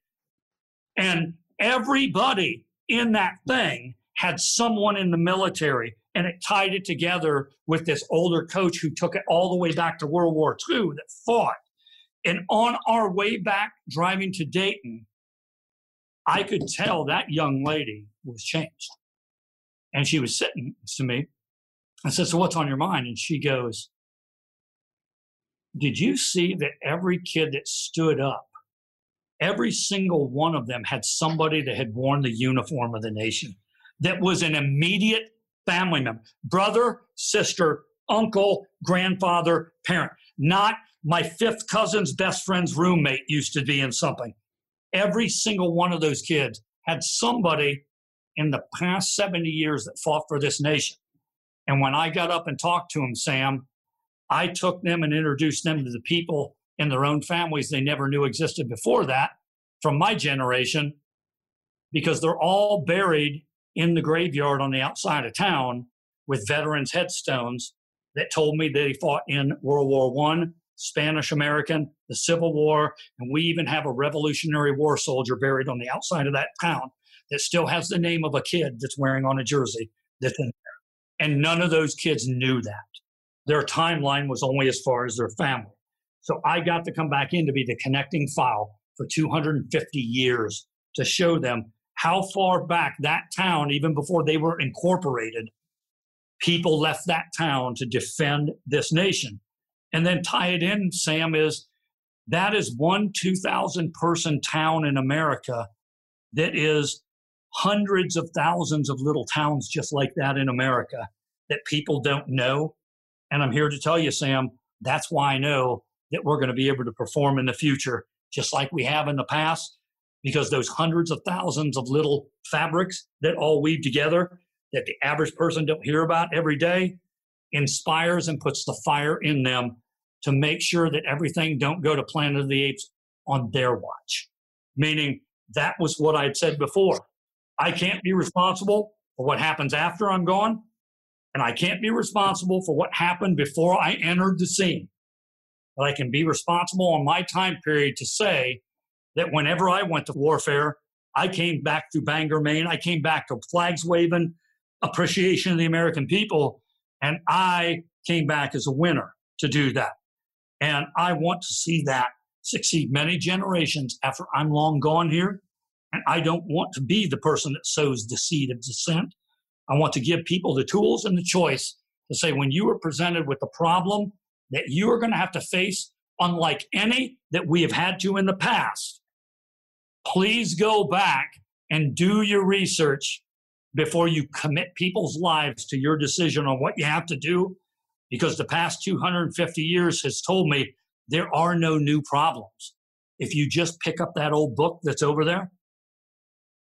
And everybody in that thing had someone in the military, and it tied it together with this older coach who took it all the way back to World War II that fought. And on our way back driving to Dayton, I could tell that young lady was changed. And she was sitting to me. I said, So what's on your mind? And she goes, did you see that every kid that stood up, every single one of them had somebody that had worn the uniform of the nation that was an immediate family member, brother, sister, uncle, grandfather, parent, not my fifth cousin's best friend's roommate used to be in something. Every single one of those kids had somebody in the past 70 years that fought for this nation. And when I got up and talked to them, Sam, I took them and introduced them to the people in their own families they never knew existed before that from my generation because they're all buried in the graveyard on the outside of town with veterans' headstones that told me they fought in World War One, Spanish American, the Civil War, and we even have a Revolutionary War soldier buried on the outside of that town that still has the name of a kid that's wearing on a jersey that's in there. And none of those kids knew that. Their timeline was only as far as their family. So I got to come back in to be the connecting file for 250 years to show them how far back that town, even before they were incorporated, people left that town to defend this nation. And then tie it in, Sam, is that is one 2,000 person town in America that is hundreds of thousands of little towns just like that in America that people don't know. And I'm here to tell you, Sam, that's why I know that we're going to be able to perform in the future just like we have in the past, because those hundreds of thousands of little fabrics that all weave together that the average person don't hear about every day inspires and puts the fire in them to make sure that everything don't go to Planet of the Apes on their watch. Meaning that was what I'd said before. I can't be responsible for what happens after I'm gone, and I can't be responsible for what happened before I entered the scene. But I can be responsible on my time period to say that whenever I went to warfare, I came back to Bangor, Maine. I came back to flags waving, appreciation of the American people, and I came back as a winner to do that. And I want to see that succeed many generations after I'm long gone here. And I don't want to be the person that sows the seed of dissent. I want to give people the tools and the choice to say when you are presented with a problem that you are going to have to face, unlike any that we have had to in the past, please go back and do your research before you commit people's lives to your decision on what you have to do. Because the past 250 years has told me there are no new problems. If you just pick up that old book that's over there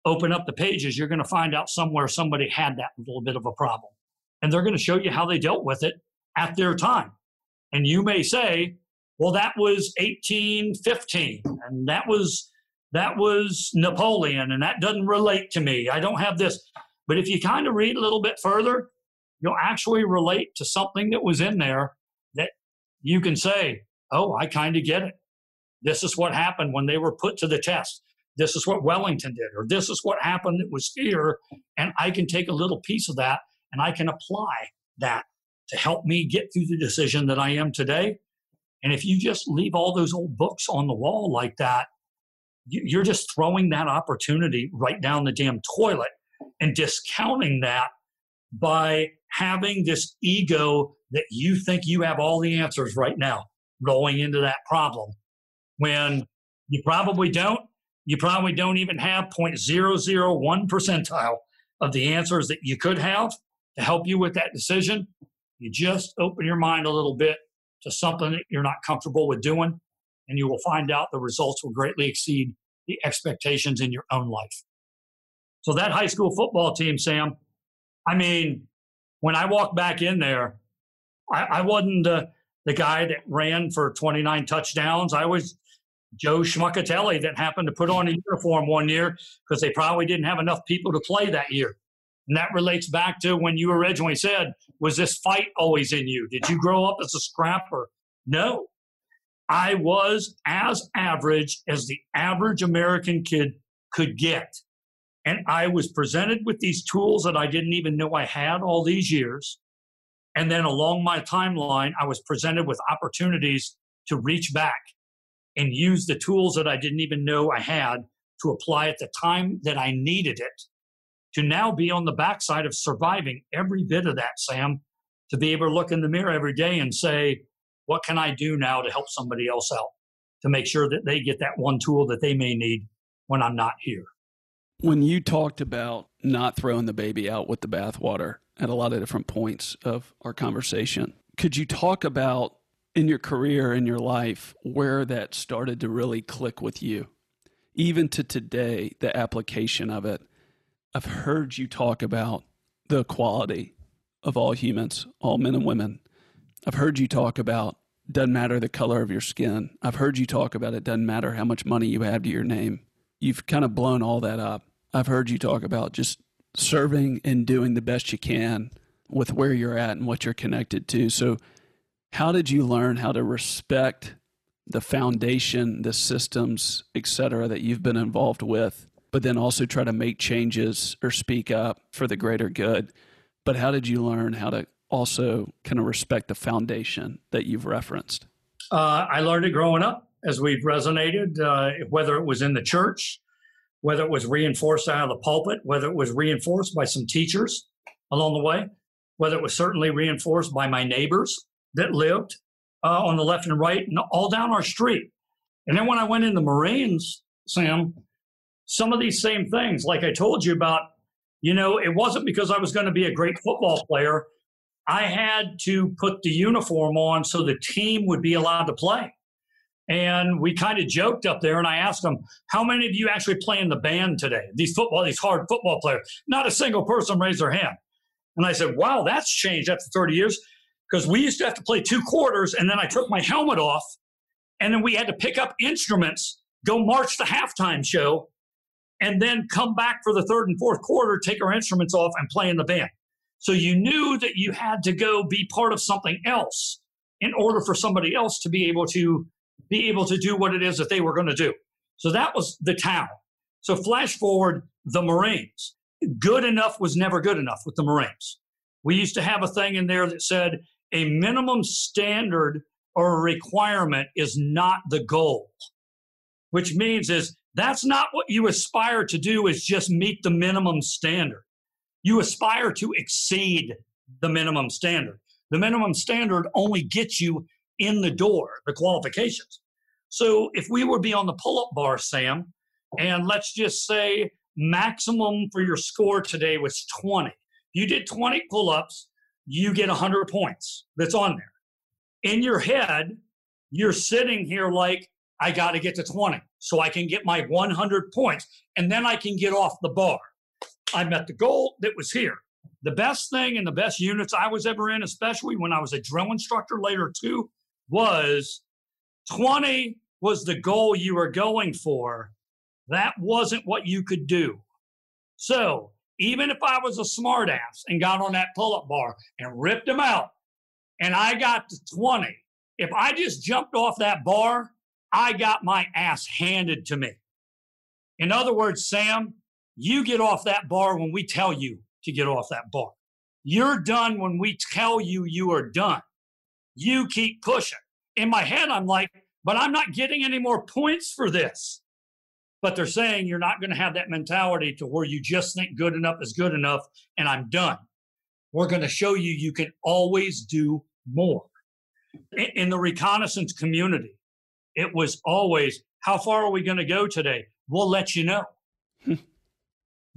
open up the pages, you're going to find out somewhere somebody had that little bit of a problem. And they're going to show you how they dealt with it at their time. And you may say, well, that was 1815, and that was that was Napoleon, and that doesn't relate to me. I don't have this. But if you kind of read a little bit further, you'll actually relate to something that was in there that you can say, oh, I kind of get it. This is what happened when they were put to the test this is what Wellington did, or this is what happened that was here. And I can take a little piece of that and I can apply that to help me get through the decision that I am today. And if you just leave all those old books on the wall like that, you're just throwing that opportunity right down the damn toilet and discounting that by having this ego that you think you have all the answers right now rolling into that problem when you probably don't you probably don't even have 0.001 percentile of the answers that you could have to help you with that decision. You just open your mind a little bit to something that you're not comfortable with doing, and you will find out the results will greatly exceed the expectations in your own life. So, that high school football team, Sam, I mean, when I walked back in there, I, I wasn't the, the guy that ran for 29 touchdowns. I was Joe Schmuckatelli that happened to put on a uniform one year because they probably didn't have enough people to play that year. And that relates back to when you originally said, was this fight always in you? Did you grow up as a scrapper? No. I was as average as the average American kid could get. And I was presented with these tools that I didn't even know I had all these years. And then along my timeline, I was presented with opportunities to reach back and use the tools that I didn't even know I had to apply at the time that I needed it to now be on the backside of surviving every bit of that, Sam, to be able to look in the mirror every day and say, what can I do now to help somebody else out to make sure that they get that one tool that they may need when I'm not here? When you talked about not throwing the baby out with the bathwater at a lot of different points of our conversation, could you talk about in your career, in your life, where that started to really click with you. Even to today, the application of it. I've heard you talk about the equality of all humans, all men and women. I've heard you talk about doesn't matter the color of your skin. I've heard you talk about it doesn't matter how much money you have to your name. You've kind of blown all that up. I've heard you talk about just serving and doing the best you can with where you're at and what you're connected to. So How did you learn how to respect the foundation, the systems, et cetera, that you've been involved with, but then also try to make changes or speak up for the greater good? But how did you learn how to also kind of respect the foundation that you've referenced? Uh, I learned it growing up as we've resonated, uh, whether it was in the church, whether it was reinforced out of the pulpit, whether it was reinforced by some teachers along the way, whether it was certainly reinforced by my neighbors that lived uh, on the left and right and all down our street. And then when I went in the Marines, Sam, some of these same things, like I told you about, you know, it wasn't because I was going to be a great football player. I had to put the uniform on so the team would be allowed to play. And we kind of joked up there, and I asked them, "How many of you actually play in the band today? These football, these hard football players." Not a single person raised their hand. And I said, "Wow, that's changed after 30 years." Because we used to have to play two quarters, and then I took my helmet off, and then we had to pick up instruments, go march the halftime show, and then come back for the third and fourth quarter, take our instruments off, and play in the band. So you knew that you had to go be part of something else in order for somebody else to be able to be able to do what it is that they were going to do. So that was the town. So flash forward the Marines. Good enough was never good enough with the Marines. We used to have a thing in there that said a minimum standard or a requirement is not the goal, which means is that's not what you aspire to do is just meet the minimum standard. You aspire to exceed the minimum standard. The minimum standard only gets you in the door, the qualifications. So if we would be on the pull up bar, Sam, and let's just say maximum for your score today was 20. You did 20 pull ups, you get 100 points that's on there. In your head, you're sitting here like, I got to get to 20 so I can get my 100 points and then I can get off the bar. I met the goal that was here. The best thing and the best units I was ever in, especially when I was a drill instructor later too, was 20 was the goal you were going for. That wasn't what you could do. So even if I was a smartass and got on that pull up bar and ripped them out and I got to 20, if I just jumped off that bar, I got my ass handed to me. In other words, Sam, you get off that bar when we tell you to get off that bar. You're done when we tell you you are done. You keep pushing. In my head, I'm like, but I'm not getting any more points for this. But they're saying you're not going to have that mentality to where you just think good enough is good enough and I'm done. We're going to show you you can always do more. In the reconnaissance community, it was always, how far are we going to go today? We'll let you know.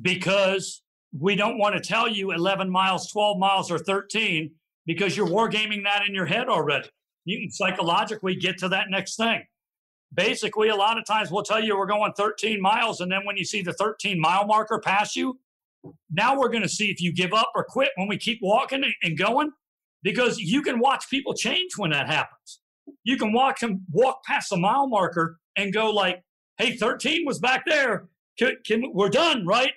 because we don't want to tell you 11 miles, 12 miles, or 13 because you're wargaming that in your head already you can psychologically get to that next thing. Basically, a lot of times we'll tell you we're going 13 miles, and then when you see the 13 mile marker pass you, now we're going to see if you give up or quit when we keep walking and going, because you can watch people change when that happens. You can walk and walk past the mile marker and go like, "Hey, 13 was back there. Can, can, we're done, right?"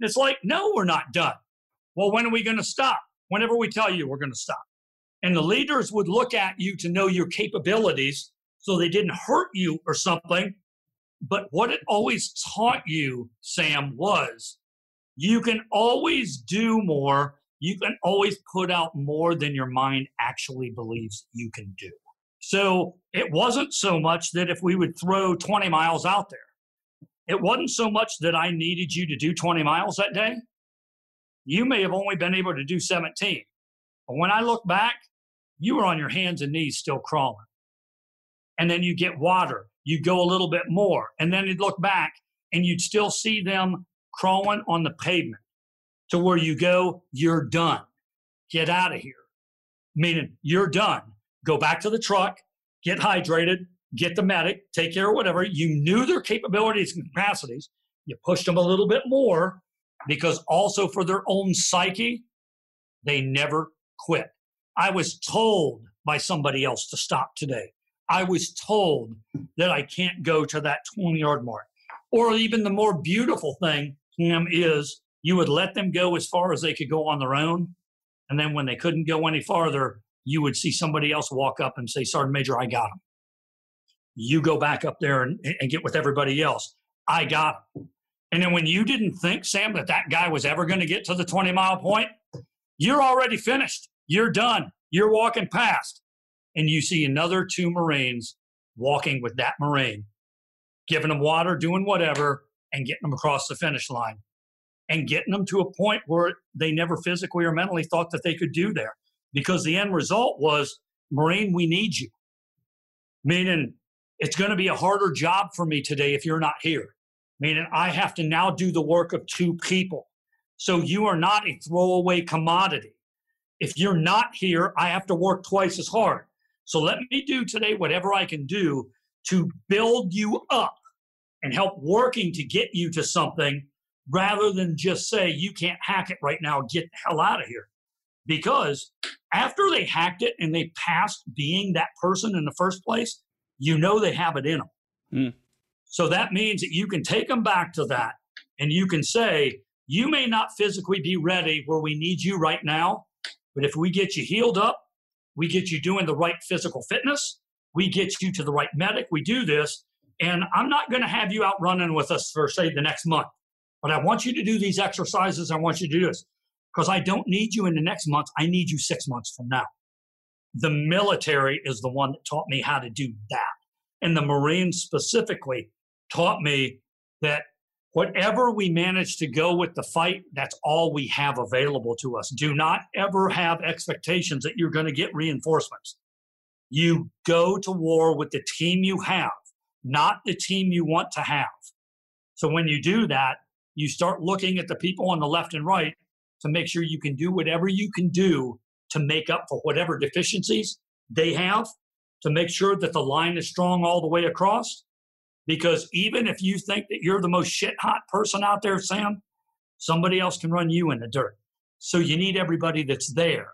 And it's like, "No, we're not done." Well, when are we going to stop? Whenever we tell you we're going to stop. And the leaders would look at you to know your capabilities so they didn't hurt you or something. But what it always taught you, Sam, was you can always do more. You can always put out more than your mind actually believes you can do. So it wasn't so much that if we would throw 20 miles out there, it wasn't so much that I needed you to do 20 miles that day. You may have only been able to do 17. But when I look back, you were on your hands and knees still crawling. And then you get water, you go a little bit more, and then you'd look back and you'd still see them crawling on the pavement to where you go, you're done. Get out of here. Meaning you're done. Go back to the truck, get hydrated, get the medic, take care of whatever. You knew their capabilities and capacities. You pushed them a little bit more because also for their own psyche, they never quit. I was told by somebody else to stop today. I was told that I can't go to that 20 yard mark. Or even the more beautiful thing, is you would let them go as far as they could go on their own. And then when they couldn't go any farther, you would see somebody else walk up and say, Sergeant Major, I got him. You go back up there and, and get with everybody else. I got. And then when you didn't think, Sam, that that guy was ever going to get to the 20 mile point, you're already finished. You're done. You're walking past. And you see another two Marines walking with that Marine, giving them water, doing whatever, and getting them across the finish line and getting them to a point where they never physically or mentally thought that they could do there. Because the end result was, Marine, we need you. Meaning, it's going to be a harder job for me today if you're not here. Meaning, I have to now do the work of two people. So you are not a throwaway commodity. If you're not here, I have to work twice as hard. So let me do today whatever I can do to build you up and help working to get you to something rather than just say, you can't hack it right now, get the hell out of here. Because after they hacked it and they passed being that person in the first place, you know they have it in them. Mm. So that means that you can take them back to that and you can say, you may not physically be ready where we need you right now, but if we get you healed up, we get you doing the right physical fitness, we get you to the right medic, we do this, and I'm not going to have you out running with us for, say, the next month. But I want you to do these exercises. I want you to do this because I don't need you in the next month. I need you six months from now. The military is the one that taught me how to do that. And the Marines specifically taught me that whatever we manage to go with the fight, that's all we have available to us. Do not ever have expectations that you're going to get reinforcements. You go to war with the team you have, not the team you want to have. So when you do that, you start looking at the people on the left and right to make sure you can do whatever you can do to make up for whatever deficiencies they have to make sure that the line is strong all the way across. Because even if you think that you're the most shit hot person out there, Sam, somebody else can run you in the dirt. So you need everybody that's there.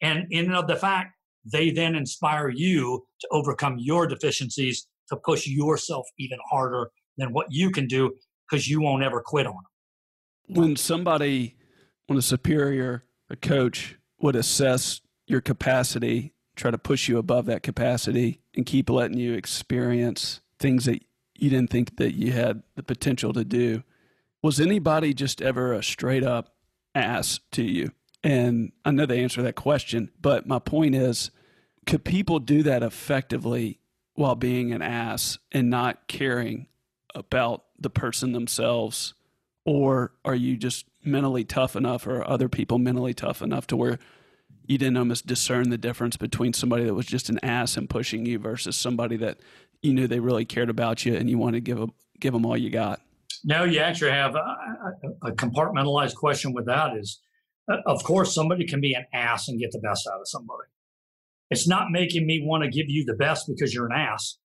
And in of the fact, they then inspire you to overcome your deficiencies to push yourself even harder than what you can do because you won't ever quit on them. When somebody, when a superior, a coach would assess your capacity, try to push you above that capacity, and keep letting you experience things that you didn't think that you had the potential to do, was anybody just ever a straight up ass to you? And I know the answer to that question, but my point is could people do that effectively while being an ass and not caring about the person themselves or are you just mentally tough enough or other people mentally tough enough to where you didn't almost discern the difference between somebody that was just an ass and pushing you versus somebody that you knew they really cared about you and you wanted to give them, give them all you got no you actually have a, a compartmentalized question with that is uh, of course somebody can be an ass and get the best out of somebody it's not making me want to give you the best because you're an ass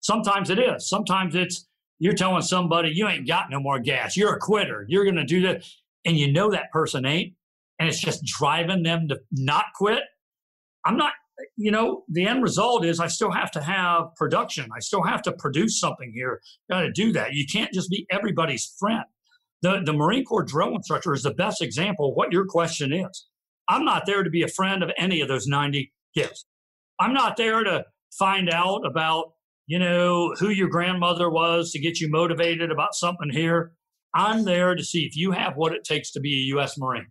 sometimes it is sometimes it's you're telling somebody you ain't got no more gas. You're a quitter. You're going to do that. And you know that person ain't. And it's just driving them to not quit. I'm not, you know, the end result is I still have to have production. I still have to produce something here. Got to do that. You can't just be everybody's friend. The, the Marine Corps drill instructor is the best example of what your question is. I'm not there to be a friend of any of those 90 kids. I'm not there to find out about you know, who your grandmother was to get you motivated about something here. I'm there to see if you have what it takes to be a U.S. Marine.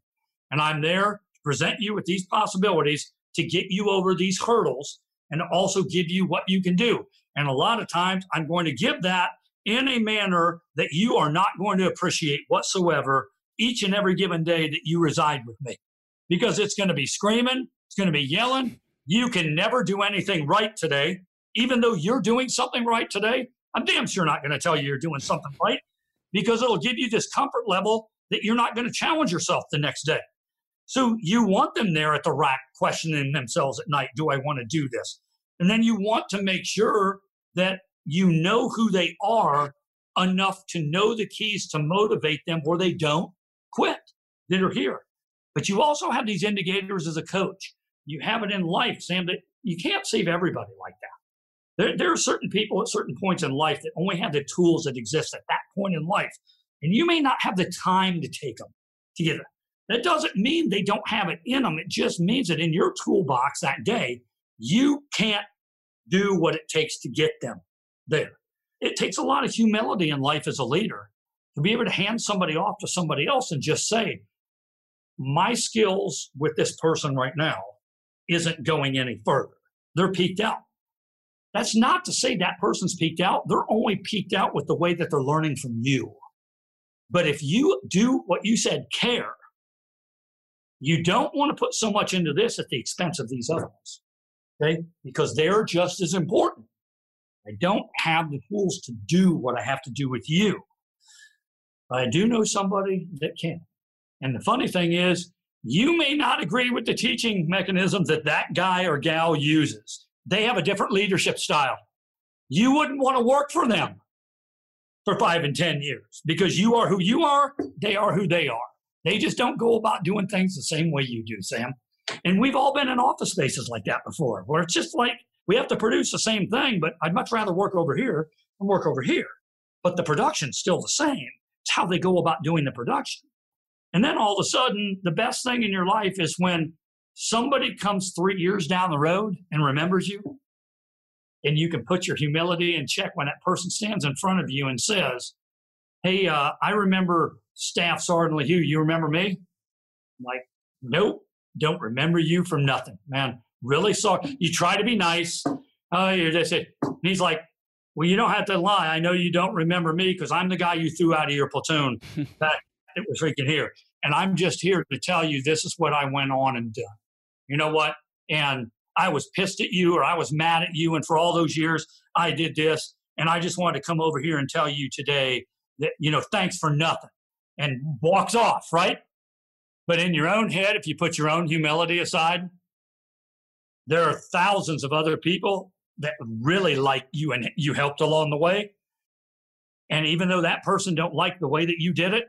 And I'm there to present you with these possibilities to get you over these hurdles and also give you what you can do. And a lot of times I'm going to give that in a manner that you are not going to appreciate whatsoever each and every given day that you reside with me. Because it's going to be screaming, it's going to be yelling. You can never do anything right today even though you're doing something right today, I'm damn sure not going to tell you you're doing something right because it'll give you this comfort level that you're not going to challenge yourself the next day. So you want them there at the rack questioning themselves at night, do I want to do this? And then you want to make sure that you know who they are enough to know the keys to motivate them where they don't quit that are here. But you also have these indicators as a coach. You have it in life, Sam, that you can't save everybody like that. There, there are certain people at certain points in life that only have the tools that exist at that point in life. And you may not have the time to take them to get it. That doesn't mean they don't have it in them. It just means that in your toolbox that day, you can't do what it takes to get them there. It takes a lot of humility in life as a leader to be able to hand somebody off to somebody else and just say, my skills with this person right now isn't going any further. They're peaked out. That's not to say that person's peaked out. They're only peaked out with the way that they're learning from you. But if you do what you said, care, you don't want to put so much into this at the expense of these other ones, okay? Because they're just as important. I don't have the tools to do what I have to do with you. But I do know somebody that can. And the funny thing is, you may not agree with the teaching mechanisms that that guy or gal uses. They have a different leadership style. You wouldn't want to work for them for five and 10 years because you are who you are, they are who they are. They just don't go about doing things the same way you do, Sam. And we've all been in office spaces like that before, where it's just like we have to produce the same thing, but I'd much rather work over here than work over here. But the production's still the same. It's how they go about doing the production. And then all of a sudden, the best thing in your life is when somebody comes three years down the road and remembers you. And you can put your humility in check when that person stands in front of you and says, Hey, uh, I remember Staff Sergeant LeHew, you remember me? I'm like, nope, don't remember you from nothing, man. Really sorry. You try to be nice. Oh, you just say, he's like, well, you don't have to lie. I know you don't remember me because I'm the guy you threw out of your platoon that it was freaking here. And I'm just here to tell you this is what I went on and done. You know what? And I was pissed at you or I was mad at you. And for all those years, I did this. And I just wanted to come over here and tell you today that, you know, thanks for nothing and walks off, right? But in your own head, if you put your own humility aside, there are thousands of other people that really like you and you helped along the way. And even though that person don't like the way that you did it,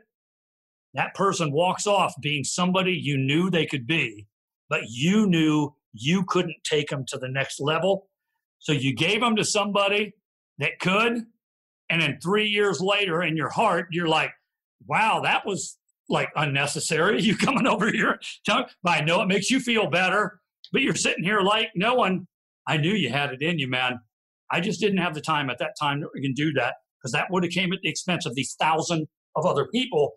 that person walks off being somebody you knew they could be, but you knew you couldn't take them to the next level. So you gave them to somebody that could. And then three years later, in your heart, you're like, wow, that was like unnecessary. You coming over here, but I know it makes you feel better, but you're sitting here like no one. I knew you had it in you, man. I just didn't have the time at that time that we can do that because that would have came at the expense of these thousand of other people.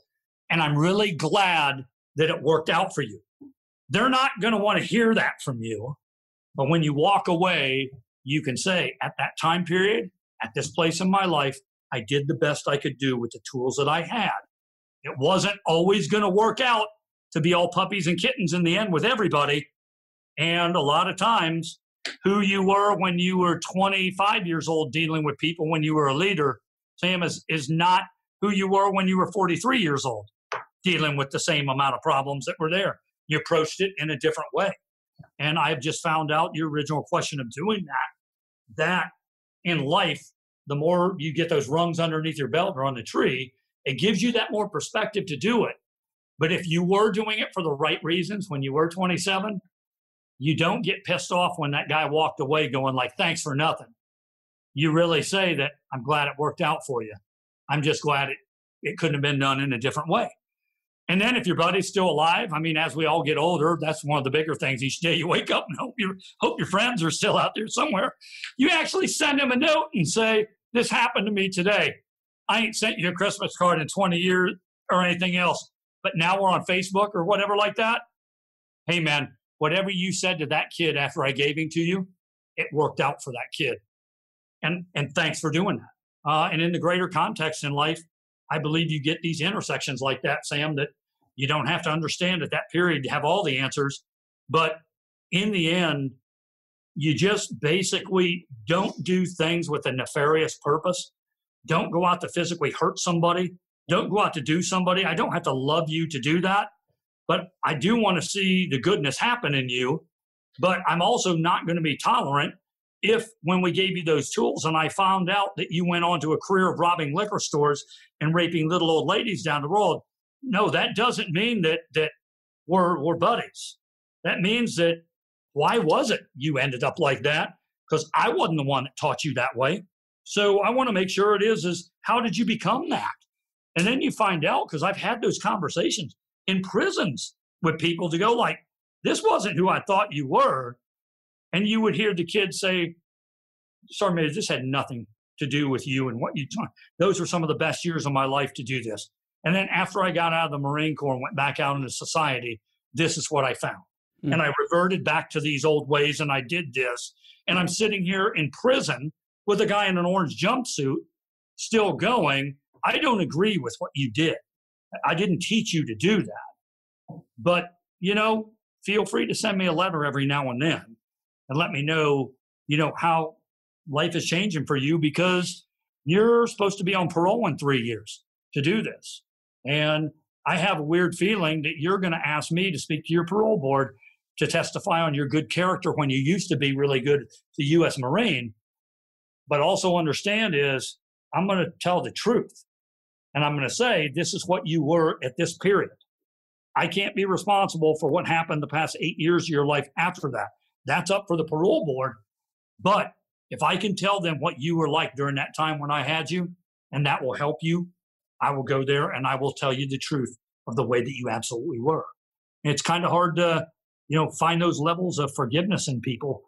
And I'm really glad that it worked out for you. They're not going to want to hear that from you. But when you walk away, you can say, at that time period, at this place in my life, I did the best I could do with the tools that I had. It wasn't always going to work out to be all puppies and kittens in the end with everybody. And a lot of times, who you were when you were 25 years old dealing with people when you were a leader, Sam, is, is not who you were when you were 43 years old dealing with the same amount of problems that were there. You approached it in a different way. And I've just found out your original question of doing that, that in life, the more you get those rungs underneath your belt or on the tree, it gives you that more perspective to do it. But if you were doing it for the right reasons when you were 27, you don't get pissed off when that guy walked away going like, thanks for nothing. You really say that I'm glad it worked out for you. I'm just glad it, it couldn't have been done in a different way. And then if your buddy's still alive, I mean, as we all get older, that's one of the bigger things. Each day you wake up and hope your hope your friends are still out there somewhere. You actually send them a note and say, "This happened to me today. I ain't sent you a Christmas card in 20 years or anything else, but now we're on Facebook or whatever like that. Hey, man, whatever you said to that kid after I gave him to you, it worked out for that kid, and and thanks for doing that. Uh, and in the greater context in life, I believe you get these intersections like that, Sam, that you don't have to understand at that period to have all the answers. But in the end, you just basically don't do things with a nefarious purpose. Don't go out to physically hurt somebody. Don't go out to do somebody. I don't have to love you to do that, but I do want to see the goodness happen in you. But I'm also not going to be tolerant if when we gave you those tools and I found out that you went on to a career of robbing liquor stores and raping little old ladies down the road, no, that doesn't mean that that we're we're buddies. That means that why was it you ended up like that? Because I wasn't the one that taught you that way. So I want to make sure it is is how did you become that? And then you find out because I've had those conversations. in prisons with people to go like, this wasn't who I thought you were. And you would hear the kids say, sorry, man, this had nothing to do with you and what you taught. Those were some of the best years of my life to do this. And then after I got out of the Marine Corps and went back out into society, this is what I found. Mm-hmm. And I reverted back to these old ways and I did this. And I'm sitting here in prison with a guy in an orange jumpsuit still going. I don't agree with what you did. I didn't teach you to do that. But, you know, feel free to send me a letter every now and then and let me know, you know, how life is changing for you because you're supposed to be on parole in three years to do this. And I have a weird feeling that you're going to ask me to speak to your parole board to testify on your good character when you used to be really good the U.S. Marine. But also understand is I'm going to tell the truth. And I'm going to say, this is what you were at this period. I can't be responsible for what happened the past eight years of your life after that. That's up for the parole board. But if I can tell them what you were like during that time when I had you, and that will help you, I will go there and I will tell you the truth of the way that you absolutely were. And it's kind of hard to, you know, find those levels of forgiveness in people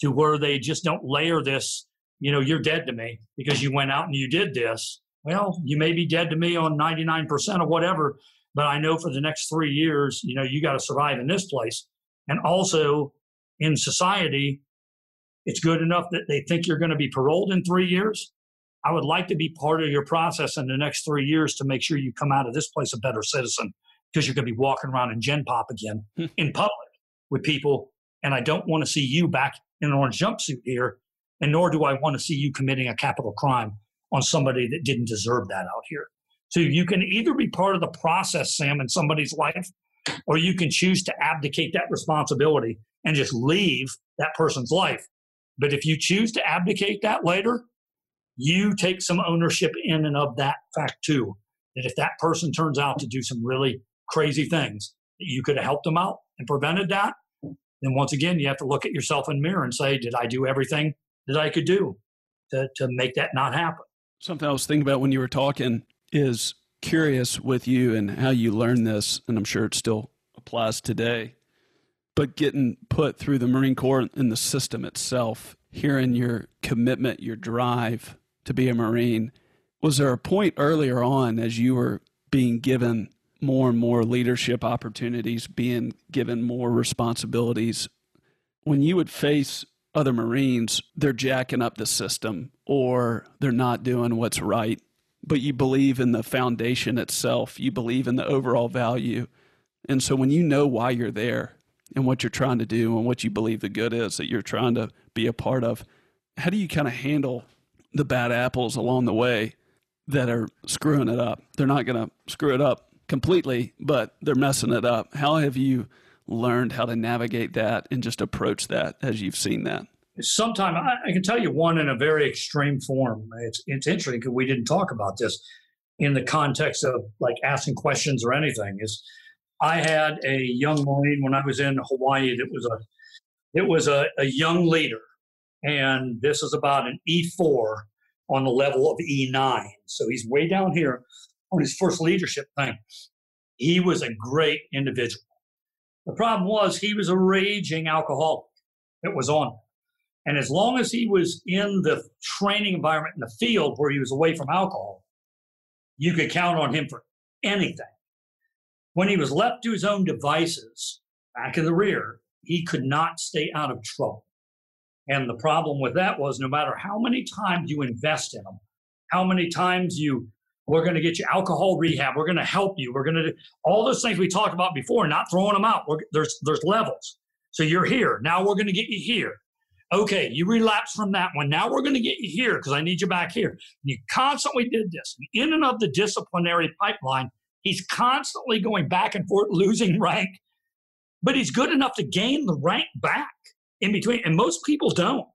to where they just don't layer this, you know, you're dead to me because you went out and you did this. Well, you may be dead to me on 99% of whatever, but I know for the next three years, you know, you got to survive in this place. And also in society, it's good enough that they think you're going to be paroled in three years. I would like to be part of your process in the next three years to make sure you come out of this place a better citizen because you're going to be walking around in Gen Pop again hmm. in public with people. And I don't want to see you back in an orange jumpsuit here. And nor do I want to see you committing a capital crime on somebody that didn't deserve that out here. So you can either be part of the process, Sam, in somebody's life, or you can choose to abdicate that responsibility and just leave that person's life. But if you choose to abdicate that later, you take some ownership in and of that fact too. That if that person turns out to do some really crazy things, that you could have helped them out and prevented that, then once again, you have to look at yourself in the mirror and say, did I do everything that I could do to, to make that not happen? Something I was thinking about when you were talking is curious with you and how you learned this, and I'm sure it still applies today. But getting put through the Marine Corps and the system itself, hearing your commitment, your drive to be a Marine, was there a point earlier on as you were being given more and more leadership opportunities, being given more responsibilities, when you would face other Marines, they're jacking up the system or they're not doing what's right but you believe in the foundation itself. You believe in the overall value. And so when you know why you're there and what you're trying to do and what you believe the good is that you're trying to be a part of, how do you kind of handle the bad apples along the way that are screwing it up? They're not going to screw it up completely, but they're messing it up. How have you learned how to navigate that and just approach that as you've seen that? sometime I, I, can tell you one in a very extreme form. It's it's interesting because we didn't talk about this in the context of like asking questions or anything. Is I had a young Marine when I was in Hawaii that was a it was a, a young leader, and this is about an E four on the level of E nine. So he's way down here on his first leadership thing. He was a great individual. The problem was he was a raging alcoholic. It was on and as long as he was in the training environment in the field where he was away from alcohol, you could count on him for anything. When he was left to his own devices back in the rear, he could not stay out of trouble. And the problem with that was no matter how many times you invest in him, how many times you, we're going to get you alcohol rehab, we're going to help you, we're going to do all those things we talked about before, not throwing them out. We're, there's, there's levels. So you're here. Now we're going to get you here. Okay, you relapse from that one. Now we're going to get you here because I need you back here. And you constantly did this. In and of the disciplinary pipeline, he's constantly going back and forth, losing rank, but he's good enough to gain the rank back in between. And most people don't.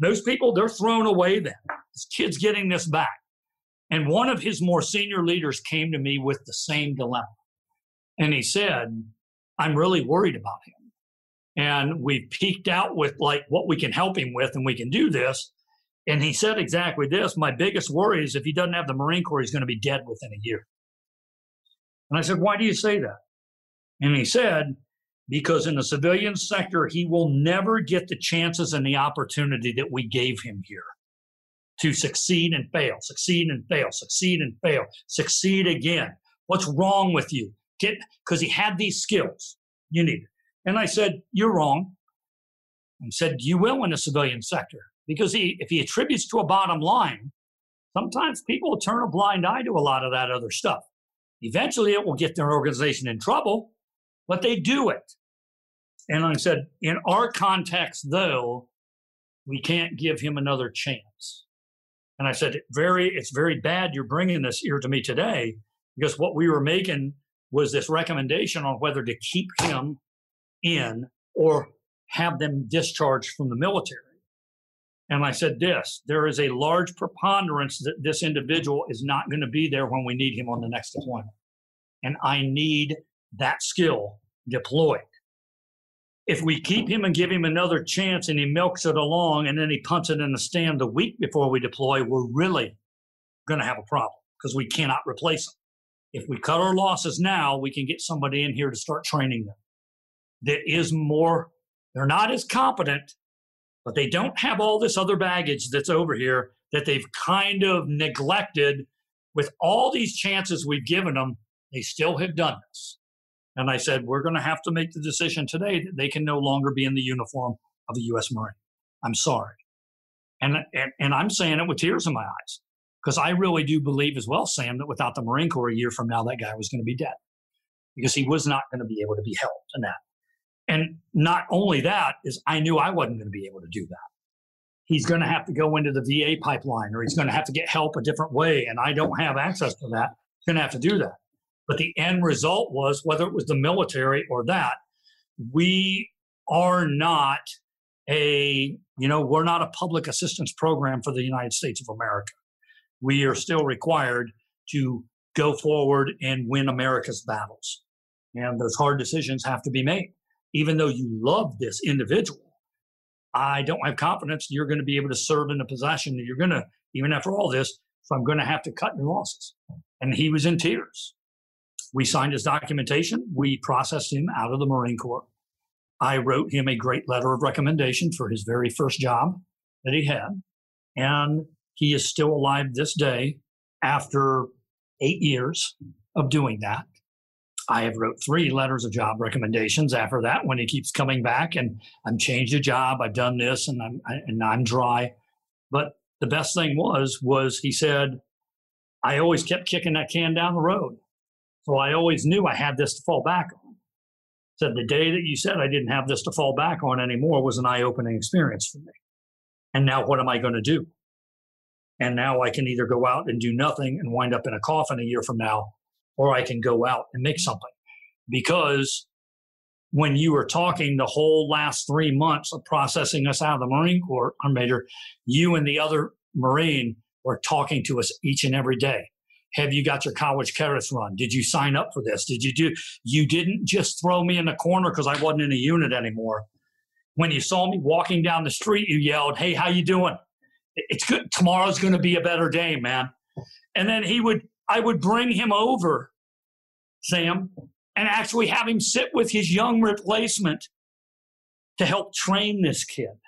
Most people, they're thrown away then. This kid's getting this back. And one of his more senior leaders came to me with the same dilemma. And he said, I'm really worried about him and we've peaked out with like what we can help him with and we can do this and he said exactly this my biggest worry is if he doesn't have the marine corps he's going to be dead within a year and i said why do you say that And he said, because in the civilian sector, he will never get the chances and the opportunity that we gave him here to succeed and fail, succeed and fail, succeed and fail, succeed again. What's wrong with you? Get because he had these skills you need. And I said, You're wrong. And said, You will in the civilian sector. Because he if he attributes to a bottom line, sometimes people turn a blind eye to a lot of that other stuff. Eventually it will get their organization in trouble, but they do it. And I said, in our context, though, we can't give him another chance. And I said, very, it's very bad you're bringing this here to me today because what we were making was this recommendation on whether to keep him in or have them discharged from the military. And I said this there is a large preponderance that this individual is not going to be there when we need him on the next deployment. And I need that skill deployed. If we keep him and give him another chance and he milks it along and then he punts it in the stand the week before we deploy, we're really going to have a problem because we cannot replace him. If we cut our losses now, we can get somebody in here to start training them that is more, they're not as competent, but they don't have all this other baggage that's over here that they've kind of neglected with all these chances we've given them. They still have done this. And I said, we're going to have to make the decision today that they can no longer be in the uniform of a U.S. Marine. I'm sorry. And, and, and I'm saying it with tears in my eyes because I really do believe as well, Sam, that without the Marine Corps a year from now, that guy was going to be dead because he was not going to be able to be held in that. And not only that is I knew I wasn't going to be able to do that. He's going to have to go into the VA pipeline or he's going to have to get help a different way. And I don't have access to that. He's going to have to do that. But the end result was whether it was the military or that, we are not a, you know, we're not a public assistance program for the United States of America. We are still required to go forward and win America's battles. And those hard decisions have to be made. Even though you love this individual, I don't have confidence you're going to be able to serve in the possession that you're going to, even after all this. So I'm going to have to cut your losses. And he was in tears. We signed his documentation. We processed him out of the Marine Corps. I wrote him a great letter of recommendation for his very first job that he had. And he is still alive this day after eight years of doing that. I have wrote three letters of job recommendations after that when he keeps coming back and I'm changed a job, I've done this and I'm and I'm dry. But the best thing was was he said I always kept kicking that can down the road. So I always knew I had this to fall back on. Said the day that you said I didn't have this to fall back on anymore was an eye-opening experience for me. And now what am I going to do? And now I can either go out and do nothing and wind up in a coffin a year from now, or I can go out and make something. Because when you were talking the whole last three months of processing us out of the Marine Corps, our Major, you and the other Marine were talking to us each and every day. Have you got your college credits run? Did you sign up for this? Did you do? You didn't just throw me in the corner because I wasn't in a unit anymore. When you saw me walking down the street, you yelled, "Hey, how you doing?" It's good. Tomorrow's going to be a better day, man. And then he would, I would bring him over, Sam, and actually have him sit with his young replacement to help train this kid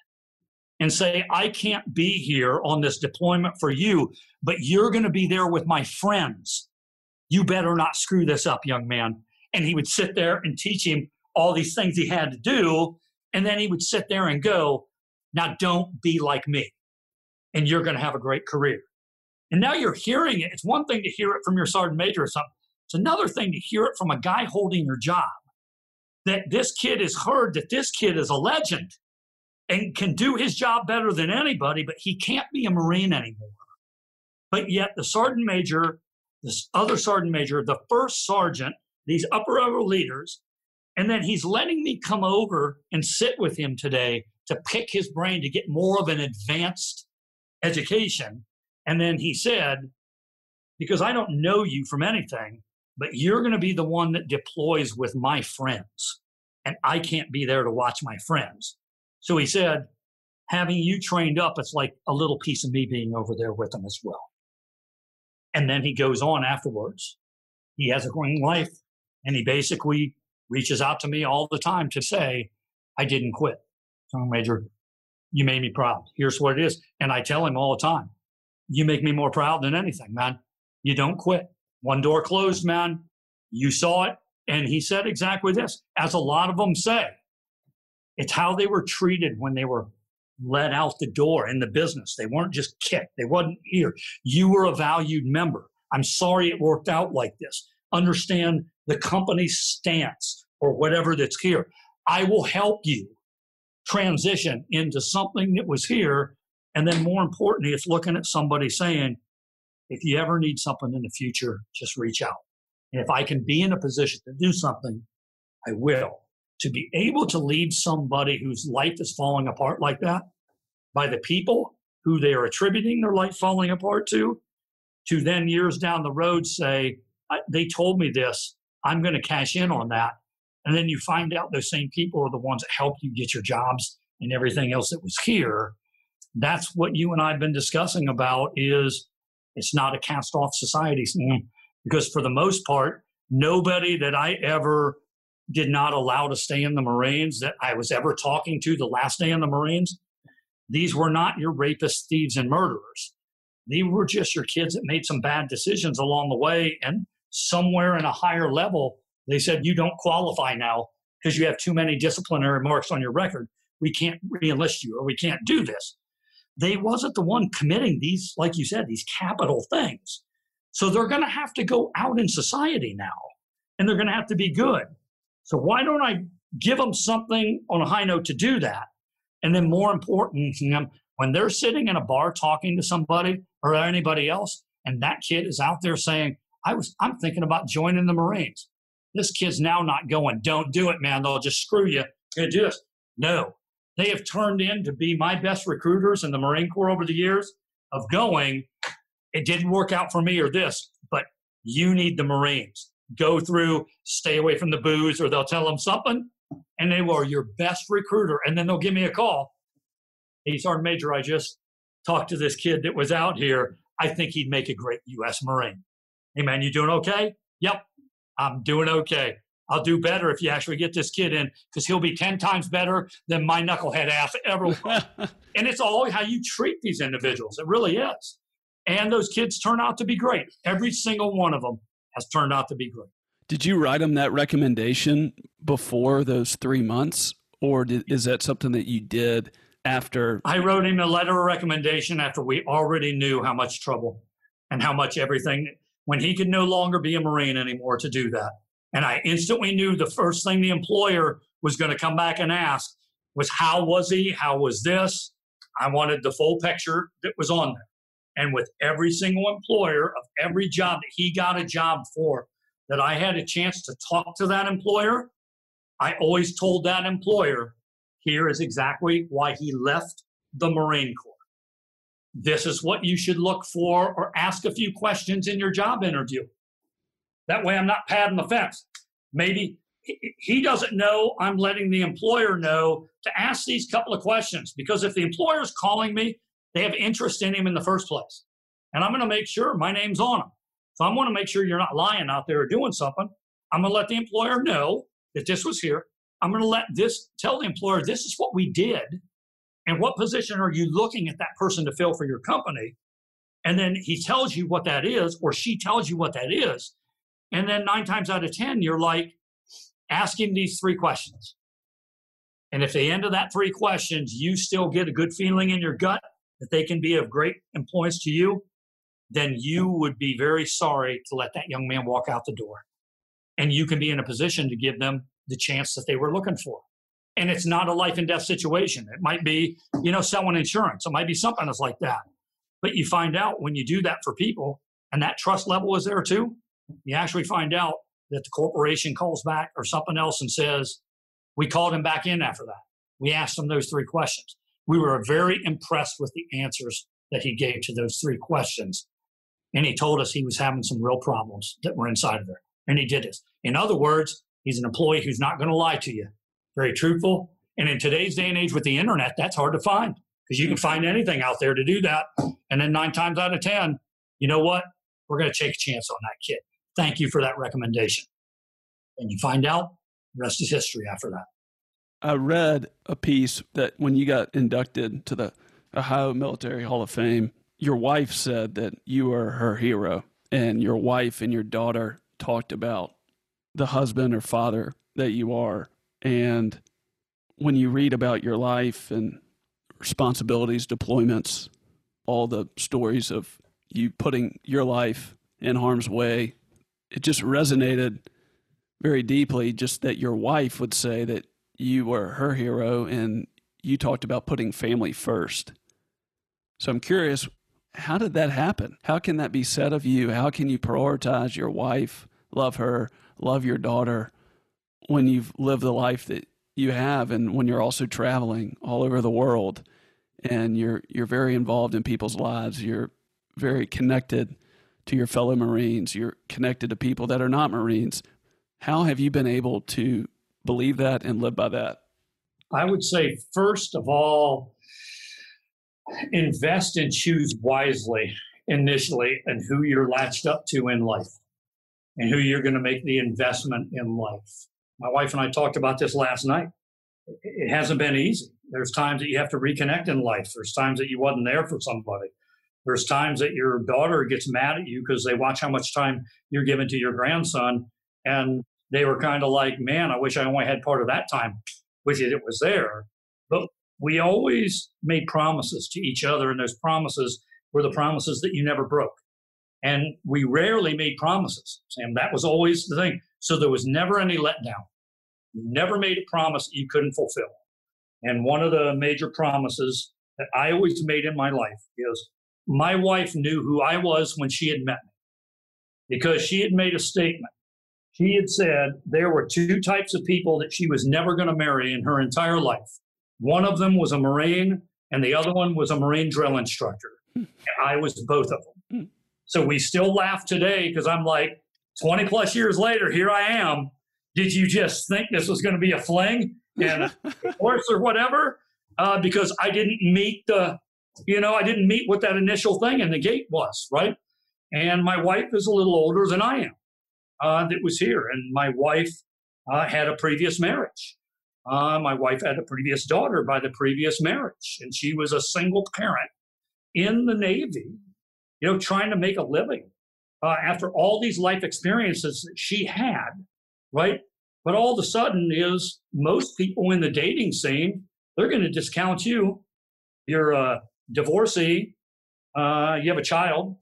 and say, I can't be here on this deployment for you, but you're going to be there with my friends. You better not screw this up, young man. And he would sit there and teach him all these things he had to do. And then he would sit there and go, Now don't be like me, and you're going to have a great career. And now you're hearing it. It's one thing to hear it from your sergeant major or something, it's another thing to hear it from a guy holding your job. That this kid has heard that this kid is a legend and can do his job better than anybody, but he can't be a Marine anymore. But yet, the sergeant major, this other sergeant major, the first sergeant, these upper level leaders, and then he's letting me come over and sit with him today to pick his brain to get more of an advanced education. And then he said, because I don't know you from anything, but you're going to be the one that deploys with my friends. And I can't be there to watch my friends. So he said, having you trained up, it's like a little piece of me being over there with them as well. And then he goes on afterwards. He has a green life and he basically reaches out to me all the time to say, I didn't quit. So, Major, you made me proud. Here's what it is. And I tell him all the time, you make me more proud than anything, man. You don't quit. One door closed, man. You saw it. And he said exactly this, as a lot of them say. It's how they were treated when they were let out the door in the business. They weren't just kicked. They wasn't here. You were a valued member. I'm sorry it worked out like this. Understand the company's stance or whatever that's here. I will help you transition into something that was here. And then more importantly, it's looking at somebody saying, if you ever need something in the future, just reach out. And if I can be in a position to do something, I will. To be able to lead somebody whose life is falling apart like that by the people who they are attributing their life falling apart to, to then years down the road say, they told me this, I'm going to cash in on that. And then you find out those same people are the ones that helped you get your jobs and everything else that was here. That's what you and I have been discussing about is it's not a cast off society because for the most part, nobody that I ever did not allow to stay in the Marines that I was ever talking to the last day in the Marines, these were not your rapists, thieves, and murderers. These were just your kids that made some bad decisions along the way. And somewhere in a higher level, they said, You don't qualify now because you have too many disciplinary marks on your record. We can't reenlist you or we can't do this. They wasn't the one committing these, like you said, these capital things. So they're going to have to go out in society now and they're going to have to be good. So why don't I give them something on a high note to do that? And then more important, um, when they're sitting in a bar talking to somebody or anybody else, and that kid is out there saying, I was I'm thinking about joining the Marines. This kid's now not going, don't do it, man. They'll just screw you. You do this. No. They have turned in to be my best recruiters in the Marine Corps over the years of going, it didn't work out for me or this, but you need the Marines. Go through, stay away from the booze, or they'll tell them something, and they will your best recruiter. And then they'll give me a call. Hey, Sergeant Major, I just talked to this kid that was out here. I think he'd make a great U.S. Marine. Hey, man, you doing okay? Yep, I'm doing okay. I'll do better if you actually get this kid in because he'll be 10 times better than my knucklehead ass ever was. and it's all how you treat these individuals. It really is. And those kids turn out to be great. Every single one of them has turned out to be great. Did you write them that recommendation before those three months, or did, is that something that you did after? I wrote him a letter of recommendation after we already knew how much trouble and how much everything, when he could no longer be a Marine anymore to do that. And I instantly knew the first thing the employer was going to come back and ask was, How was he? How was this? I wanted the full picture that was on there. And with every single employer of every job that he got a job for, that I had a chance to talk to that employer, I always told that employer, here is exactly why he left the Marine Corps. This is what you should look for or ask a few questions in your job interview. That way I'm not padding the fence. Maybe he doesn't know I'm letting the employer know to ask these couple of questions because if the employer is calling me they have interest in him in the first place. And I'm going to make sure my name's on him. So I want to make sure you're not lying out there or doing something. I'm going to let the employer know that this was here. I'm going to let this tell the employer this is what we did. And what position are you looking at that person to fill for your company? And then he tells you what that is, or she tells you what that is. And then nine times out of 10, you're like, ask him these three questions. And if the end of that three questions, you still get a good feeling in your gut that they can be of great importance to you, then you would be very sorry to let that young man walk out the door. And you can be in a position to give them the chance that they were looking for. And it's not a life and death situation. It might be, you know, selling insurance. It might be something that's like that. But you find out when you do that for people and that trust level is there too, you actually find out that the corporation calls back or something else and says, we called him back in after that. We asked him those three questions we were very impressed with the answers that he gave to those three questions. And he told us he was having some real problems that were inside of there. And he did this. In other words, he's an employee who's not going to lie to you. Very truthful. And in today's day and age with the internet, that's hard to find because you can find anything out there to do that. And then nine times out of 10, you know what? We're going to take a chance on that kid. Thank you for that recommendation. And you find out rest is history after that. I read a piece that when you got inducted to the Ohio Military Hall of Fame, your wife said that you were her hero, and your wife and your daughter talked about the husband or father that you are. And when you read about your life and responsibilities, deployments, all the stories of you putting your life in harm's way, it just resonated very deeply. Just that your wife would say that you were her hero and you talked about putting family first. So I'm curious, how did that happen? How can that be said of you? How can you prioritize your wife, love her, love your daughter when you've lived the life that you have and when you're also traveling all over the world and you're you're very involved in people's lives, you're very connected to your fellow Marines, you're connected to people that are not Marines. How have you been able to believe that and live by that? I would say, first of all, invest and choose wisely initially and who you're latched up to in life and who you're going to make the investment in life. My wife and I talked about this last night. It hasn't been easy. There's times that you have to reconnect in life. There's times that you wasn't there for somebody. There's times that your daughter gets mad at you because they watch how much time you're giving to your grandson and they were kind of like, man, I wish I only had part of that time. Wish it was there. But we always made promises to each other, and those promises were the promises that you never broke. And we rarely made promises, Sam. That was always the thing. So there was never any letdown. You never made a promise you couldn't fulfill. And one of the major promises that I always made in my life is my wife knew who I was when she had met me because she had made a statement she had said there were two types of people that she was never going to marry in her entire life. One of them was a Marine, and the other one was a Marine drill instructor. And I was both of them. Hmm. So we still laugh today because I'm like, 20 plus years later, here I am. Did you just think this was going to be a fling and a or whatever? Uh, because I didn't meet the, you know, I didn't meet what that initial thing in the gate was, right? And my wife is a little older than I am uh, that was here. And my wife uh, had a previous marriage. Uh, my wife had a previous daughter by the previous marriage, and she was a single parent in the Navy, you know, trying to make a living uh, after all these life experiences that she had, right? But all of a sudden, is most people in the dating scene, they're going to discount you. You're a divorcee, uh, you have a child,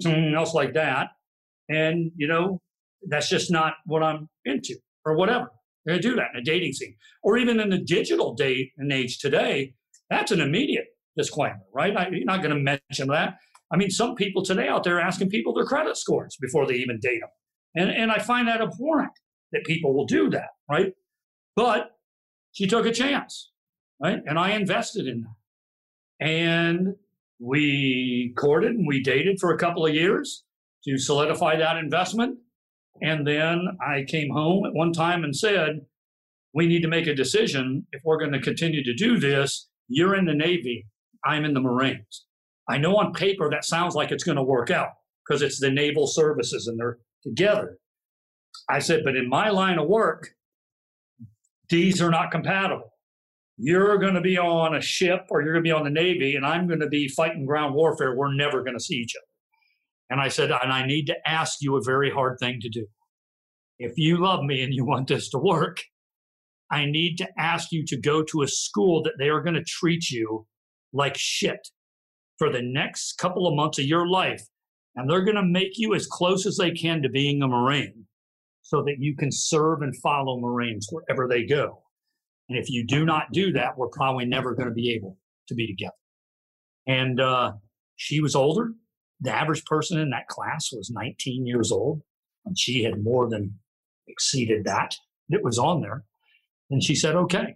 something else like that. And, you know, that's just not what I'm into or whatever. To do that in a dating scene or even in the digital day and age today. That's an immediate disclaimer, right? I, you're not going to mention that. I mean, some people today out there asking people their credit scores before they even date them. And, and I find that abhorrent that people will do that, right? But she took a chance, right? And I invested in that. And we courted and we dated for a couple of years to solidify that investment. And then I came home at one time and said, we need to make a decision if we're going to continue to do this. You're in the Navy, I'm in the Marines. I know on paper that sounds like it's going to work out because it's the naval services and they're together. I said, but in my line of work, these are not compatible. You're going to be on a ship or you're going to be on the Navy, and I'm going to be fighting ground warfare. We're never going to see each other. And I said, and I need to ask you a very hard thing to do. If you love me and you want this to work, I need to ask you to go to a school that they are going to treat you like shit for the next couple of months of your life. And they're going to make you as close as they can to being a Marine so that you can serve and follow Marines wherever they go. And if you do not do that, we're probably never going to be able to be together. And uh, she was older the average person in that class was 19 years old, and she had more than exceeded that. It was on there. And she said, okay.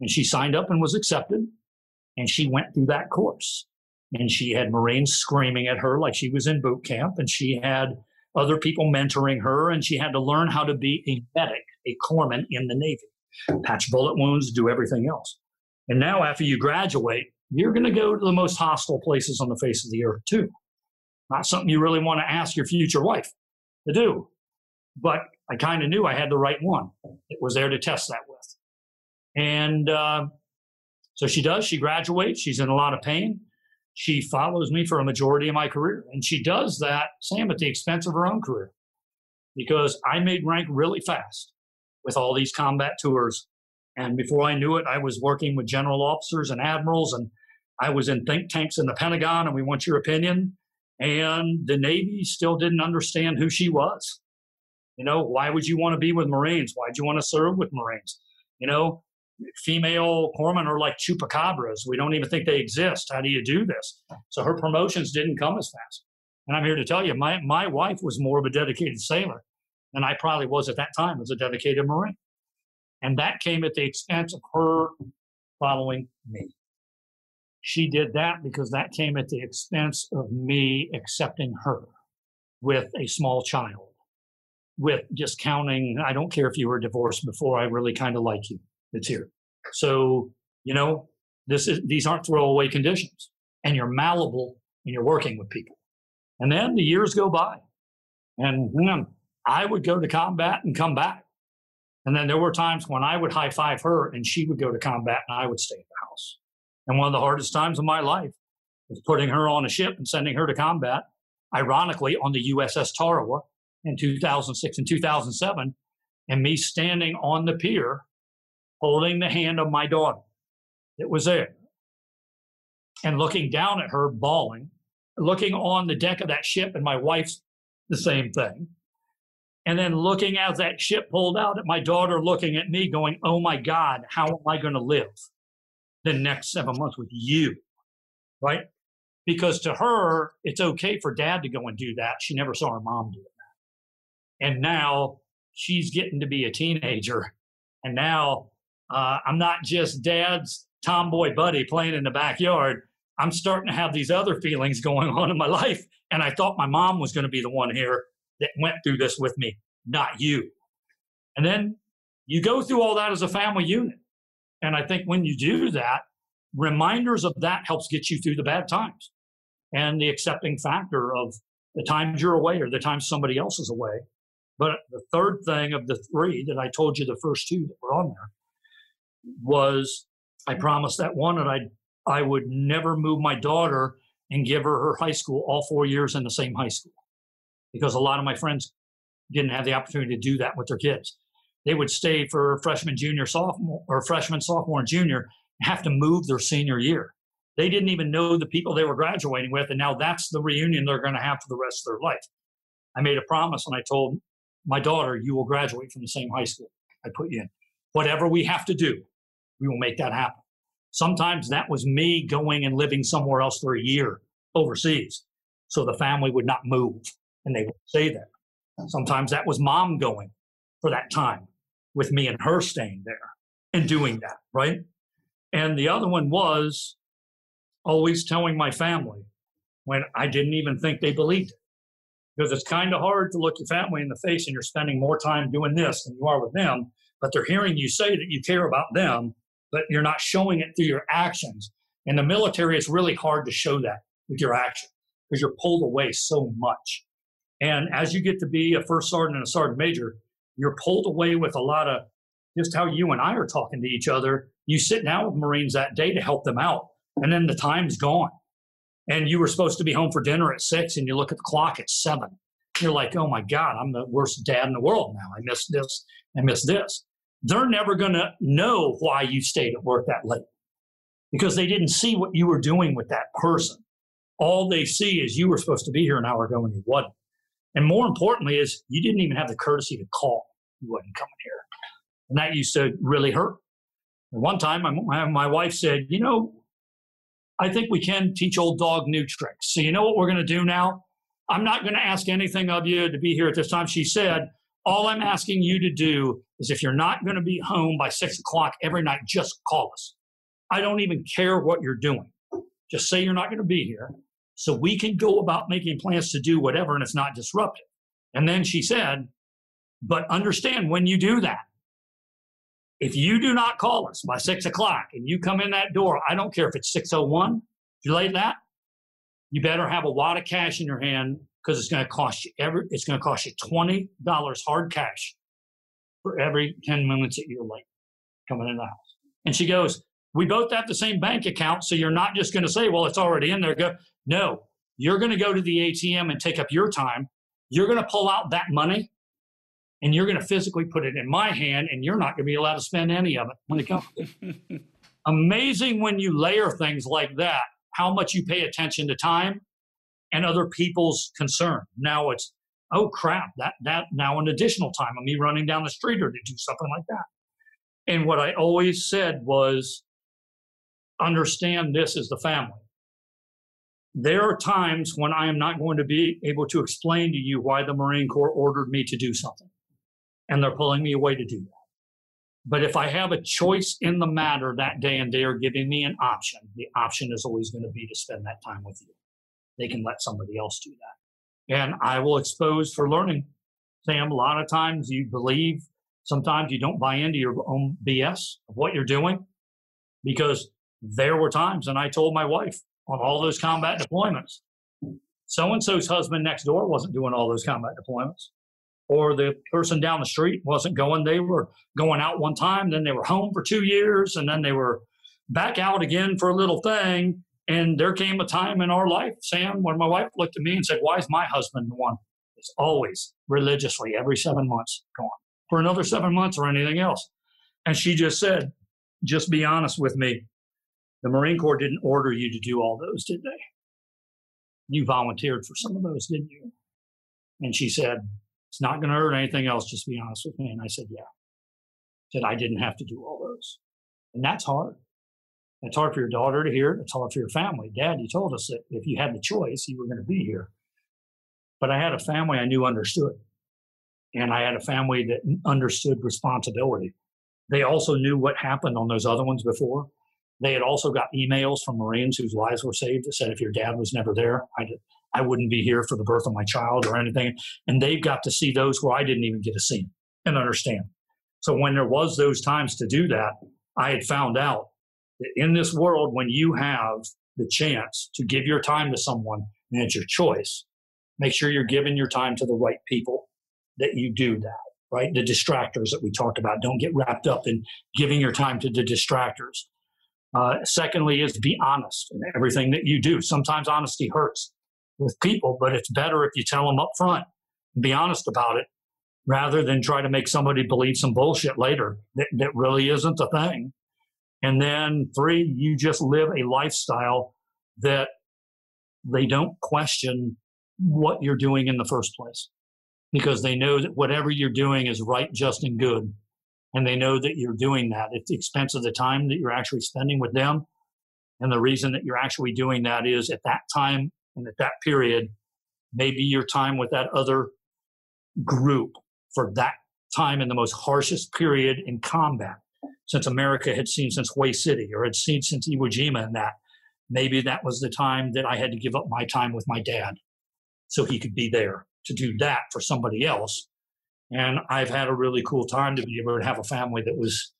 And she signed up and was accepted. And she went through that course. And she had Marines screaming at her like she was in boot camp. And she had other people mentoring her. And she had to learn how to be a medic, a corpsman in the Navy, patch bullet wounds, do everything else. And now, after you graduate, you're going to go to the most hostile places on the face of the earth, too. Not something you really want to ask your future wife to do. But I kind of knew I had the right one. It was there to test that with. And uh, so she does. She graduates. She's in a lot of pain. She follows me for a majority of my career. And she does that, Sam, at the expense of her own career because I made rank really fast with all these combat tours. And before I knew it, I was working with general officers and admirals, and I was in think tanks in the Pentagon, and we want your opinion. And the Navy still didn't understand who she was. You know, why would you want to be with Marines? Why'd you want to serve with Marines? You know, female corpsmen are like chupacabras. We don't even think they exist. How do you do this? So her promotions didn't come as fast. And I'm here to tell you, my, my wife was more of a dedicated sailor than I probably was at that time as a dedicated Marine. And that came at the expense of her following me. She did that because that came at the expense of me accepting her with a small child, with just counting, I don't care if you were divorced before, I really kind of like you. It's here. So, you know, this is these aren't throwaway conditions. And you're malleable and you're working with people. And then the years go by. And know, I would go to combat and come back. And then there were times when I would high five her and she would go to combat and I would stay at the house. And one of the hardest times of my life was putting her on a ship and sending her to combat, ironically, on the USS Tarawa in 2006 and 2007, and me standing on the pier holding the hand of my daughter that was there and looking down at her bawling, looking on the deck of that ship, and my wife's the same thing and then looking as that ship pulled out at my daughter looking at me going oh my god how am i going to live the next seven months with you? Right? Because to her it's okay for dad to go and do that. She never saw her mom do that. And now she's getting to be a teenager. And now uh, i'm not just dad's tomboy buddy playing in the backyard. I'm starting to have these other feelings going on in my life. And i thought my mom was going to be the one here that went through this with me, not you. And then you go through all that as a family unit. And I think when you do that, reminders of that helps get you through the bad times and the accepting factor of the times you're away or the times somebody else is away. But the third thing of the three that I told you, the first two that were on there, was I promised that one that I I would never move my daughter and give her her high school all four years in the same high school because a lot of my friends didn't have the opportunity to do that with their kids. They would stay for freshman, junior, sophomore, or freshman, sophomore, and junior, and have to move their senior year. They didn't even know the people they were graduating with, and now that's the reunion they're going to have for the rest of their life. I made a promise and I told my daughter, You will graduate from the same high school I put you in. Whatever we have to do, we will make that happen. Sometimes that was me going and living somewhere else for a year overseas so the family would not move and they would say that. Sometimes that was mom going for that time with me and her staying there and doing that, right? And the other one was always telling my family when I didn't even think they believed it. Because it's kind of hard to look your family in the face and you're spending more time doing this than you are with them, but they're hearing you say that you care about them, but you're not showing it through your actions. In the military, it's really hard to show that with your action because you're pulled away so much. And as you get to be a first sergeant and a sergeant major, you're pulled away with a lot of just how you and I are talking to each other. You sit down with Marines that day to help them out, and then the time's gone. And you were supposed to be home for dinner at six, and you look at the clock at seven. You're like, oh my God, I'm the worst dad in the world now. I missed this, I missed this. They're never going to know why you stayed at work that late because they didn't see what you were doing with that person. All they see is you were supposed to be here an hour ago and you wasn't. And more importantly, is you didn't even have the courtesy to call. You wasn't coming here, and that used to really hurt. And one time, my, my wife said, "You know, I think we can teach old dog new tricks. So you know what we're going to do now? I'm not going to ask anything of you to be here at this time." She said, "All I'm asking you to do is if you're not going to be home by six o'clock every night, just call us. I don't even care what you're doing. Just say you're not going to be here." So we can go about making plans to do whatever and it's not disruptive. And then she said, but understand when you do that, if you do not call us by six o'clock and you come in that door, I don't care if it's 601, if you late that, you better have a wad of cash in your hand because it's going to cost you every it's going to cost you twenty dollars hard cash for every ten minutes that you're late coming in the house. And she goes, "We both have the same bank account, so you're not just going to say, well, it's already in there." Go, no, you're going to go to the ATM and take up your time. You're going to pull out that money, and you're going to physically put it in my hand, and you're not going to be allowed to spend any of it when it comes. Amazing when you layer things like that, how much you pay attention to time and other people's concern. Now it's, oh crap, that that now an additional time of me running down the street or to do something like that. And what I always said was, understand this is the family. There are times when I am not going to be able to explain to you why the Marine Corps ordered me to do something, and they're pulling me away to do that. But if I have a choice in the matter that day and they are giving me an option, the option is always going to be to spend that time with you they can let somebody else do that. And I will expose for learning. Sam, a lot of times you believe, sometimes you don't buy into your own BS of what you're doing because there were times, and I told my wife on all those combat deployments, so and so's husband next door wasn't doing all those combat deployments. Or the person down the street wasn't going. They were going out one time, then they were home for two years, and then they were back out again for a little thing. And there came a time in our life, Sam, when my wife looked at me and said, Why is my husband the one that's always religiously every seven months gone for another seven months or anything else? And she just said, Just be honest with me. The Marine Corps didn't order you to do all those, did they? You volunteered for some of those, didn't you? And she said, It's not going to hurt anything else. Just be honest with me. And I said, Yeah. said, I didn't have to do all those. And that's hard. It's hard for your daughter to hear. It's hard for your family. Dad, you told us that if you had the choice, you were going to be here. But I had a family I knew understood. And I had a family that understood responsibility. They also knew what happened on those other ones before. They had also got emails from Marines whose lives were saved that said, if your dad was never there, I, I wouldn't be here for the birth of my child or anything. And they've got to see those where I didn't even get to see and understand. So when there was those times to do that, I had found out that in this world, when you have the chance to give your time to someone and it's your choice, make sure you're giving your time to the right people that you do that, right? The distractors that we talked about. Don't get wrapped up in giving your time to the distractors. Uh, secondly, is be honest in everything that you do. Sometimes honesty hurts with people, but it's better if you tell them up front be honest about it rather than try to make somebody believe some bullshit later that, that really isn't a thing. And then three, you just live a lifestyle that they don't question what you're doing in the first place because they know that whatever you're doing is right, just, and good. And they know that you're doing that at the expense of the time that you're actually spending with them. And the reason that you're actually doing that is at that time and at that period, maybe your time with that other group for that time in the most harshest period in combat since America had seen since Hue City or had seen since Iwo Jima and that. Maybe that was the time that I had to give up my time with my dad so he could be there to do that for somebody else. And I've had a really cool time to be able to have a family that was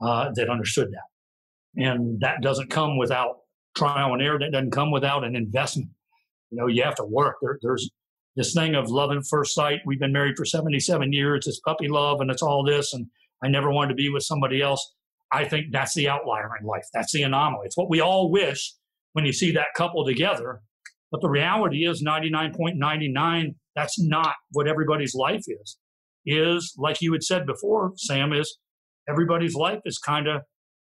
uh, that understood that. And that doesn't come without trial and error. That doesn't come without an investment. You know, you have to work. There, there's this thing of love at first sight. We've been married for 77 years. It's puppy love and it's all this. And I never wanted to be with somebody else. I think that's the outlier in life. That's the anomaly. It's what we all wish when you see that couple together. But the reality is 99.99, that's not what everybody's life is. Is like you had said before, Sam, is everybody's life is kind of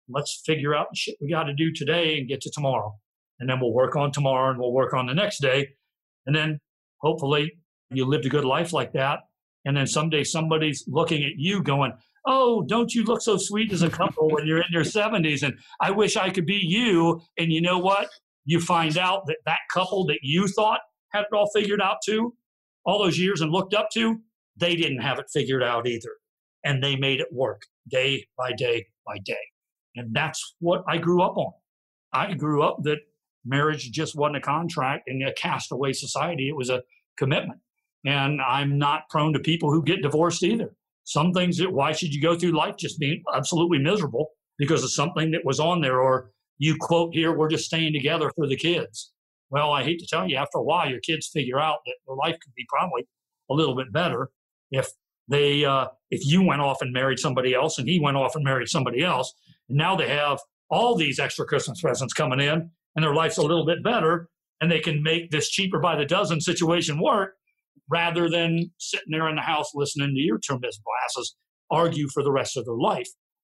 let's figure out the shit we got to do today and get to tomorrow. And then we'll work on tomorrow and we'll work on the next day. And then hopefully you lived a good life like that. And then someday somebody's looking at you going, oh, don't you look so sweet as a couple when you're in your 70s? And I wish I could be you. And you know what? You find out that that couple that you thought had it all figured out too, all those years and looked up to, they didn't have it figured out either. And they made it work day by day by day. And that's what I grew up on. I grew up that marriage just wasn't a contract in a castaway society, it was a commitment. And I'm not prone to people who get divorced either. Some things that why should you go through life just being absolutely miserable because of something that was on there or you quote here, we're just staying together for the kids. Well, I hate to tell you, after a while, your kids figure out that their life could be probably a little bit better if they uh, if you went off and married somebody else and he went off and married somebody else. And now they have all these extra Christmas presents coming in, and their life's a little bit better, and they can make this cheaper by the dozen situation work rather than sitting there in the house listening to your Termiz classes argue for the rest of their life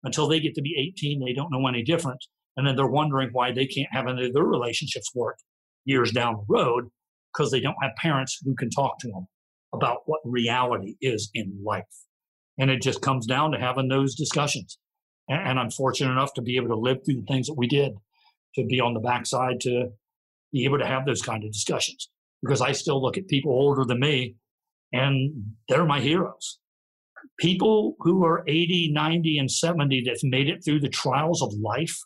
until they get to be 18. They don't know any different. And then they're wondering why they can't have any of their relationships work years down the road because they don't have parents who can talk to them about what reality is in life. And it just comes down to having those discussions. And I'm fortunate enough to be able to live through the things that we did, to be on the backside, to be able to have those kind of discussions. Because I still look at people older than me and they're my heroes. People who are 80, 90, and 70 that's made it through the trials of life,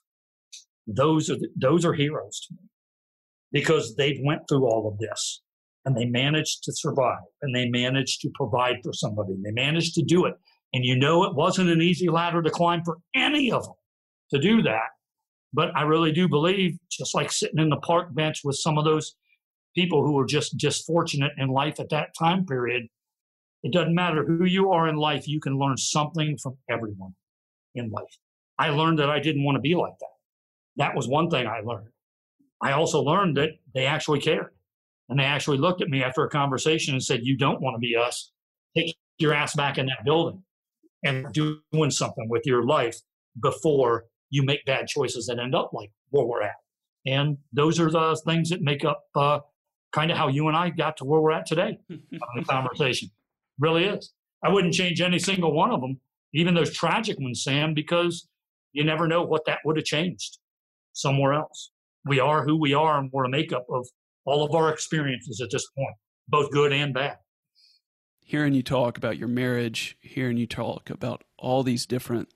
those are, the, those are heroes to me because they've went through all of this and they managed to survive and they managed to provide for somebody. They managed to do it. And you know, it wasn't an easy ladder to climb for any of them to do that. But I really do believe, just like sitting in the park bench with some of those people who were just just fortunate in life at that time period, it doesn't matter who you are in life, you can learn something from everyone in life. I learned that I didn't want to be like that. That was one thing I learned. I also learned that they actually cared. And they actually looked at me after a conversation and said, You don't want to be us. Take your ass back in that building and doing something with your life before you make bad choices that end up like where we're at. And those are the things that make up uh, kind of how you and I got to where we're at today on the conversation. Really is. I wouldn't change any single one of them, even those tragic ones, Sam, because you never know what that would have changed somewhere else. We are who we are, and we're a makeup of all of our experiences at this point, both good and bad. Hearing you talk about your marriage, hearing you talk about all these different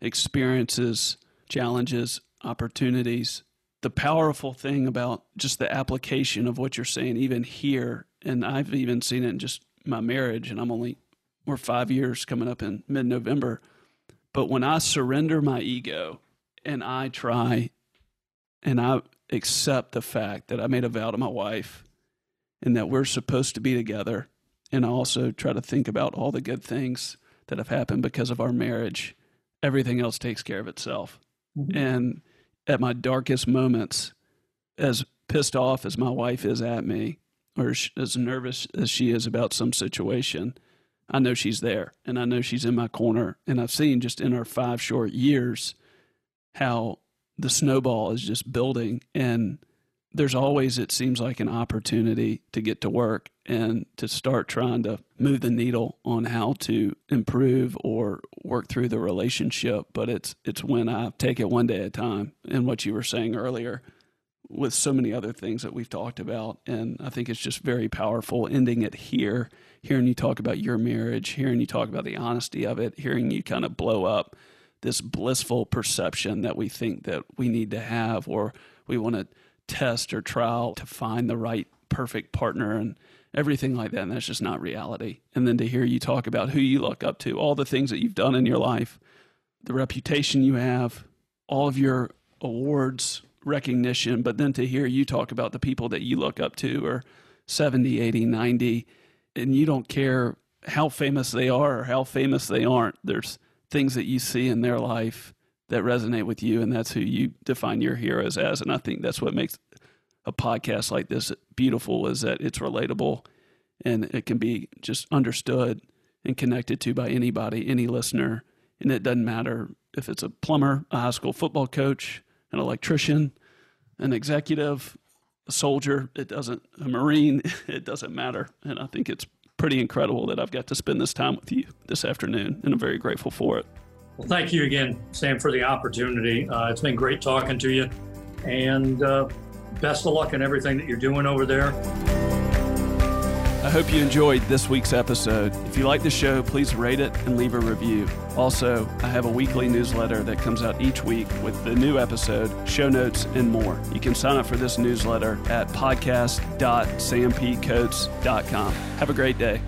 experiences, challenges, opportunities, the powerful thing about just the application of what you're saying, even here, and I've even seen it in just my marriage, and I'm only, we're five years coming up in mid November. But when I surrender my ego and I try and I accept the fact that I made a vow to my wife and that we're supposed to be together. And I also try to think about all the good things that have happened because of our marriage. Everything else takes care of itself. Mm-hmm. And at my darkest moments, as pissed off as my wife is at me, or as nervous as she is about some situation, I know she's there and I know she's in my corner. And I've seen just in our five short years how the snowball is just building and there's always it seems like an opportunity to get to work and to start trying to move the needle on how to improve or work through the relationship. But it's it's when I take it one day at a time and what you were saying earlier with so many other things that we've talked about and I think it's just very powerful ending it here hearing you talk about your marriage hearing you talk about the honesty of it hearing you kind of blow up this blissful perception that we think that we need to have or we want to test or trial to find the right perfect partner and everything like that and that's just not reality. And then to hear you talk about who you look up to all the things that you've done in your life the reputation you have all of your awards recognition but then to hear you talk about the people that you look up to or 70 80 90 and you don't care how famous they are or how famous they aren't. There's things that you see in their life that resonate with you, and that's who you define your heroes as. And I think that's what makes a podcast like this beautiful is that it's relatable and it can be just understood and connected to by anybody, any listener. And it doesn't matter if it's a plumber, a high school football coach, an electrician, an executive, a soldier, it doesn't, a Marine, it doesn't matter. And I think it's pretty incredible that I've got to spend this time with you this afternoon, and I'm very grateful for it. Well, thank you again, Sam, for the opportunity. Uh, it's been great talking to you, and uh, best of luck in everything that you're doing over there. I hope you enjoyed this week's episode. If you like the show, please rate it and leave a review. Also, I have a weekly newsletter that comes out each week with the new episode, show notes, and more. You can sign up for this newsletter at podcast.sampcoates.com. Have a great day.